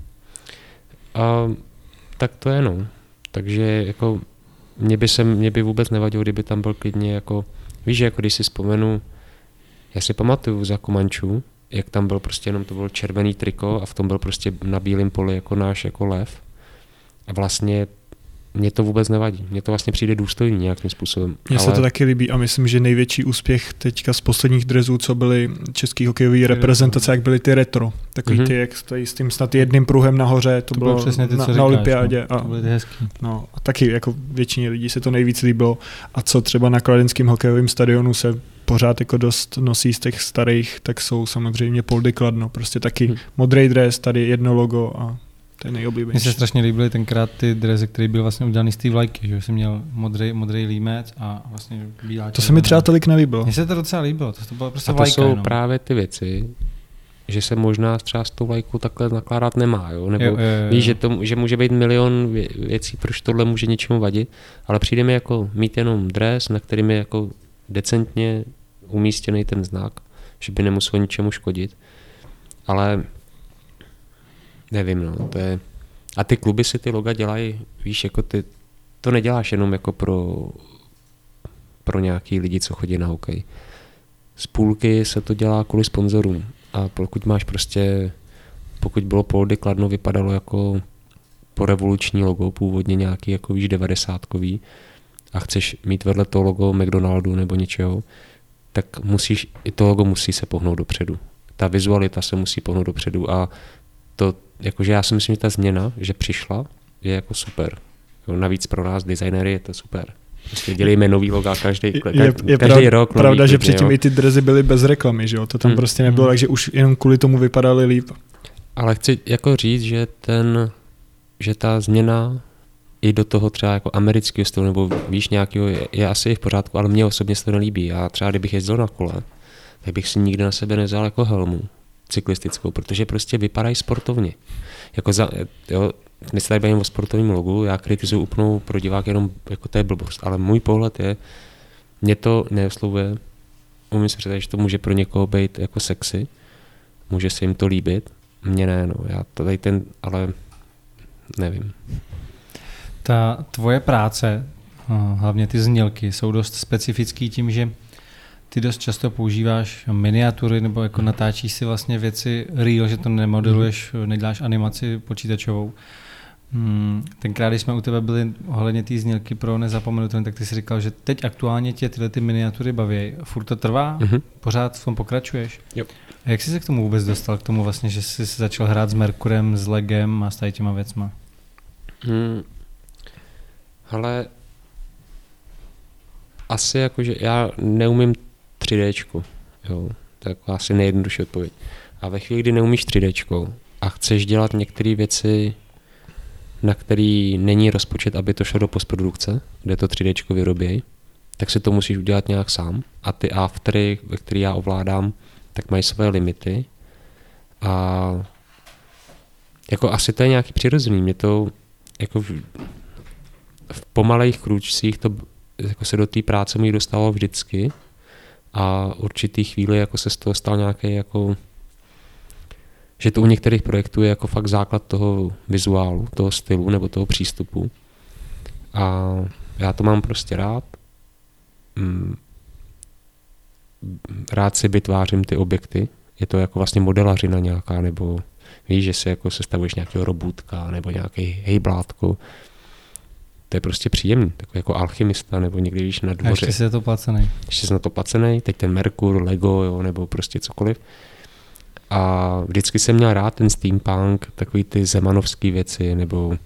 Uh, tak to je no. Takže jako mě by, se, mě by vůbec nevadilo, kdyby tam byl klidně jako, víš, jako když si vzpomenu, já si pamatuju za Komančů, jak tam byl prostě jenom to byl červený triko a v tom byl prostě na bílém poli jako náš jako lev. A vlastně mně to vůbec nevadí. Mně to vlastně přijde důstojný nějakým způsobem. Mně ale... se to taky líbí a myslím, že největší úspěch teďka z posledních drezů, co byly český hokejový reprezentace, jak byly ty retro. Takový mm-hmm. ty, jak stojí s tím snad jedným pruhem nahoře, to, to bylo, bylo přesně ty, na, říkáš, na olympiádě. No. A, to byly ty hezký. No, a taky jako většině lidí se to nejvíc líbilo. A co třeba na kladenském hokejovém stadionu se pořád jako dost nosí z těch starých, tak jsou samozřejmě Poldy Kladno. Prostě taky hmm. modrý dres, tady jedno logo a to je nejoblíbenější. Mně se strašně líbily tenkrát ty drezy, který byl vlastně udělaný z té vlajky, že jsem měl modrý, modrý límec a vlastně bílá To se mi třeba tolik nelíbilo. Mně se to docela líbilo, to, to bylo prostě a to vlajka, jsou jenom. právě ty věci, že se možná třeba s tou vlajkou takhle nakládat nemá, jo? nebo jo, jo, jo. víš, že, to, že může být milion věcí, proč tohle může něčemu vadit, ale přijde mi jako mít jenom dres, na kterým je jako decentně umístěný ten znak, že by nemusel ničemu škodit, ale nevím, no, to je... A ty kluby si ty loga dělají, víš, jako ty, to neděláš jenom jako pro, pro nějaký lidi, co chodí na hokej. Z půlky se to dělá kvůli sponzorům. A pokud máš prostě, pokud bylo Poldy Kladno, vypadalo jako po revoluční logo, původně nějaký jako víš 90 a chceš mít vedle toho logo McDonaldu nebo něčeho, tak musíš, i to logo musí se pohnout dopředu. Ta vizualita se musí pohnout dopředu a to, jakože já si myslím, že ta změna, že přišla, je jako super. Jo, navíc pro nás designéry je to super. Prostě dělejme nový loga každý, každý, je, je každý prav, rok. Pravda, klidně, že předtím jo. i ty drezy byly bez reklamy, že jo? To tam hmm. prostě nebylo, hmm. takže už jenom kvůli tomu vypadaly líp. Ale chci jako říct, že ten, že ta změna i do toho třeba jako amerického stylu, nebo víš nějakého, je, je asi v pořádku, ale mně osobně se to nelíbí. Já třeba kdybych jezdil na kole, tak bych si nikdy na sebe nevzal jako helmu cyklistickou, protože prostě vypadají sportovně. Jako za, jo, my se tady bavíme o sportovním logu, já kritizuju úplnou pro divák jenom jako to je blbost, ale můj pohled je, mě to neoslovuje, umím si představit, že to může pro někoho být jako sexy, může se jim to líbit, mně ne, no, já to tady ten, ale nevím. Ta tvoje práce, hlavně ty znělky, jsou dost specifický tím, že ty dost často používáš miniatury nebo jako natáčíš si vlastně věci real, že to nemodeluješ, neděláš animaci počítačovou. Hmm, tenkrát, když jsme u tebe byli ohledně té znělky pro nezapomenutelné, tak ty si říkal, že teď aktuálně tě tyhle ty miniatury baví. Furt to trvá? Mm-hmm. Pořád v tom pokračuješ? Jo. A jak jsi se k tomu vůbec dostal? K tomu vlastně, že jsi začal hrát s Merkurem, s Legem a s tady těma věcma? Hmm. Ale asi jakože já neumím 3D, jo, to je jako asi nejjednodušší odpověď. A ve chvíli, kdy neumíš 3D a chceš dělat některé věci, na který není rozpočet, aby to šlo do postprodukce, kde to 3D vyrobějí, tak si to musíš udělat nějak sám. A ty aftery, ve který já ovládám, tak mají své limity. A jako asi to je nějaký přirozený. Mě to jako v, v pomalejch krůčcích to jako se do té práce mi dostalo vždycky a určitý chvíli jako se z toho stal nějaký jako že to u některých projektů je jako fakt základ toho vizuálu, toho stylu nebo toho přístupu. A já to mám prostě rád. Mm. Rád si vytvářím ty objekty. Je to jako vlastně modelařina nějaká, nebo víš, že si jako sestavuješ nějakého robůtka nebo nějaký hejblátko to je prostě příjemný, takový jako alchymista, nebo někdy víš na dvoře. A ještě jsi to placený. Ještě jsi na to placený, teď ten Merkur, Lego, jo, nebo prostě cokoliv. A vždycky jsem měl rád ten steampunk, takový ty zemanovské věci, nebo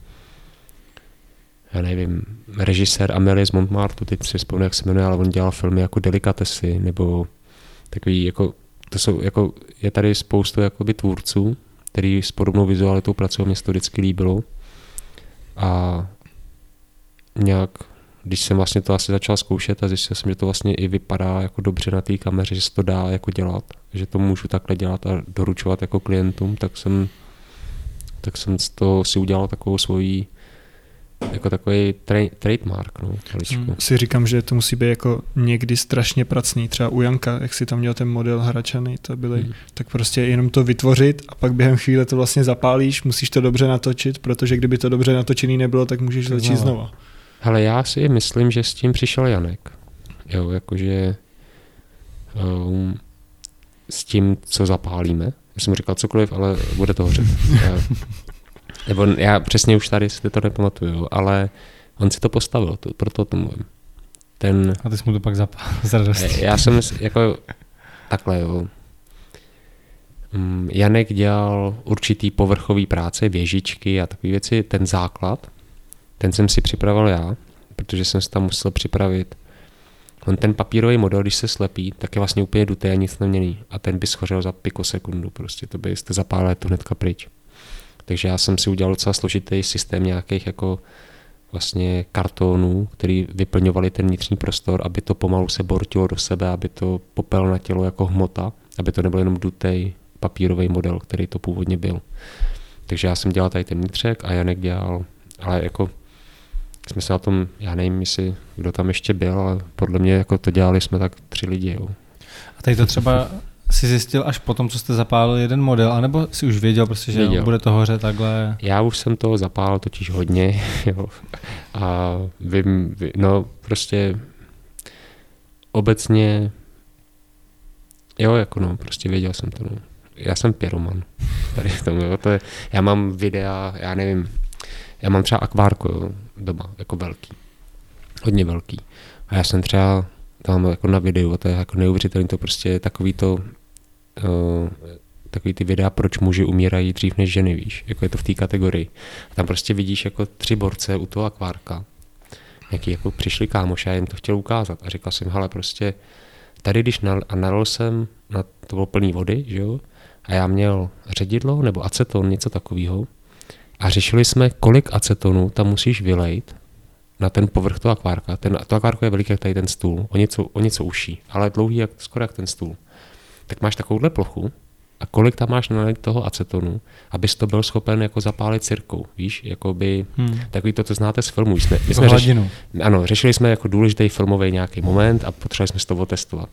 já nevím, režisér Amelie z Montmartu, teď si vzpomínám, jak se jmenuje, ale on dělal filmy jako Delikatesy, nebo takový jako, to jsou jako, je tady spoustu jakoby tvůrců, který s podobnou vizualitou pracují, mě to vždycky líbilo. A nějak, když jsem vlastně to asi začal zkoušet a zjistil jsem, že to vlastně i vypadá jako dobře na té kameře, že se to dá jako dělat, že to můžu takhle dělat a doručovat jako klientům, tak jsem, tak jsem z toho si udělal takovou svoji jako takový tra- trademark, no, hmm. Si říkám, že to musí být jako někdy strašně pracný, třeba u Janka, jak si tam měl ten model hračany, to byly, hmm. tak prostě jenom to vytvořit a pak během chvíle to vlastně zapálíš, musíš to dobře natočit, protože kdyby to dobře natočený nebylo, tak můžeš začít znova. znova. Hele, já si myslím, že s tím přišel Janek. Jo, jakože um, s tím, co zapálíme. Já jsem říkal cokoliv, ale bude to hořet. Nebo já přesně už tady si to nepamatuju, ale on si to postavil, to, proto to mluvím. Ten, a ty jsi mu to pak zapál z radosti. Já jsem jako takhle, jo. Mm, Janek dělal určitý povrchový práce, věžičky a takové věci, ten základ, ten jsem si připravil já, protože jsem si tam musel připravit. On ten papírový model, když se slepí, tak je vlastně úplně dutý a nic neměný. A ten by schořel za pikosekundu, prostě to byste zapálili to hnedka pryč. Takže já jsem si udělal docela složitý systém nějakých jako vlastně kartonů, který vyplňovali ten vnitřní prostor, aby to pomalu se bortilo do sebe, aby to popel na tělo jako hmota, aby to nebyl jenom dutý papírový model, který to původně byl. Takže já jsem dělal tady ten vnitřek a Janek dělal, ale jako jsme se na tom, já nevím, jestli kdo tam ještě byl, ale podle mě jako to dělali jsme tak tři lidi. Jo. A tady to třeba si zjistil až potom, co jste zapálil jeden model, anebo si už věděl prostě, že věděl. bude to hoře takhle? Já už jsem toho zapálil totiž hodně, jo. A vím, no prostě obecně, jo, jako no, prostě věděl jsem to, no. Já jsem pyroman. Tady v tom, jo, to je, já mám videa, já nevím, já mám třeba akvárko doma, jako velký. Hodně velký. A já jsem třeba tam jako na videu, to je jako neuvěřitelné, to prostě je takový to, uh, takový ty videa, proč muži umírají dřív než ženy, víš, jako je to v té kategorii. A tam prostě vidíš jako tři borce u toho akvárka, jaký jako přišli kámoši a jim to chtěl ukázat. A říkal jsem, hele, prostě tady, když nal, a nalil jsem, na, to bylo plný vody, že jo, a já měl ředidlo nebo aceton, něco takového, a řešili jsme, kolik acetonu tam musíš vylejt na ten povrch toho akvárka. Ten, to akvárko je veliký jak tady ten stůl, o něco, o něco uší, ale dlouhý jak, skoro jak ten stůl. Tak máš takovouhle plochu a kolik tam máš nalejt toho acetonu, abys to byl schopen jako zapálit cirkou, víš, jako by hmm. takový to, co znáte z filmů. Jsme, my jsme řeš, ano, řešili jsme jako důležitý filmový nějaký moment a potřebovali jsme to otestovat.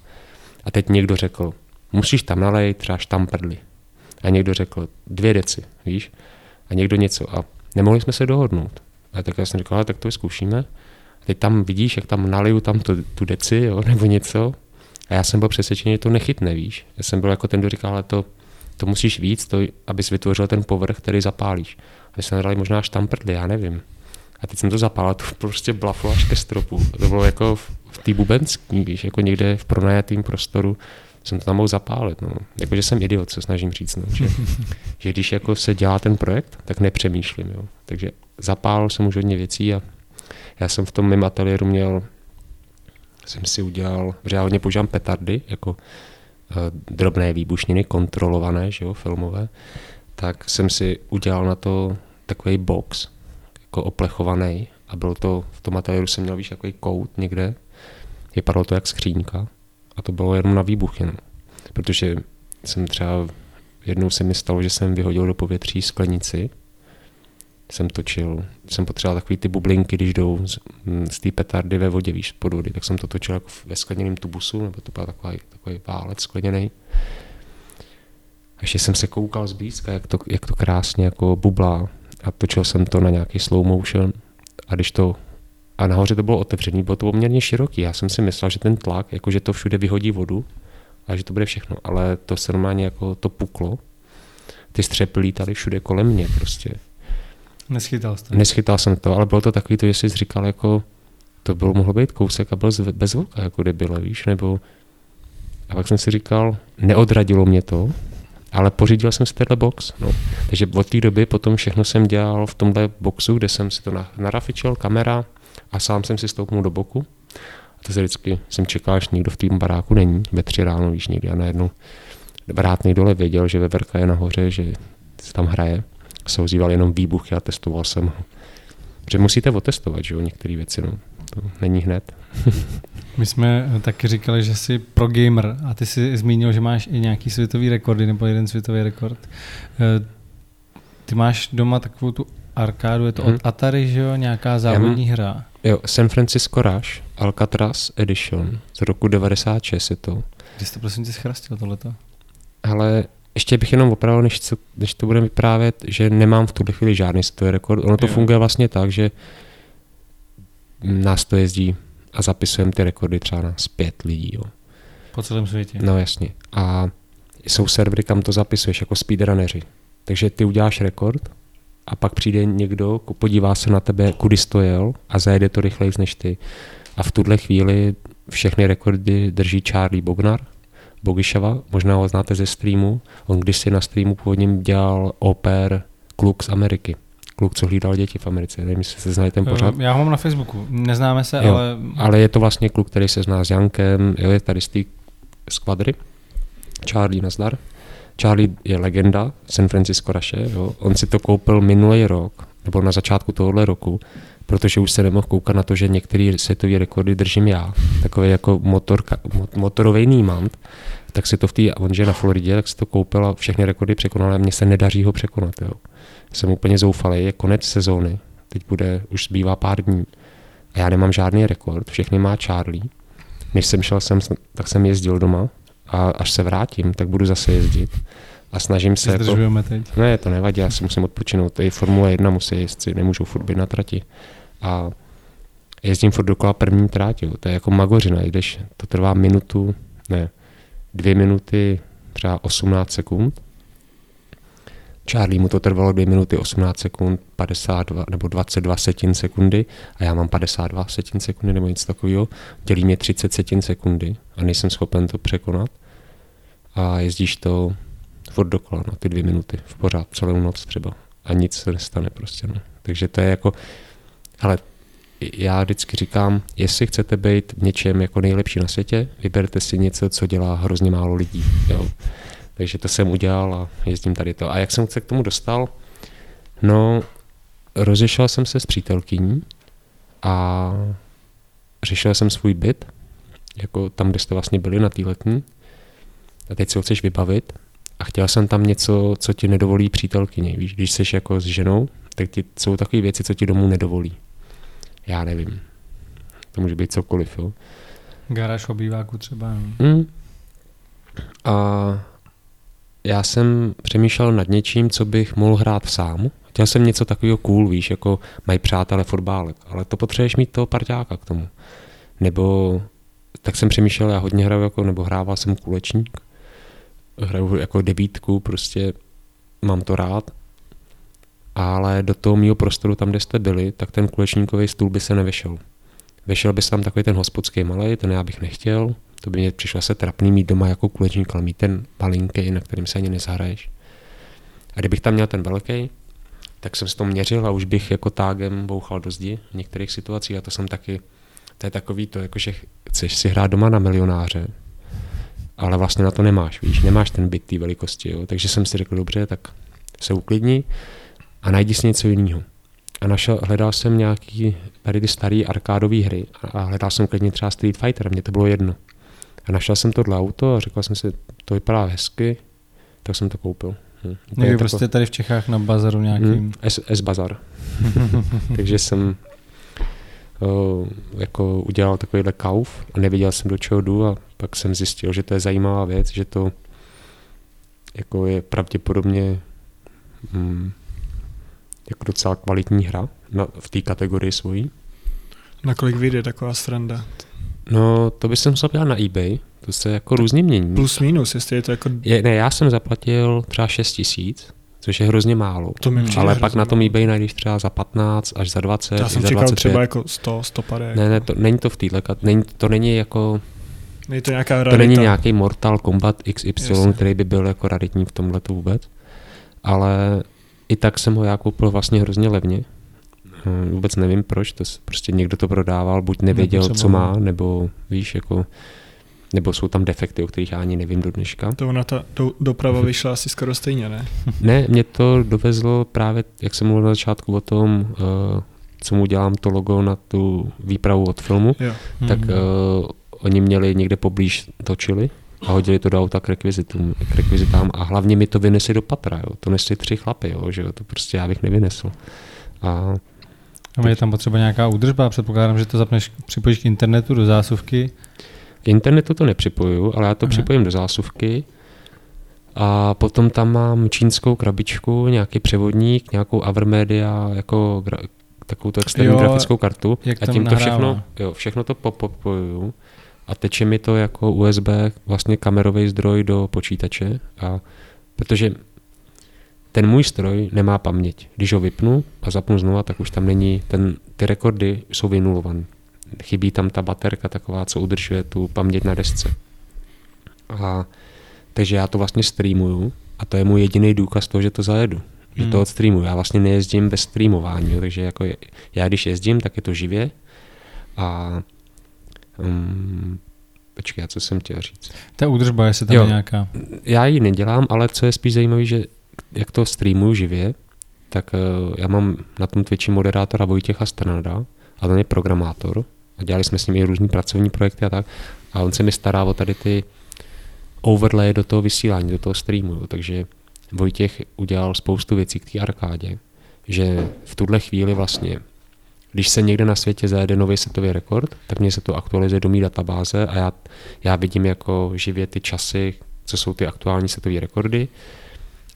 A teď někdo řekl, musíš tam nalejt třeba štamprly. A někdo řekl dvě deci, víš a někdo něco a nemohli jsme se dohodnout. A tak já jsem říkal, tak to vyzkoušíme. A teď tam vidíš, jak tam naliju tam tu, tu deci, jo, nebo něco. A já jsem byl přesvědčený, že to nechytne, víš. Já jsem byl jako ten, kdo říkal, ale to, to musíš víc, to, abys vytvořil ten povrch, který zapálíš. A my jsme dali možná štamprdly, já nevím. A teď jsem to zapálil, to prostě blaflo až ke stropu. To bylo jako v, v té bubenský, víš, jako někde v pronajatém prostoru jsem to tam mohl zapálit. No. Jakože jsem idiot, se snažím říct. No. Že, že, když jako se dělá ten projekt, tak nepřemýšlím. Jo. Takže zapálil jsem už hodně věcí a já jsem v tom mém ateliéru měl, jsem si udělal, že já hodně používám petardy, jako uh, drobné výbušniny, kontrolované, že jo, filmové, tak jsem si udělal na to takový box, jako oplechovaný a byl to, v tom ateliéru jsem měl, víš, takový kout někde, vypadalo to jak skřínka a to bylo jenom na výbuchy, no. protože jsem třeba, jednou se mi stalo, že jsem vyhodil do povětří sklenici, jsem točil, jsem potřeboval takový ty bublinky, když jdou z, mm, z té petardy ve vodě, víš, pod vody, tak jsem to točil jako ve skleněném tubusu, nebo to byl takový, takový válec skleněný. A ještě jsem se koukal zblízka, jak to, jak to krásně jako bublá a točil jsem to na nějaký slow motion a když to a nahoře to bylo otevřený, bylo to poměrně široký. Já jsem si myslel, že ten tlak, jako že to všude vyhodí vodu a že to bude všechno, ale to se normálně jako to puklo. Ty střepy lítaly všude kolem mě prostě. Neschytal jsi to? Neschytal jsem to, ale bylo to takový to, že jsi říkal jako, to bylo mohlo být kousek a byl bez vlka, jako debile, víš, nebo a pak jsem si říkal, neodradilo mě to, ale pořídil jsem si tenhle box. No. Takže od té doby potom všechno jsem dělal v tomhle boxu, kde jsem si to narafičil, kamera, a sám jsem si stoupnul do boku. A to se vždycky jsem čekal, až nikdo v tom baráku není, ve tři ráno, víš, někdy a najednou vrátný dole věděl, že Veverka je nahoře, že se tam hraje. Se ozýval jenom výbuchy a testoval jsem ho. Protože musíte otestovat, že jo, některé věci, no. To není hned. My jsme taky říkali, že jsi pro gamer a ty jsi zmínil, že máš i nějaký světový rekordy nebo jeden světový rekord. Eh, ty máš doma takovou tu arkádu, je to hmm. od Atari, že jo, nějaká závodní mám, hra. Jo, San Francisco Rush, Alcatraz Edition, z roku 96 je to. Kdy jsi to prosím tě schrastil tohleto? Ale ještě bych jenom opravil, než, co, než to budeme vyprávět, že nemám v tuhle chvíli žádný světový rekord. Ono to jo. funguje vlastně tak, že nás to jezdí a zapisujeme ty rekordy třeba na zpět lidí. Jo. Po celém světě. No jasně. A jsou servery, kam to zapisuješ jako speedrunneři. Takže ty uděláš rekord a pak přijde někdo, podívá se na tebe, kudy stojel a zajede to rychleji než ty. A v tuhle chvíli všechny rekordy drží Charlie Bognar, Bogišava, možná ho znáte ze streamu. On kdysi na streamu původně dělal oper Kluk z Ameriky. Kluk, co hlídal děti v Americe. Nevím, jestli se znají ten pořád. Já ho mám na Facebooku. Neznáme se, jo, ale... Ale je to vlastně kluk, který se zná s Jankem. Jo, je tady z té skvadry. Charlie, nazdar. Charlie je legenda San Francisco Raše, jo. on si to koupil minulý rok, nebo na začátku tohohle roku, protože už se nemohl koukat na to, že některé světové rekordy držím já, takový jako motor, motorový nímant, tak si to v té, on že na Floridě, tak si to koupil a všechny rekordy překonal, ale mně se nedaří ho překonat. Jo. Jsem úplně zoufalý, je konec sezóny, teď bude, už zbývá pár dní a já nemám žádný rekord, všechny má Charlie. Než jsem šel sem, tak jsem jezdil doma a až se vrátím, tak budu zase jezdit. A snažím se... Jako, teď. Ne, to nevadí, já si musím odpočinout. To je Formule 1, musí jezdci, nemůžu furt být na trati. A jezdím furt dokola první tráti. To je jako magořina, jdeš, to trvá minutu, ne, dvě minuty, třeba 18 sekund. Charlie mu to trvalo 2 minuty 18 sekund, 52 nebo 22 setin sekundy a já mám 52 setin sekundy nebo něco takového. Dělí mě 30 setin sekundy a nejsem schopen to překonat. A jezdíš to furt dokola na ty dvě minuty, v pořád, celou noc třeba. A nic se nestane prostě. No. Takže to je jako, ale já vždycky říkám, jestli chcete být v něčem jako nejlepší na světě, vyberte si něco, co dělá hrozně málo lidí. Jo. Takže to jsem udělal a jezdím tady to. A jak jsem se k tomu dostal? No, rozešel jsem se s přítelkyní a řešil jsem svůj byt, jako tam, kde jste vlastně byli na té letní. A teď si ho chceš vybavit a chtěl jsem tam něco, co ti nedovolí přítelkyně. Víš, když jsi jako s ženou, tak ti, jsou takové věci, co ti domů nedovolí. Já nevím. To může být cokoliv, jo. Garáž obýváku třeba. Mm. A já jsem přemýšlel nad něčím, co bych mohl hrát sám. Chtěl jsem něco takového cool, víš, jako mají přátelé fotbálek, ale to potřebuješ mít toho parťáka k tomu. Nebo tak jsem přemýšlel, já hodně hraju jako, nebo hrával jsem kulečník, hraju jako devítku, prostě mám to rád, ale do toho mého prostoru, tam, kde jste byli, tak ten kulečníkový stůl by se nevešel. Vešel by se tam takový ten hospodský malý, ten já bych nechtěl, to by mě přišlo se trapný mít doma jako kulečník, ale mít ten malinký, na kterým se ani nezahraješ. A kdybych tam měl ten velký, tak jsem si to měřil a už bych jako tágem bouchal do zdi v některých situacích a to jsem taky, to je takový to, jako že chceš si hrát doma na milionáře, ale vlastně na to nemáš, víš, nemáš ten byt té velikosti, jo? takže jsem si řekl, dobře, tak se uklidni a najdi si něco jiného. A našel, hledal jsem nějaký tady ty staré arkádové hry a hledal jsem klidně třeba Street Fighter, mně to bylo jedno. A našel jsem tohle auto a řekl jsem si, to vypadá hezky, tak jsem to koupil. Hm. Někdy prostě tako... tady v Čechách na bazaru nějakým. Hm, S, S bazar. Takže jsem uh, jako udělal takovýhle kauf a nevěděl jsem, do čeho jdu a pak jsem zjistil, že to je zajímavá věc, že to jako je pravděpodobně hm, jako docela kvalitní hra na, v té kategorii svojí. Na kolik vyjde taková sranda? No, to by jsem musel na eBay, to se jako různě mění. Plus minus, jestli je to jako... Je, ne, já jsem zaplatil třeba 6 tisíc, což je hrozně málo. To mi Ale pak na tom eBay najdeš třeba za 15 až za 20, Já jsem za čekal 25. třeba jako 100, 150. Ne, ne, to, není to v téhle, není, to není jako, Není to nějaká to rarita. není nějaký Mortal Kombat XY, Jasně. který by byl jako raritní v tomhle vůbec. Ale i tak jsem ho já koupil vlastně hrozně levně. Hm, Vůbec nevím proč, to prostě někdo to prodával, buď nevěděl, co Nepotřeboval. má, nebo víš, jako, nebo jsou tam defekty, o kterých já ani nevím do dneška. To ona ta do, doprava vyšla asi skoro stejně, ne? Ne, mě to dovezlo právě, jak jsem mluvil na začátku o tom, uh, co mu dělám to logo na tu výpravu od filmu, Jo. tak Mhm. uh, oni měli někde poblíž točili a hodili to do auta k rekvizitům, k rekvizitám a hlavně mi to vynesli do patra, jo. to nesli tři chlapy, jo, že jo, to prostě já bych nevynesl. A A je tam potřeba nějaká údržba, předpokládám, že to zapneš, připojíš k internetu do zásuvky. k internetu to nepřipoju, ale já to Aha. připojím do zásuvky. A potom tam mám čínskou krabičku, nějaký převodník, nějakou Avermedia, jako gra- takovou tu externí Jo, grafickou kartu. a tím to všechno, jo, všechno to popojuju. A teče mi to jako USB vlastně kamerový zdroj do počítače. A protože ten můj stroj nemá paměť. Když ho vypnu a zapnu znova, tak už tam není, ten, ty rekordy jsou vynulované. Chybí tam ta baterka taková, co udržuje tu paměť na desce. A, takže já to vlastně streamuju a to je můj jediný důkaz toho, že to zajedu. Že Hmm. to odstreamuju. Já vlastně nejezdím bez streamování, jo, takže jako je, já když jezdím, tak je to živě a um, počkej, a co jsem chtěl říct? Ta údržba, jestli tam Jo. je nějaká. já ji nedělám, ale co je spíš zajímavé, že jak to streamuju živě, tak uh, já mám na tom Twitchi moderátora Vojtěcha Strnada a on je programátor a dělali jsme s ním i různý pracovní projekty a tak a on se mi stará o tady ty overlay do toho vysílání, do toho streamu, takže Vojtěch udělal spoustu věcí k té arkádě, že v tuhle chvíli vlastně když se někde na světě zajede nový světový rekord, tak mě se to aktualizuje do mý databáze a já, já vidím jako živě ty časy, co jsou ty aktuální světové rekordy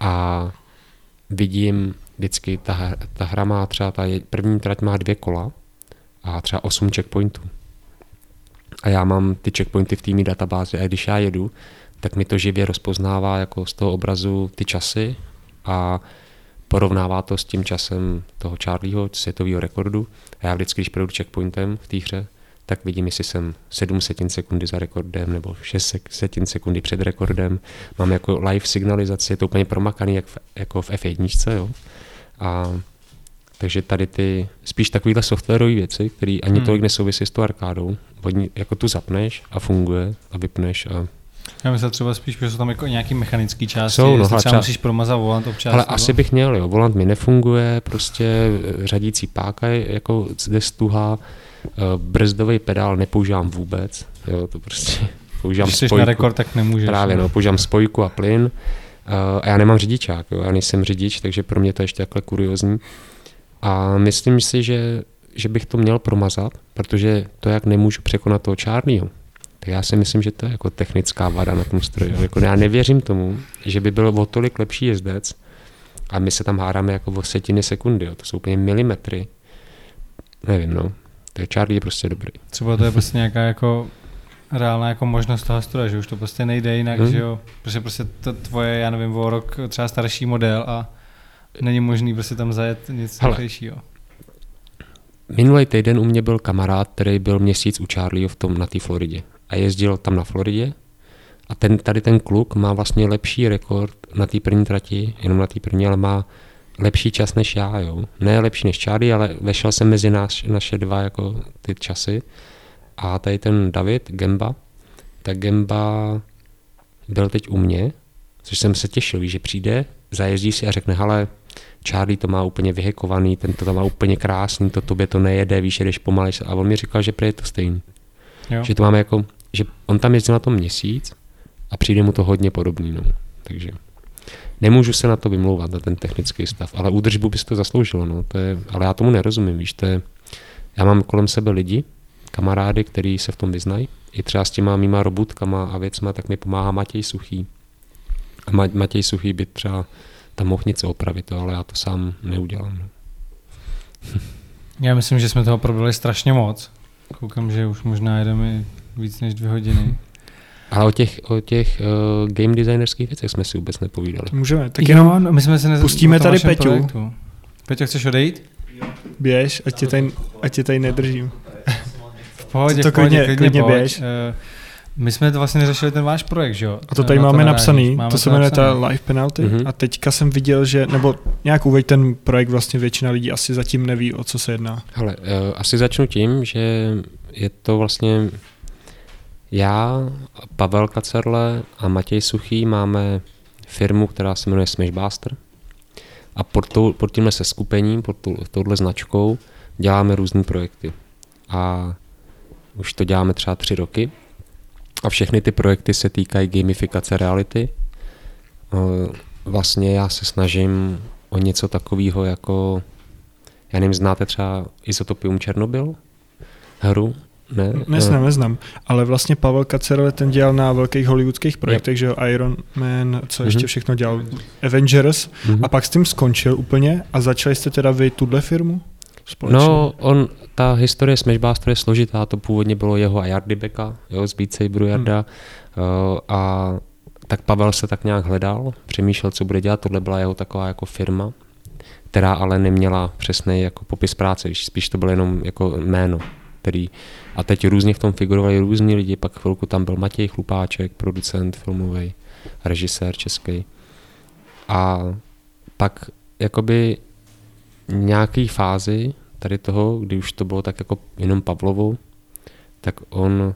a vidím vždycky, ta, ta hra má třeba, ta první trať má dvě kola a třeba osm checkpointů. A já mám ty checkpointy v týmí databázi a když já jedu, tak mi to živě rozpoznává jako z toho obrazu ty časy a porovnává to s tím časem toho Charlieho, světového rekordu. A já vždycky, když projdu checkpointem v té hře, tak vidím, jestli jsem 7 setin sekundy za rekordem nebo 6 sek- setin sekundy před rekordem. Mám jako live signalizaci, je to úplně promakaný jak v, jako v F1, jo. A takže tady ty spíš takovýhle softwarové věci, které ani Hmm. tolik nesouvisí s tou arkádou, oni jako tu zapneš a funguje a vypneš a Já myslím třeba spíš, že jsou tam jako nějaký mechanický části, Jsou, no, třeba třeba- musíš promazat volant občas. Ale nebo- asi bych měl, jo. Volant mi nefunguje, prostě eh, řadící páka je jako zde stuha, brzdový pedál nepoužívám vůbec, jo, to prostě používám Když spojku. na rekord, tak nemůžeš. Právě, no, používám spojku a plyn. Uh, a já nemám řidičák, jo, já nejsem řidič, takže pro mě to je ještě takhle kuriozní. A myslím si, že, že bych to měl promazat, protože to, jak nemůžu překonat toho Charlieho, tak já si myslím, že to je jako technická vada na tom stroji. Jako já nevěřím tomu, že by byl o tolik lepší jezdec a my se tam hádáme jako o setiny sekundy, jo. to jsou úplně milimetry. Nevím, no. To je Charlie je prostě dobrý. Třeba to je prostě nějaká jako reálná jako možnost toho stroje, že už to prostě nejde jinak, hmm. že jo, protože prostě to tvoje, já nevím, o rok třeba starší model a není možný prostě tam zajet nic rychlejšího. Minulý týden u mě byl kamarád, který byl měsíc u Charlieho v tom na té Floridě a jezdil tam na Floridě a ten, tady ten kluk má vlastně lepší rekord na té první trati, jenom na té první, ale má lepší čas než já, jo. Ne lepší než Charlie, ale vešel jsem mezi nás, naše dva jako ty časy. A tady ten David Gemba, tak Gemba byl teď u mě, což jsem se těšil, že přijde, zajezdí si a řekne, hele, Charlie to má úplně vyhekovaný, ten to má úplně krásný, to tobě to nejede, víš, jedeš pomalej. A on mi říkal, že je to stejný. Jo. Že to máme jako, že on tam jezdil na tom měsíc a přijde mu to hodně podobný. No. Takže nemůžu se na to vymlouvat, na ten technický stav, ale údržbu by to zasloužilo. No. To je, ale já tomu nerozumím, víš, to je, já mám kolem sebe lidi, kamarády, kteří se v tom vyznají. I třeba s těma mýma robotkama a věcma, tak mi pomáhá Matěj Suchý. A Matěj Suchý by třeba tam mohl něco opravit, ale já to sám neudělám. No. já myslím, že jsme toho probrali strašně moc. Koukám, že už možná jedeme víc než dvě hodiny. Ale o těch, o těch uh, game designerských věcech jsme si vůbec nepovídali. Můžeme, tak jenom jo, no, my jsme se nez... pustíme tady Peťu. Projektu. Peťo, chceš odejít? Běž, ať tě tady, ať tě tady nedržím. V pohodě, to v pohodě, klidně, klidně, klidně běž. Uh, my jsme to vlastně neřešili ten váš projekt, že jo? A to tady Na máme to napsaný, máme to se jmenuje ta Life Penalty mm-hmm. a teďka jsem viděl, že, nebo nějak uveď ten projekt, vlastně většina lidí asi zatím neví, o co se jedná. Hele, uh, asi začnu tím, že je to vlastně já, Pavel Kacerle a Matěj Suchý máme firmu, která se jmenuje Smashbuster a pod, tou, pod tímhle se skupením, pod tou, touhle značkou děláme různé projekty. A už to děláme třeba tři roky a všechny ty projekty se týkají gamifikace reality. Vlastně já se snažím o něco takového jako, já nevím, znáte třeba Isotopium Černobyl? Hru, ne? Neznám, neznám. Ale vlastně Pavel Kacerle ten dělal na velkých hollywoodských projektech, yep. že jo, Iron Man, co mm-hmm. ještě všechno dělal, Avengers, mm-hmm. a pak s tím skončil úplně a začali jste teda vy tuhle firmu? Společně? No, on, ta historie Smashbuster je složitá, to původně bylo jeho a Jardy Beka, jo, z Beat Saberu Jarda, hmm. uh, a tak Pavel se tak nějak hledal, přemýšlel, co bude dělat, tohle byla jeho taková jako firma, která ale neměla přesný jako popis práce, spíš to bylo jenom jako jméno, který a teď různě v tom figurovali různí lidi, pak chvilku tam byl Matěj Chlupáček, producent filmový, režisér český. A pak jakoby nějaký fázi tady toho, kdy už to bylo tak jako jenom Pavlovu, tak on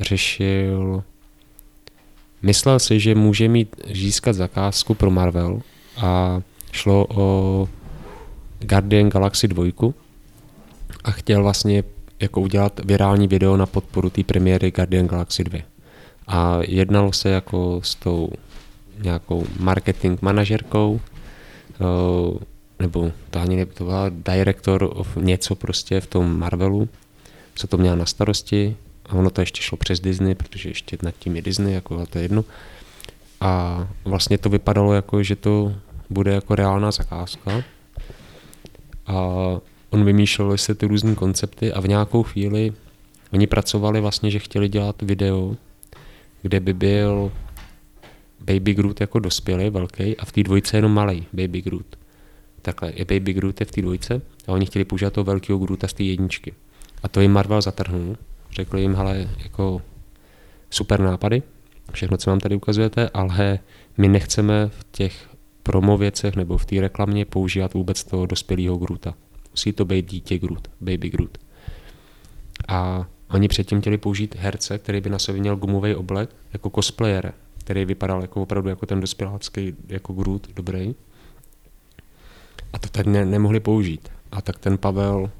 řešil, myslel si, že může mít získat zakázku pro Marvel a šlo o Guardian Galaxy 2 a chtěl vlastně jako udělat virální video na podporu té premiéry Guardian Galaxy 2. A jednalo se jako s tou nějakou marketing manažerkou, eh, nebo to ani ne, to byla director of něco prostě v tom Marvelu, co to měla na starosti a ono to ještě šlo přes Disney, protože ještě nad tím je Disney, jako to je jedno. A vlastně to vypadalo jako, že to bude jako reálná zakázka. A on vymýšlel se ty různé koncepty a v nějakou chvíli oni pracovali vlastně, že chtěli dělat video, kde by byl Baby Groot jako dospělý, velký, a v té dvojce jenom malý Baby Groot. Takhle, je Baby Groot je v té dvojce a oni chtěli použít toho velkého Groota z té jedničky. A to jim Marvel zatrhnul. Řekl jim, hele, jako super nápady, všechno, co vám tady ukazujete, ale my nechceme v těch promo věcech nebo v té reklamě používat vůbec toho dospělého Groota. Musí to být dítě Groot, baby Groot. A oni předtím chtěli použít herce, který by na sobě měl gumový oblek, jako cosplayer, který vypadal jako opravdu jako ten dospělácký jako Groot, dobrý. A to tak ne, nemohli použít. A tak ten Pavel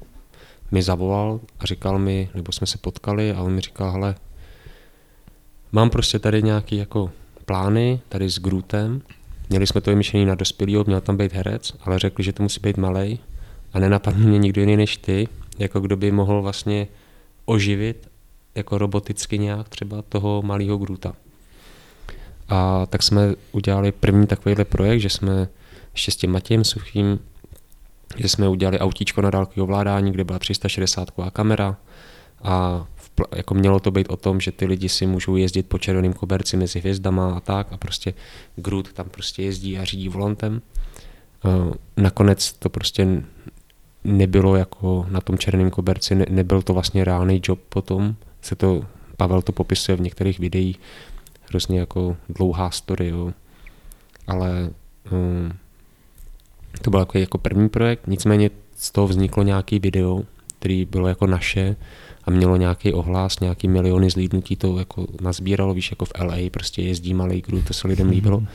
mi zavolal a říkal mi, nebo jsme se potkali a on mi říkal, hele, mám prostě tady nějaký jako plány, tady s Grootem, měli jsme to vymyšlený na dospělýho, měl tam být herec, ale řekli, že to musí být malý a nenapadl mě nikdo jiný než ty, jako kdo by mohl vlastně oživit jako roboticky nějak třeba toho malého Gruta. A tak jsme udělali první takovýhle projekt, že jsme ještě s tím Matějem Suchým, že jsme udělali autíčko na dálkové ovládání, kde byla 360 kamera a jako mělo to být o tom, že ty lidi si můžou jezdit po červeném koberci mezi hvězdama a tak a prostě Groot tam prostě jezdí a řídí volantem. Uh, nakonec to prostě nebylo jako na tom černém koberci, ne, nebyl to vlastně reálný job potom, se to, Pavel to popisuje v některých videích, hrozně jako dlouhá story, jo. ale um, to byl jako, jako první projekt, nicméně z toho vzniklo nějaký video, který bylo jako naše a mělo nějaký ohlas, nějaký miliony zlídnutí, to jako nazbíralo, víš, jako v LA, prostě jezdí malý crew, to se lidem líbilo. Mm-hmm.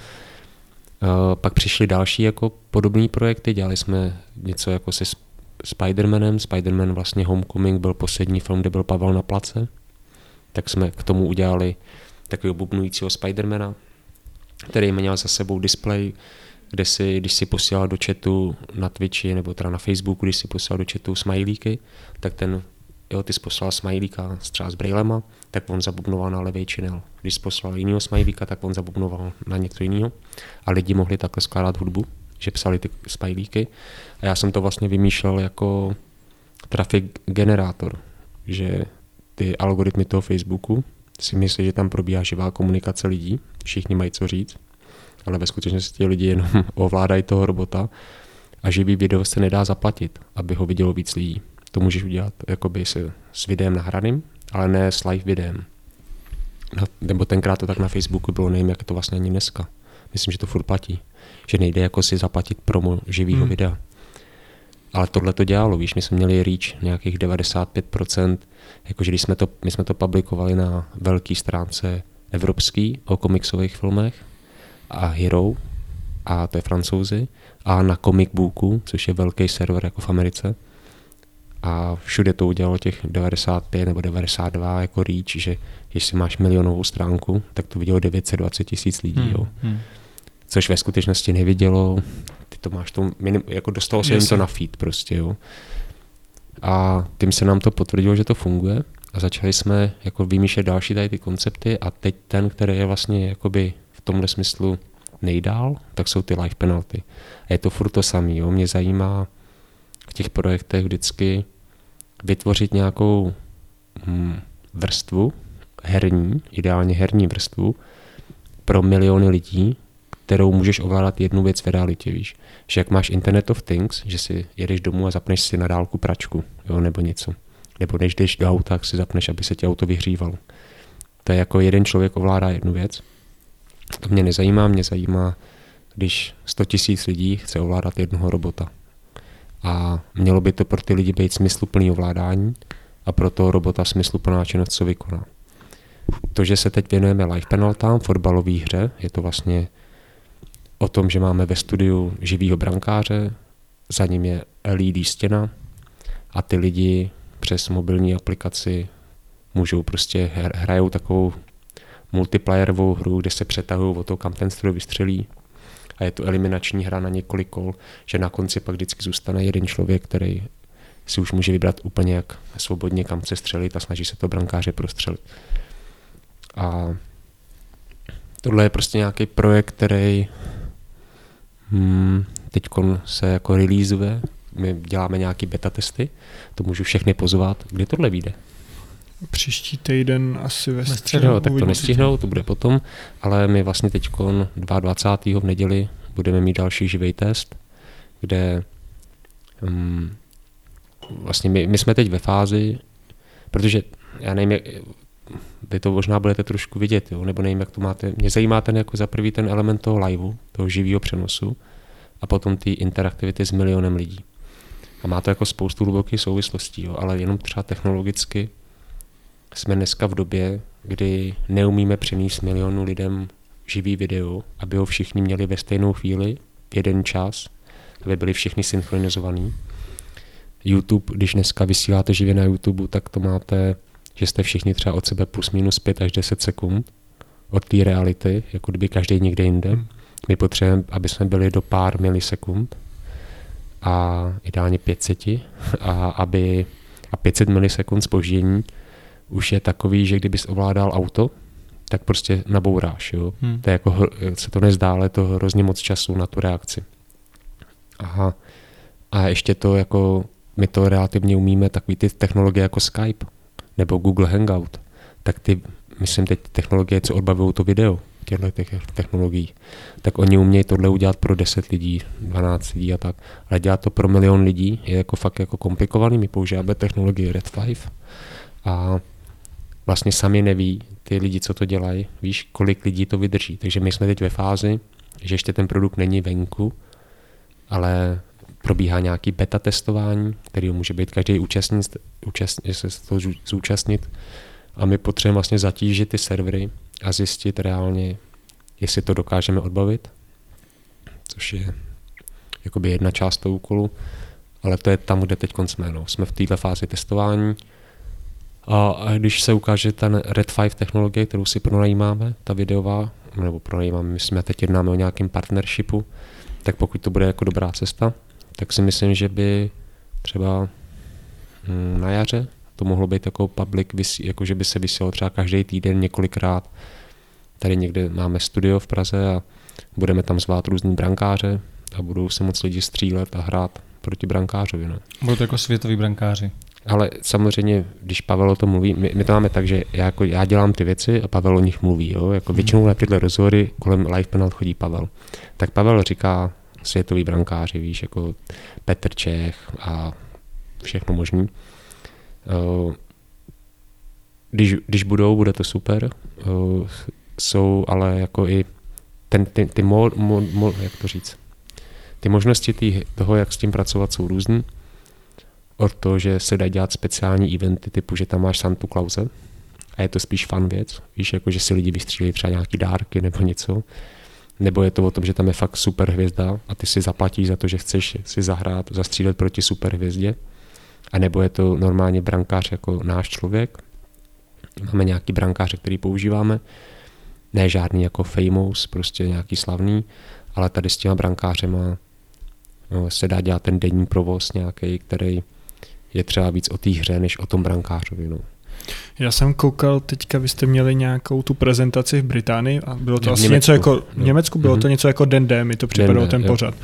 Uh, pak přišly další jako podobné projekty, dělali jsme něco jako se Spider-Manem, Spider-Man vlastně Homecoming byl poslední film, kde byl Pavel na place, tak jsme k tomu udělali takového bubnujícího Spidermana, který měl za sebou display, kde si, když si posílal do chatu na Twitchi nebo teda na Facebooku, když si posílal do chatu smajlíky, tak ten, jo, ty jsi poslal smajlíka třeba s brailema, tak on zabubnoval na levý channel. Když jsi poslal jinýho smajlíka, tak on zabubnoval na něco jiného. A lidi mohli takhle skládat hudbu, že psali ty smajlíky. A já jsem to vlastně vymýšlel jako traffic generátor, že ty algoritmy toho Facebooku si myslí, že tam probíhá živá komunikace lidí, všichni mají co říct, ale ve skutečnosti ti lidi jenom ovládají toho robota a živý video se nedá zaplatit, aby ho vidělo víc lidí. To můžeš udělat jakoby s, s videem nahraným, ale ne s live videem. No, nebo tenkrát to tak na Facebooku bylo, nevím, jak to vlastně ani dneska. Myslím, že to furt platí. Že nejde jako si zaplatit promo živého hmm. videa. Ale tohle to dělalo, víš, my jsme měli reach nějakých 95%, jakože když jsme to, my jsme to publikovali na velké stránce evropský o komiksových filmech a Hero, a to je francouzi, a na Comic Booku, což je velký server jako v Americe. A všude to udělalo těch 95 nebo 92 jako reach, že jestli máš milionovou stránku, tak to vidělo 920 tisíc lidí. Hmm, jo. Hmm. Což ve skutečnosti nevidělo, to máš to, minim, jako dostalo se jim to na feed prostě. Jo. A tím se nám to potvrdilo, že to funguje a začali jsme jako vymýšlet další tady ty koncepty a teď ten, který je vlastně jakoby v tomhle smyslu nejdál, tak jsou ty life penalty. A je to furt to samé. Mě zajímá v těch projektech vždycky vytvořit nějakou hm, vrstvu, herní, ideálně herní vrstvu, pro miliony lidí, kterou můžeš ovládat jednu věc v realitě, víš. Že jak máš Internet of Things, že si jedeš domů a zapneš si na dálku pračku, jo, nebo něco. Nebo než jdeš do auta, tak si zapneš, aby se ti auto vyhřívalo. To je jako jeden člověk ovládá jednu věc. To mě nezajímá, mě zajímá, když 100 tisíc lidí chce ovládat jednoho robota. A mělo by to pro ty lidi být smysluplný ovládání a pro toho robota smysluplná činnost, co vykoná. To, že se teď věnujeme live penaltám, fotbalové hře, je to vlastně o tom, že máme ve studiu živýho brankáře, za ním je LED stěna a ty lidi přes mobilní aplikaci můžou prostě hrajou takovou multiplayerovou hru, kde se přetahují o to, kam ten stroj vystřelí. A je to eliminační hra na několik kol, že na konci pak vždycky zůstane jeden člověk, který si už může vybrat úplně jak svobodně, kam se střelit a snaží se to brankáře prostřelit. A tohle je prostě nějaký projekt, který hmm, teď se jako releaseuje, my děláme nějaký beta testy, to můžu všechny pozvat. Kdy tohle vyjde? Příští týden asi ve středu. No, tak to nestihnou, to bude potom, ale my vlastně teď 22. v neděli budeme mít další živý test, kde um, vlastně my, my jsme teď ve fázi, protože já nevím, vy to možná budete trošku vidět, jo? nebo nevím, jak to máte. Mě zajímá ten jako za prvý ten element toho liveu, toho živého přenosu a potom ty interaktivity s milionem lidí. A má to jako spoustu hlubokých souvislostí, jo? ale jenom třeba technologicky jsme dneska v době, kdy neumíme přenést milionu lidem živý video, aby ho všichni měli ve stejnou chvíli, jeden čas, aby byli všichni synchronizovaní. YouTube, když dneska vysíláte živě na YouTube, tak to máte, že jste všichni třeba od sebe plus minus 5 až 10 sekund od té reality, jako kdyby každý někde jinde. My potřebujeme, aby jsme byli do pár milisekund a ideálně 500 a aby a 500 milisekund spoždění už je takový, že kdybys ovládal auto, tak prostě nabouráš. Jo? Hmm. To je jako, se to nezdá, ale to hrozně moc času na tu reakci. Aha. A ještě to jako, my to relativně umíme, takový ty technologie jako Skype, nebo Google Hangout, tak ty, myslím teď technologie, co odbavují to video, těchto těch technologií, tak oni umějí tohle udělat pro 10 lidí, 12 lidí a tak. Ale dělat to pro milion lidí je jako fakt jako komplikovaný. My používáme technologii Red 5 a vlastně sami neví ty lidi, co to dělají, víš, kolik lidí to vydrží. Takže my jsme teď ve fázi, že ještě ten produkt není venku, ale probíhá nějaký beta testování, který může být každý účastnit, účastnit se to zúčastnit a my potřebujeme vlastně zatížit ty servery a zjistit reálně, jestli to dokážeme odbavit, což je jakoby jedna část toho úkolu, ale to je tam, kde teď jsme. No. Jsme v této fázi testování a, a když se ukáže ten Red 5 technologie, kterou si pronajímáme, ta videová, nebo pronajímáme, my jsme teď jednáme o nějakém partnershipu, tak pokud to bude jako dobrá cesta, tak si myslím, že by třeba hm, na jaře to mohlo být jako public, jako že by se vysílalo třeba každý týden několikrát. Tady někde máme studio v Praze a budeme tam zvát různý brankáře a budou se moc lidi střílet a hrát proti brankářovi. No. Budou to jako světoví brankáři. Ale samozřejmě, když Pavel o tom mluví, my, my to máme tak, že já, jako, já dělám ty věci a Pavel o nich mluví. Jo? Jako většinou na tyhle rozhovory kolem live penalt chodí Pavel. Tak Pavel říká světový brankáři, víš, jako Petr Čech a všechno možný. Eh, když, když budou, bude to super. Eh, jsou ale jako i ten, ty, ty mo, mo, mo, jak to říct, ty možnosti tý, toho, jak s tím pracovat, jsou různý. Od toho, že se dá dělat speciální eventy typu, že tam máš Santu Klauze a je to spíš fan věc, víš, jako že si lidi vystřílí třeba nějaký dárky nebo něco, nebo je to o tom, že tam je fakt super hvězda a ty si zaplatíš za to, že chceš si zahrát, zastřílet proti super hvězdě a nebo je to normálně brankář jako náš člověk. Máme nějaký brankáře, který používáme, ne žádný jako famous, prostě nějaký slavný, ale tady s těma brankářema no, se dá dělat ten denní provoz nějaký, který je třeba víc o té hře, než o tom brankářovi. No. Já jsem koukal, teďka vy jste měli nějakou tu prezentaci v Británii a bylo to v asi Německu. něco jako, v. Německu bylo Mhm. to něco jako Den D, mi to připadalo ten jo. pořad.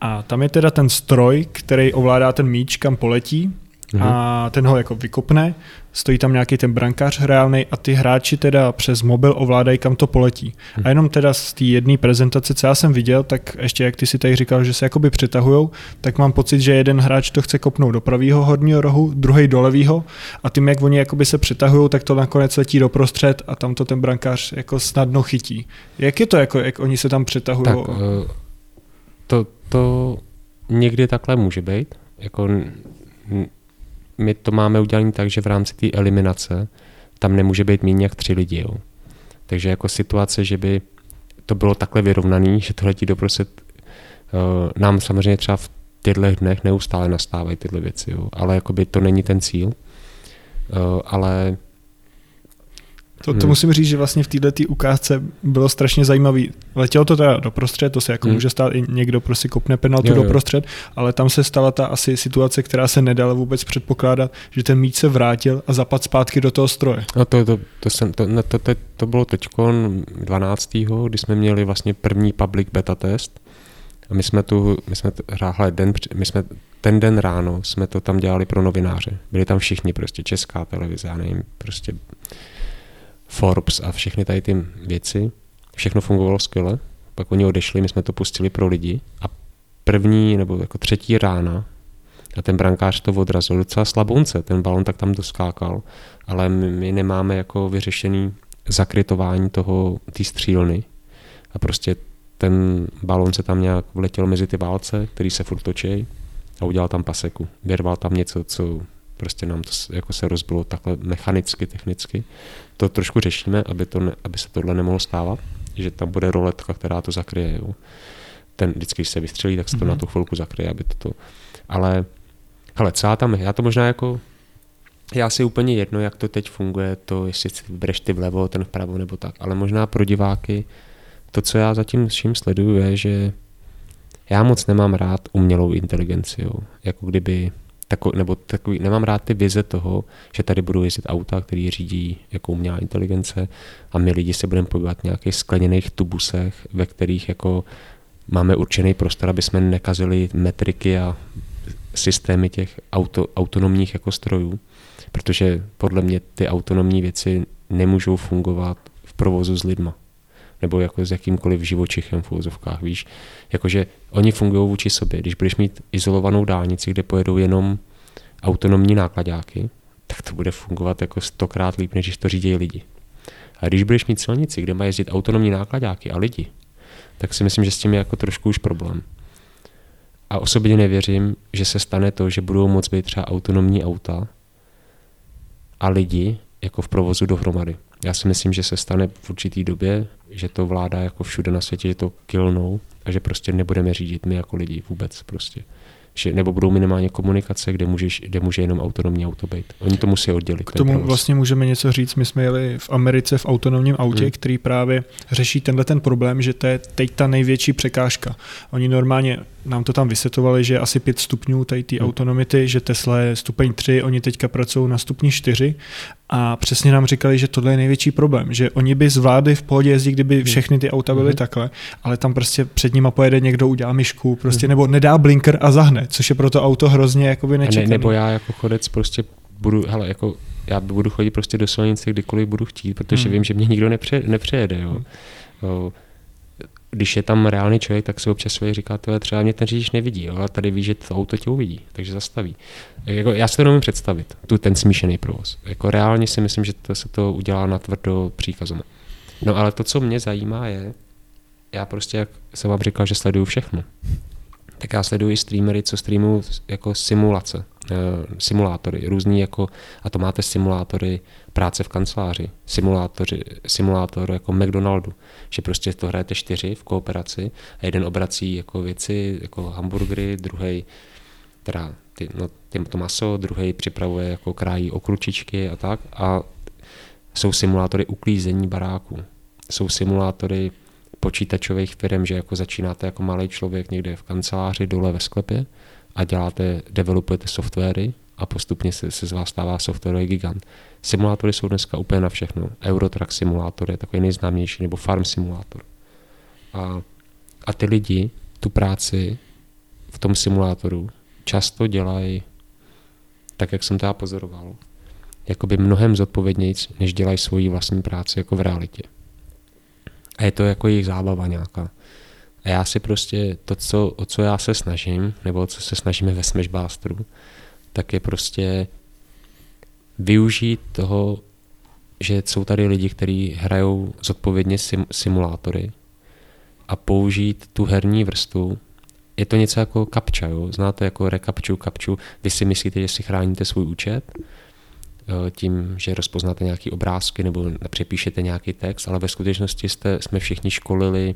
A tam je teda ten stroj, který ovládá ten míč, kam poletí Mhm. a ten ho jako vykopne, stojí tam nějaký ten brankář reálný a ty hráči teda přes mobil ovládají, kam to poletí. A jenom teda z té jedné prezentace, co já jsem viděl, tak ještě jak ty si tady říkal, že se jakoby přetahujou, tak mám pocit, že jeden hráč to chce kopnout do pravého horního rohu, druhý do levého a tím, jak oni jakoby se přetahují, tak to nakonec letí do prostřed a tam to ten brankář jako snadno chytí. Jak je to, jako, jak oni se tam přetahují? Tak eh, to, to někdy takhle může být. Jako, my to máme udělané tak, že v rámci té eliminace tam nemůže být méně jak tři lidi. Jo. Takže jako situace, že by to bylo takhle vyrovnaný, že to letí doprostřed, uh, nám samozřejmě třeba v těchto dnech neustále nastávají tyhle věci, jo. ale jakoby to není ten cíl. Uh, ale To, to Hmm. musím říct, že vlastně v této ukázce bylo strašně zajímavý. Letělo to teda doprostřed, to se jako Hmm. může stát i někdo prostě kopne penaltu Jo, jo. doprostřed, ale tam se stala ta asi situace, která se nedala vůbec předpokládat, že ten míč se vrátil a zapad zpátky do toho stroje. No to, to, to, jsem, to, ne, to, to, to bylo teď 12. kdy jsme měli vlastně první public beta test a my jsme tu, my jsme hráli den, my jsme ten den ráno jsme to tam dělali pro novináře. Byli tam všichni, prostě česká televize, já nevím, prostě Forbes a všechny tady ty věci. Všechno fungovalo skvěle. Pak oni odešli, my jsme to pustili pro lidi a první nebo jako třetí rána a ten brankář to odrazil docela slabonce, ten balon tak tam doskákal, ale my, my nemáme jako vyřešený zakrytování toho, té střílny a prostě ten balon se tam nějak vletěl mezi ty válce, který se furt točí a udělal tam paseku. Vyrval tam něco, co prostě nám to s- jako se rozbilo takhle mechanicky, technicky. To trošku řešíme, aby, to ne, aby se tohle nemohlo stávat, že tam bude roletka, která to zakryje. Jo. Ten vždycky, když se vystřelí, tak se to Mhm. na tu chvilku zakryje, aby to, to ale hele, celá tam, já to možná jako, já si úplně jedno, jak to teď funguje, to jestli si vybereš ty vlevo, ten vpravo nebo tak, ale možná pro diváky, to, co já zatím vším sleduju, je, že já moc nemám rád umělou inteligenci, jo. jako kdyby, tako, nebo takový, nemám rád ty vize toho, že tady budou jezdit auta, který řídí jako umělá inteligence a my lidi se budeme pohybovat v nějakých skleněných tubusech, ve kterých jako máme určený prostor, aby jsme nekazili metriky a systémy těch auto, autonomních jako strojů. Protože podle mě ty autonomní věci nemůžou fungovat v provozu s lidma nebo jako s jakýmkoliv živočichem v úvozovkách, víš. Jakože oni fungují vůči sobě. Když budeš mít izolovanou dálnici, kde pojedou jenom autonomní nákladáky, tak to bude fungovat jako stokrát líp, než když to řídí lidi. A když budeš mít silnici, kde mají jezdit autonomní nákladáky a lidi, tak si myslím, že s tím je jako trošku už problém. A osobně nevěřím, že se stane to, že budou moct být třeba autonomní auta a lidi jako v provozu dohromady. Já si myslím, že se stane v určitý době, že to vláda jako všude na světě, že to kilnou a že prostě nebudeme řídit my jako lidi vůbec prostě že, nebo budou minimálně komunikace, kde, můžeš, kde může jenom autonomní auto být. Oni to musí oddělit. K tomu vlastně můžeme něco říct. My jsme jeli v Americe v autonomním autě, hmm. který právě řeší tenhle ten problém, že to je teď ta největší překážka. Oni normálně nám to tam vysvětovali, že asi 5 stupňů tady ty hmm. autonomity, že Tesla je stupeň 3, oni teďka pracují na stupni 4 a přesně nám říkali, že tohle je největší problém, že oni by zvládli v pohodě jezdit, kdyby hmm. všechny ty auta byly mm. takhle, ale tam prostě před nima pojede někdo, udělá myšku, prostě, mm. nebo nedá blinker a zahne, což je pro to auto hrozně jakoby nečekaný. Ne, nebo já jako chodec prostě budu, hele, jako já budu chodit prostě do silnice, kdykoliv budu chtít, protože mm. vím, že mě nikdo nepře, nepřejede, jo. Mm když je tam reálný člověk, tak si občas člověk říká, že třeba mě ten řidič nevidí, jo, a tady ví, že to auto tě uvidí, takže zastaví. Jako, já si to nemůžu představit, tu ten smíšený provoz. Jako reálně si myslím, že to se to udělá na tvrdo příkazem. No ale to, co mě zajímá, je, já prostě, jak jsem vám říkal, že sleduju všechno, tak já sleduji streamery, co streamují jako simulace, eh, simulátory, různý jako, a to máte simulátory práce v kanceláři, simulátory, simulátor jako McDonaldu, že prostě to hrajete čtyři v kooperaci a jeden obrací jako věci, jako hamburgery, druhý teda ty, no, ty, to maso, druhý připravuje jako krájí okručičky a tak a jsou simulátory uklízení baráků. Jsou simulátory počítačových firm, že jako začínáte jako malý člověk někde v kanceláři dole ve sklepě a děláte, developujete softwary a postupně se, se z vás stává softwarový gigant. Simulátory jsou dneska úplně na všechno. Eurotrack simulátor je takový nejznámější, nebo Farm simulátor. A, a ty lidi tu práci v tom simulátoru často dělají tak, jak jsem to já pozoroval, jakoby mnohem zodpovědnějc, než dělají svoji vlastní práci jako v realitě. A je to jako jejich zábava nějaká. A já si prostě to, co, o co já se snažím, nebo o co se snažíme ve Smashbusteru, tak je prostě využít toho, že jsou tady lidi, kteří hrajou zodpovědně sim, simulátory a použít tu herní vrstvu. Je to něco jako kapča, jo? znáte jako rekapču, kapču, vy si myslíte, že si chráníte svůj účet, tím, že rozpoznáte nějaké obrázky nebo přepíšete nějaký text, ale ve skutečnosti jste, jsme všichni školili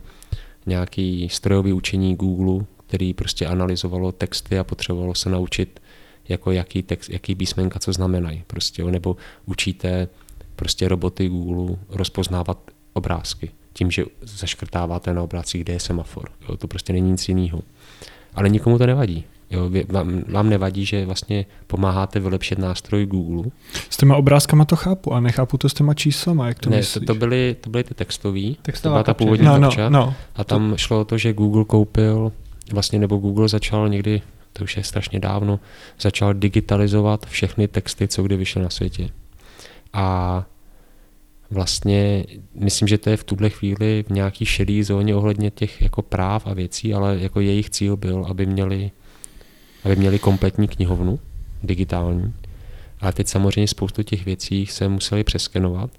nějaký strojový učení Google, který prostě analyzovalo texty a potřebovalo se naučit, jako jaký, text, jaký písmenka co znamenají. Prostě, nebo učíte prostě roboty Google rozpoznávat obrázky tím, že zaškrtáváte na obrázcích, kde je semafor. Jo, to prostě není nic jiného. Ale nikomu to nevadí. Jo, vám, vám nevadí, že vlastně pomáháte vylepšit nástroj Google. S těma obrázkama to chápu, a nechápu to s těma číslama, jak to ne, myslíš? To, to, byly, to byly ty textový, Textová to byla ta původní no, kapča, no, no. a tam to... šlo o to, že Google koupil, vlastně nebo Google začal někdy, to už je strašně dávno, začal digitalizovat všechny texty, co kdy vyšly na světě. A vlastně myslím, že to je v tuhle chvíli v nějaký šedý zóně ohledně těch jako práv a věcí, ale jako jejich cíl byl, aby měli aby měli kompletní knihovnu, digitální. Ale teď samozřejmě spoustu těch věcí se museli přeskenovat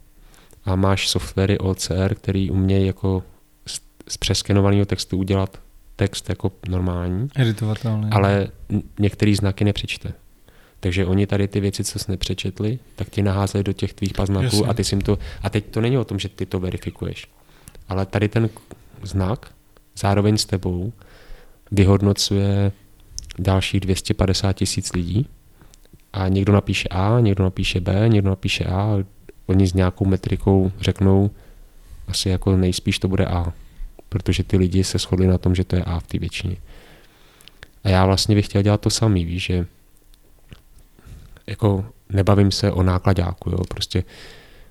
a máš softwary OCR, který umějí jako z přeskenovaného textu udělat text jako normální, Editovatelný. ale některé znaky nepřečte. Takže oni tady ty věci, co jsi nepřečetli, tak ti naházeli do těch tvých paznaků a ty si to... A teď to není o tom, že ty to verifikuješ. Ale tady ten znak zároveň s tebou vyhodnocuje dalších 250 tisíc lidí a někdo napíše A, někdo napíše B, někdo napíše A, oni s nějakou metrikou řeknou, asi jako nejspíš to bude A, protože ty lidi se shodli na tom, že to je A v té většině. A já vlastně bych chtěl dělat to samý, víš, že jako nebavím se o nákladáku, jo, prostě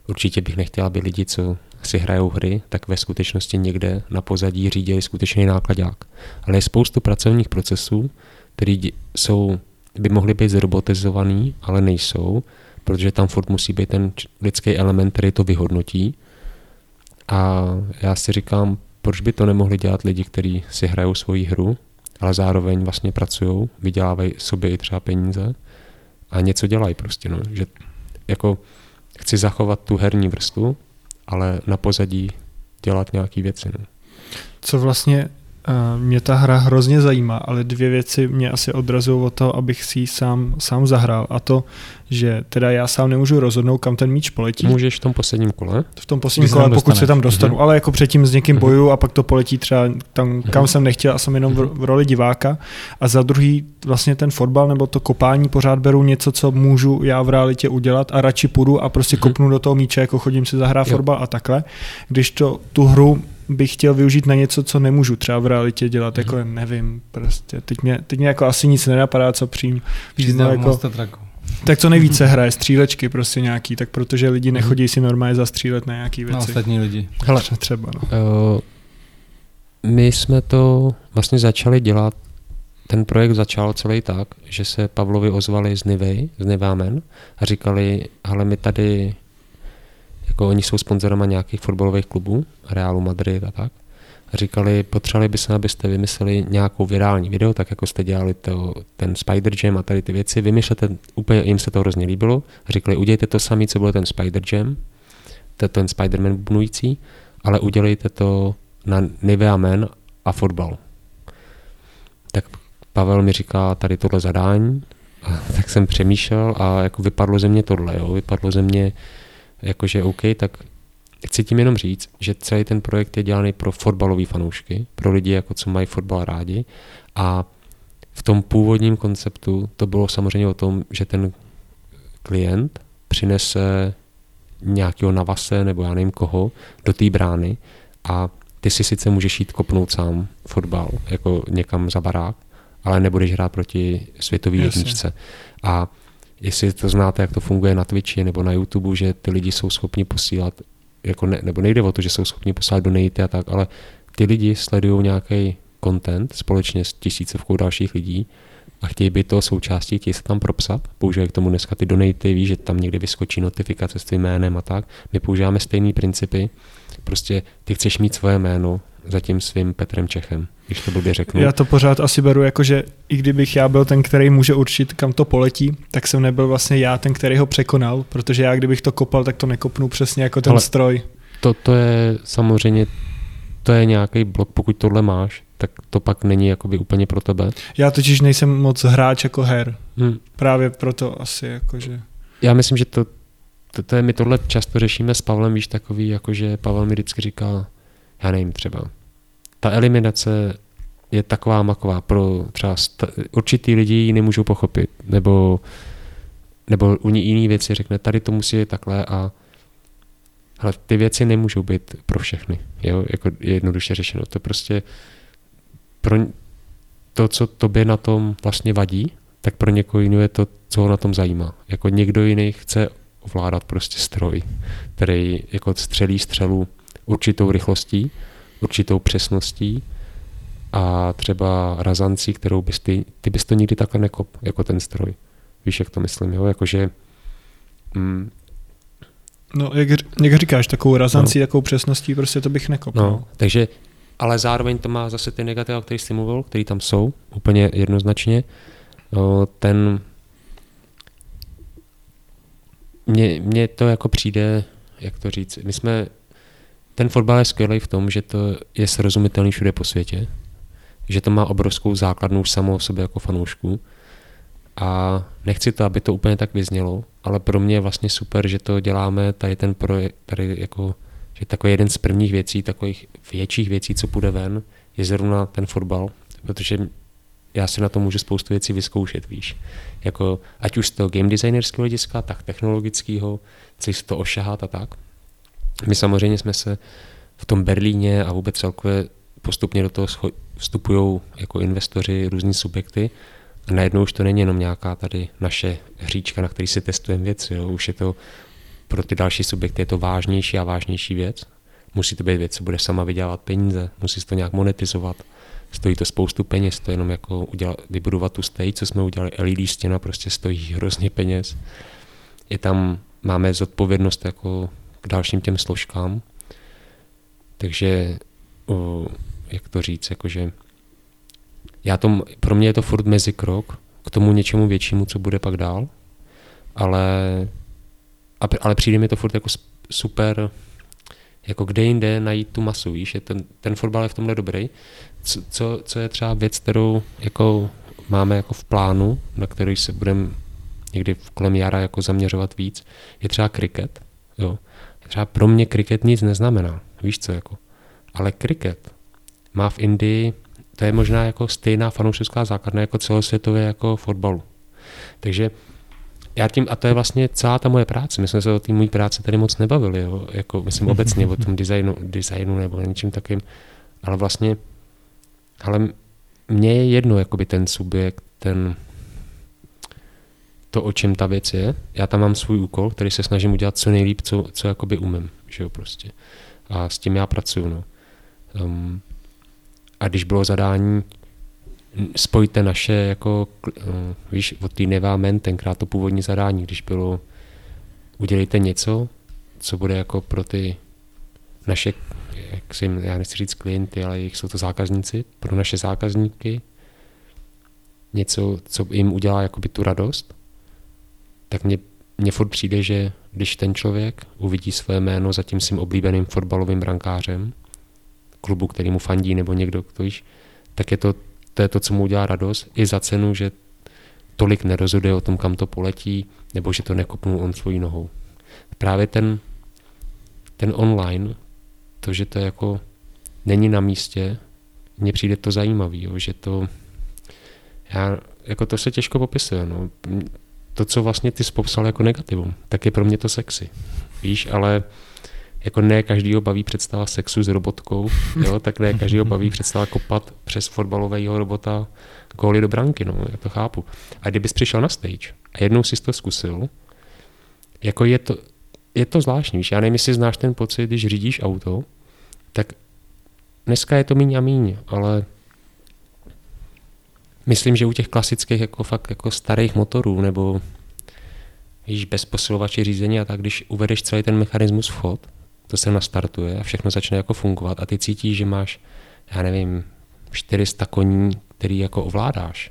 určitě bych nechtěl, aby lidi, co si hrajou hry, tak ve skutečnosti někde na pozadí řídili skutečný nákladák. Ale je spoustu pracovních procesů, které jsou, by mohly být zrobotizovaný, ale nejsou, protože tam furt musí být ten lidský element, který to vyhodnotí. A já si říkám, proč by to nemohli dělat lidi, kteří si hrajou svoji hru, ale zároveň vlastně pracují, vydělávají sobě i třeba peníze a něco dělají prostě, no. že jako chci zachovat tu herní vrstvu, ale na pozadí dělat nějaké věci. No. Co vlastně mě ta hra hrozně zajímá, ale dvě věci mě asi odrazují od toho, abych si ji sám, sám zahrál. A to, že teda já sám nemůžu rozhodnout, kam ten míč poletí. Můžeš v tom posledním kole? V tom posledním kole, pokud se tam dostanu. Mm-hmm. Ale jako předtím s někým mm-hmm. bojuju a pak to poletí třeba tam, mm-hmm. kam jsem nechtěl a jsem jenom v, v roli diváka. A za druhý vlastně ten fotbal nebo to kopání pořád beru něco, co můžu já v realitě udělat a radši půjdu a prostě mm-hmm. kopnu do toho míče, jako chodím si zahrát fotbal a takhle. Když to tu hru bych chtěl využít na něco, co nemůžu třeba v realitě dělat, jako nevím, prostě, teď mě, teď mě jako asi nic nenapadá, co přím. Přímo jako, tak co nejvíce hraje, střílečky prostě nějaký, tak protože lidi mhm. nechodí si normálně zastřílet na nějaký věci. Na ostatní lidi. Hele, třeba, no. Uh, my jsme to vlastně začali dělat, ten projekt začal celý tak, že se Pavlovi ozvali z Nivy, z Nivámen a říkali, ale my tady jako oni jsou sponzorama nějakých fotbalových klubů, Realu Madrid a tak. Říkali, potřebovali by se, abyste vymysleli nějakou virální video, tak jako jste dělali to, ten Spider Jam a tady ty věci. Vymýšlete, úplně jim se to hrozně líbilo. Říkali, udějte to sami, co byl ten Spider Jam, to ten Spider-Man bubnující, ale udělejte to na Nivea Men a fotbal. Tak Pavel mi říká tady tohle zadání, a tak jsem přemýšlel a jako vypadlo ze mě tohle, jo, vypadlo ze mě jakože OK, tak chci tím jenom říct, že celý ten projekt je dělaný pro fotbalové fanoušky, pro lidi, jako co mají fotbal rádi a v tom původním konceptu to bylo samozřejmě o tom, že ten klient přinese nějakého navase nebo já nevím koho do té brány a ty si sice můžeš jít kopnout sám fotbal, jako někam za barák, ale nebudeš hrát proti světové jedničce. A jestli to znáte, jak to funguje na Twitchi nebo na YouTube, že ty lidi jsou schopni posílat, jako ne, nebo nejde o to, že jsou schopni posílat donaty a tak, ale ty lidi sledují nějaký content společně s tisícovkou dalších lidí a chtějí být toho součástí, chtějí se tam propsat, používají k tomu dneska ty donaty, víš, že tam někdy vyskočí notifikace s tvým jménem a tak. My používáme stejné principy, prostě ty chceš mít svoje jméno, za tím svým Petrem Čechem, když to blbě řeknu. Já to pořád asi beru jako, že i kdybych já byl ten, který může určit, kam to poletí, tak jsem nebyl vlastně já ten, který ho překonal, protože já kdybych to kopal, tak to nekopnu přesně jako ten Ale stroj. To, to je samozřejmě, to je nějaký blok, pokud tohle máš, tak to pak není jakoby úplně pro tebe. Já totiž nejsem moc hráč jako her. Hmm. Právě proto asi jakože... Já myslím, že to, to, to je, my tohle často řešíme s Pavlem, víš, takový, jakože Pavel mi vždycky říká, já nevím, třeba ta eliminace je taková maková pro třeba určitý lidi ji nemůžou pochopit, nebo, nebo u ní jiný věci řekne, tady to musí být takhle a ale ty věci nemůžou být pro všechny, jo, jako jednoduše řešeno. To prostě pro to, co tobě na tom vlastně vadí, tak pro někoho jiného je to, co ho na tom zajímá. Jako někdo jiný chce ovládat prostě stroj, který jako střelí střelu určitou rychlostí, určitou přesností a třeba razancí, kterou bys ty, ty bys to nikdy takhle nekop, jako ten stroj. Víš, jak to myslím, jo? Jakože mm, No, jak, jak říkáš, takovou razancí, no. takovou přesností, prostě to bych nekopl. No, takže, ale zároveň to má zase ty negativa, o kterých jsi mluvil, které tam jsou, úplně jednoznačně. No, ten, mně, mně to jako přijde, jak to říct, my jsme ten fotbal je skvělý v tom, že to je srozumitelný všude po světě, že to má obrovskou základnu už samo o sobě jako fanoušku. A nechci to, aby to úplně tak vyznělo, ale pro mě je vlastně super, že to děláme, tady ten projekt, tady jako, že takový jeden z prvních věcí, takových větších věcí, co půjde ven, je zrovna ten fotbal, protože já si na to můžu spoustu věcí vyzkoušet, víš. Jako, ať už z toho game designerského hlediska, tak technologického, chci si to ošahat a tak. My samozřejmě jsme se v tom Berlíně a vůbec celkově postupně do toho vstupují jako investoři, různí subjekty a najednou už to není jenom nějaká tady naše hříčka, na který si testujeme věci, jo. už je to pro ty další subjekty je to vážnější a vážnější věc. Musí to být věc, co bude sama vydělat peníze, musí se to nějak monetizovat. Stojí to spoustu peněz, to jenom jako udělat, vybudovat tu stage, co jsme udělali, LED stěna prostě stojí hrozně peněz je tam, máme zodpovědnost jako k dalším těm složkám, takže, jak to říct, jakože já tom, pro mě je to furt mezi krok k tomu něčemu většímu, co bude pak dál, ale, ale přijde mi to furt jako super, jako kde jinde najít tu masu, víš, je ten, ten fotbal je v tomhle dobrý. Co, co, co je třeba věc, kterou jako máme jako v plánu, na který se budeme někdy kolem jara jako zaměřovat víc, je třeba kriket. Jo. Třeba pro mě kriket nic neznamená, víš co jako. Ale kriket má v Indii, to je možná jako stejná fanouškovská základna jako celosvětově jako fotbalu. Takže já tím, a to je vlastně celá ta moje práce. My jsme se o té mojí práci tady moc nebavili, jo? jako myslím obecně o tom designu, designu nebo něčím takým, ale vlastně, ale mně je jedno jakoby ten subjekt, ten, to, o čem ta věc je. Já tam mám svůj úkol, který se snažím udělat co nejlíp, co, co jakoby umím, že jo, prostě. A s tím já pracuju, no. Um, a když bylo zadání spojte naše, jako, uh, víš, od té Nevámen, tenkrát to původní zadání, když bylo udělejte něco, co bude jako pro ty naše, jak si, já nechci říct klienty, ale jsou to zákazníci, pro naše zákazníky, něco, co jim udělá jakoby tu radost, tak mně, mně furt přijde, že když ten člověk uvidí své jméno za tím svým oblíbeným fotbalovým brankářem, klubu, který mu fandí, nebo někdo, kdo víš, tak je to, to je to, co mu udělá radost, i za cenu, že tolik nerozhoduje o tom, kam to poletí, nebo že to nekopnul on svojí nohou. Právě ten, ten online, to, že to jako není na místě, mně přijde to zajímavý, jo, že to, já, jako to se těžko popisuje, no. To, co vlastně ty jsi popsal jako negativum, tak je pro mě to sexy. Víš, ale jako ne každýho baví představa sexu s robotkou, jo, tak ne každýho baví představa kopat přes fotbalového robota góly do branky, no, já to chápu. A kdybys přišel na stage a jednou si to zkusil, jako je to, je to zvláštní, víš, já nevím, jestli znáš ten pocit, když řídíš auto, tak dneska je to míň a míň, ale myslím, že u těch klasických jako fakt jako starých motorů nebo víš, bez posilovače řízení a tak, když uvedeš celý ten mechanismus vchod, to se nastartuje a všechno začne jako fungovat a ty cítíš, že máš, já nevím, 400 koní, který jako ovládáš.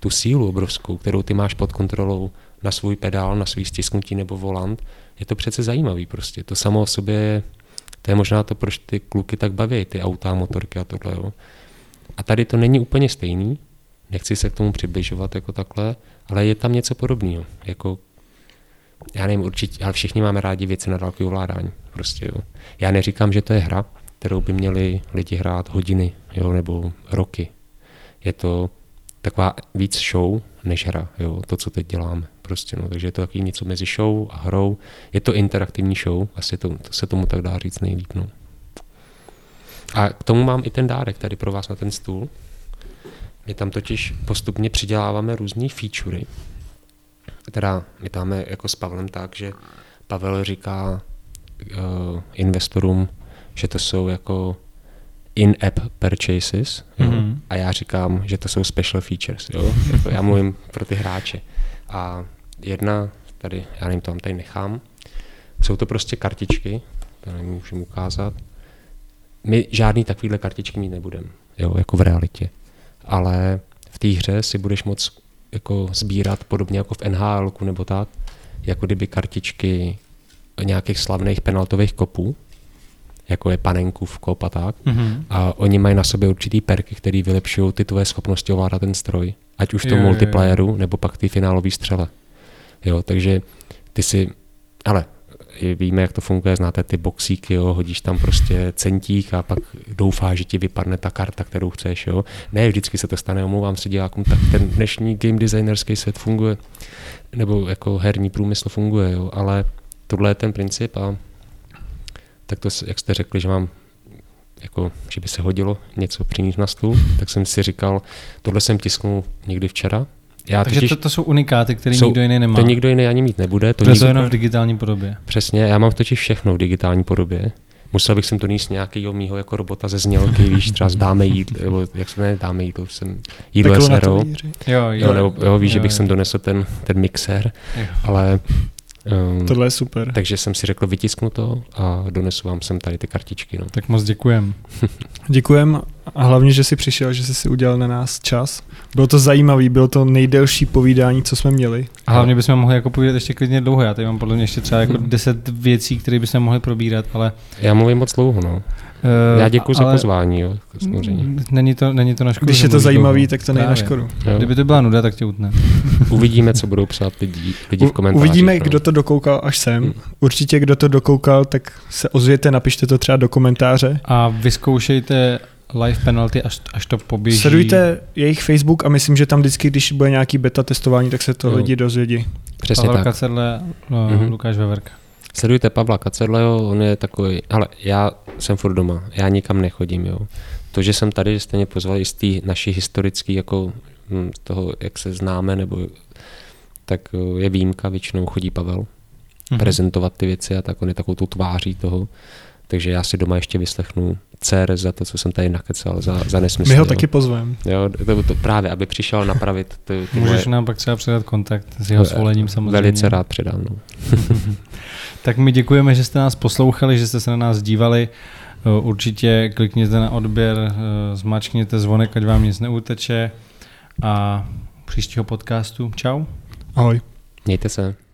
Tu sílu obrovskou, kterou ty máš pod kontrolou na svůj pedál, na svý stisknutí nebo volant, je to přece zajímavý prostě. To samo o sobě, to je možná to, proč ty kluky tak baví, ty autá, motorky a tohle. Jo. A tady to není úplně stejný, nechci se k tomu přibližovat jako takhle, ale je tam něco podobného. Jako, já nevím, určitě, ale všichni máme rádi věci na dálkový ovládání. Prostě, jo. Já neříkám, že to je hra, kterou by měli lidi hrát hodiny jo, nebo roky. Je to taková víc show než hra, jo, to, co teď děláme. Prostě, no. Takže je to takový něco mezi show a hrou. Je to interaktivní show, asi to, to se tomu tak dá říct nejlíp. No. A k tomu mám i ten dárek tady pro vás na ten stůl. My tam totiž postupně přiděláváme různé featurey. Teda my tam jako s Pavlem tak, že Pavel říká uh, investorům, že to jsou jako in-app purchases mm-hmm. a já říkám, že to jsou special features. Jo? Jako já mluvím pro ty hráče. A jedna, tady, já nevím, to vám tady nechám, jsou to prostě kartičky, to nemůžu ukázat. My žádný takovýhle kartičky mít nebudeme, jo, jako v realitě ale v té hře si budeš moc jako sbírat podobně jako v NHL nebo tak, jako kdyby kartičky nějakých slavných penaltových kopů, jako je Panenkův kop a tak. Mm-hmm. A oni mají na sobě určitý perky, které vylepšují ty tvoje schopnosti ovládat ten stroj. Ať už v tom multiplayeru, nebo pak ty finálové střele. Jo, takže ty si, ale víme, jak to funguje, znáte ty boxíky, jo, hodíš tam prostě centík a pak doufáš, že ti vypadne ta karta, kterou chceš. Jo. Ne, vždycky se to stane, omlouvám se divákům, tak ten dnešní game designerský svět funguje, nebo jako herní průmysl funguje, jo, ale tohle je ten princip a tak to, jak jste řekli, že mám jako, že by se hodilo něco přinést na stůl, tak jsem si říkal, tohle jsem tisknul někdy včera, já Takže totiž, to, to jsou unikáty, které nikdo jiný nemá. To nikdo jiný ani mít nebude. To, to nikdo, jenom v digitální podobě. Přesně, já mám totiž všechno v digitální podobě. Musel bych sem to níst nějakého mýho jako robota ze znělky, víš, třeba dáme jídlo, nebo jak se jmenuje dáme jídlo, jsem jídlo SRO. Jo, jo, jo, nebo, jo, víš, jo, že bych jo. sem donesl ten, ten mixer, jo. ale Um, Tohle je super. takže jsem si řekl, vytisknu to a donesu vám sem tady ty kartičky. No. Tak moc děkujem. Děkujem a hlavně, že jsi přišel, že jsi si udělal na nás čas. Bylo to zajímavý, bylo to nejdelší povídání, co jsme měli. A hlavně bychom mohli jako povídat ještě klidně dlouho. Já tady mám podle mě ještě třeba jako Hmm. 10 věcí, které bychom mohli probírat, ale... Já mluvím moc dlouho, no. Eh, Já děkuji za pozvání, jo, samozřejmě. Není to, není to na škodu. Když že je to zajímavý, dlouho. tak to není na škodu. Jo. Kdyby to byla nuda, tak tě utne. Uvidíme, co budou psát lidi, lidi v komentářích. Uvidíme, no. kdo to dokoukal až sem. Hmm. Určitě, kdo to dokoukal, tak se ozvěte, napište to třeba do komentáře. A vyzkoušejte live penalty, až, až to poběží. Sledujte jejich Facebook a myslím, že tam vždycky, když bude nějaký beta testování, tak se to Jo. lidi dozvědí. Přesně Pavel tak. Kacedle, no, Mhm. Lukáš Veverka. Sledujte Pavla Kacedleho, on je takový, ale já jsem furt doma, já nikam nechodím, jo. To, že jsem tady, že jste mě pozvali z té naší historické, jako hm, z toho, jak se známe, nebo tak eh, je výjimka, většinou chodí Pavel Mhm. prezentovat ty věci a tak on je takovou tu tváří toho. Takže já si doma ještě vyslechnu CR za to, co jsem tady nakecal, za, za nesmysl. My ho jo. taky pozveme. Jo, to, to právě, aby přišel napravit ty, ty Můžeš moje, nám pak třeba předat kontakt s jeho svolením samozřejmě. Velice rád předám. No. Tak my děkujeme, že jste nás poslouchali, že jste se na nás dívali. Eh, Určitě klikněte na odběr, eh, zmačkněte zvonek, ať vám nic neuteče. A příštího podcastu. Čau. Ahoj. Mějte se.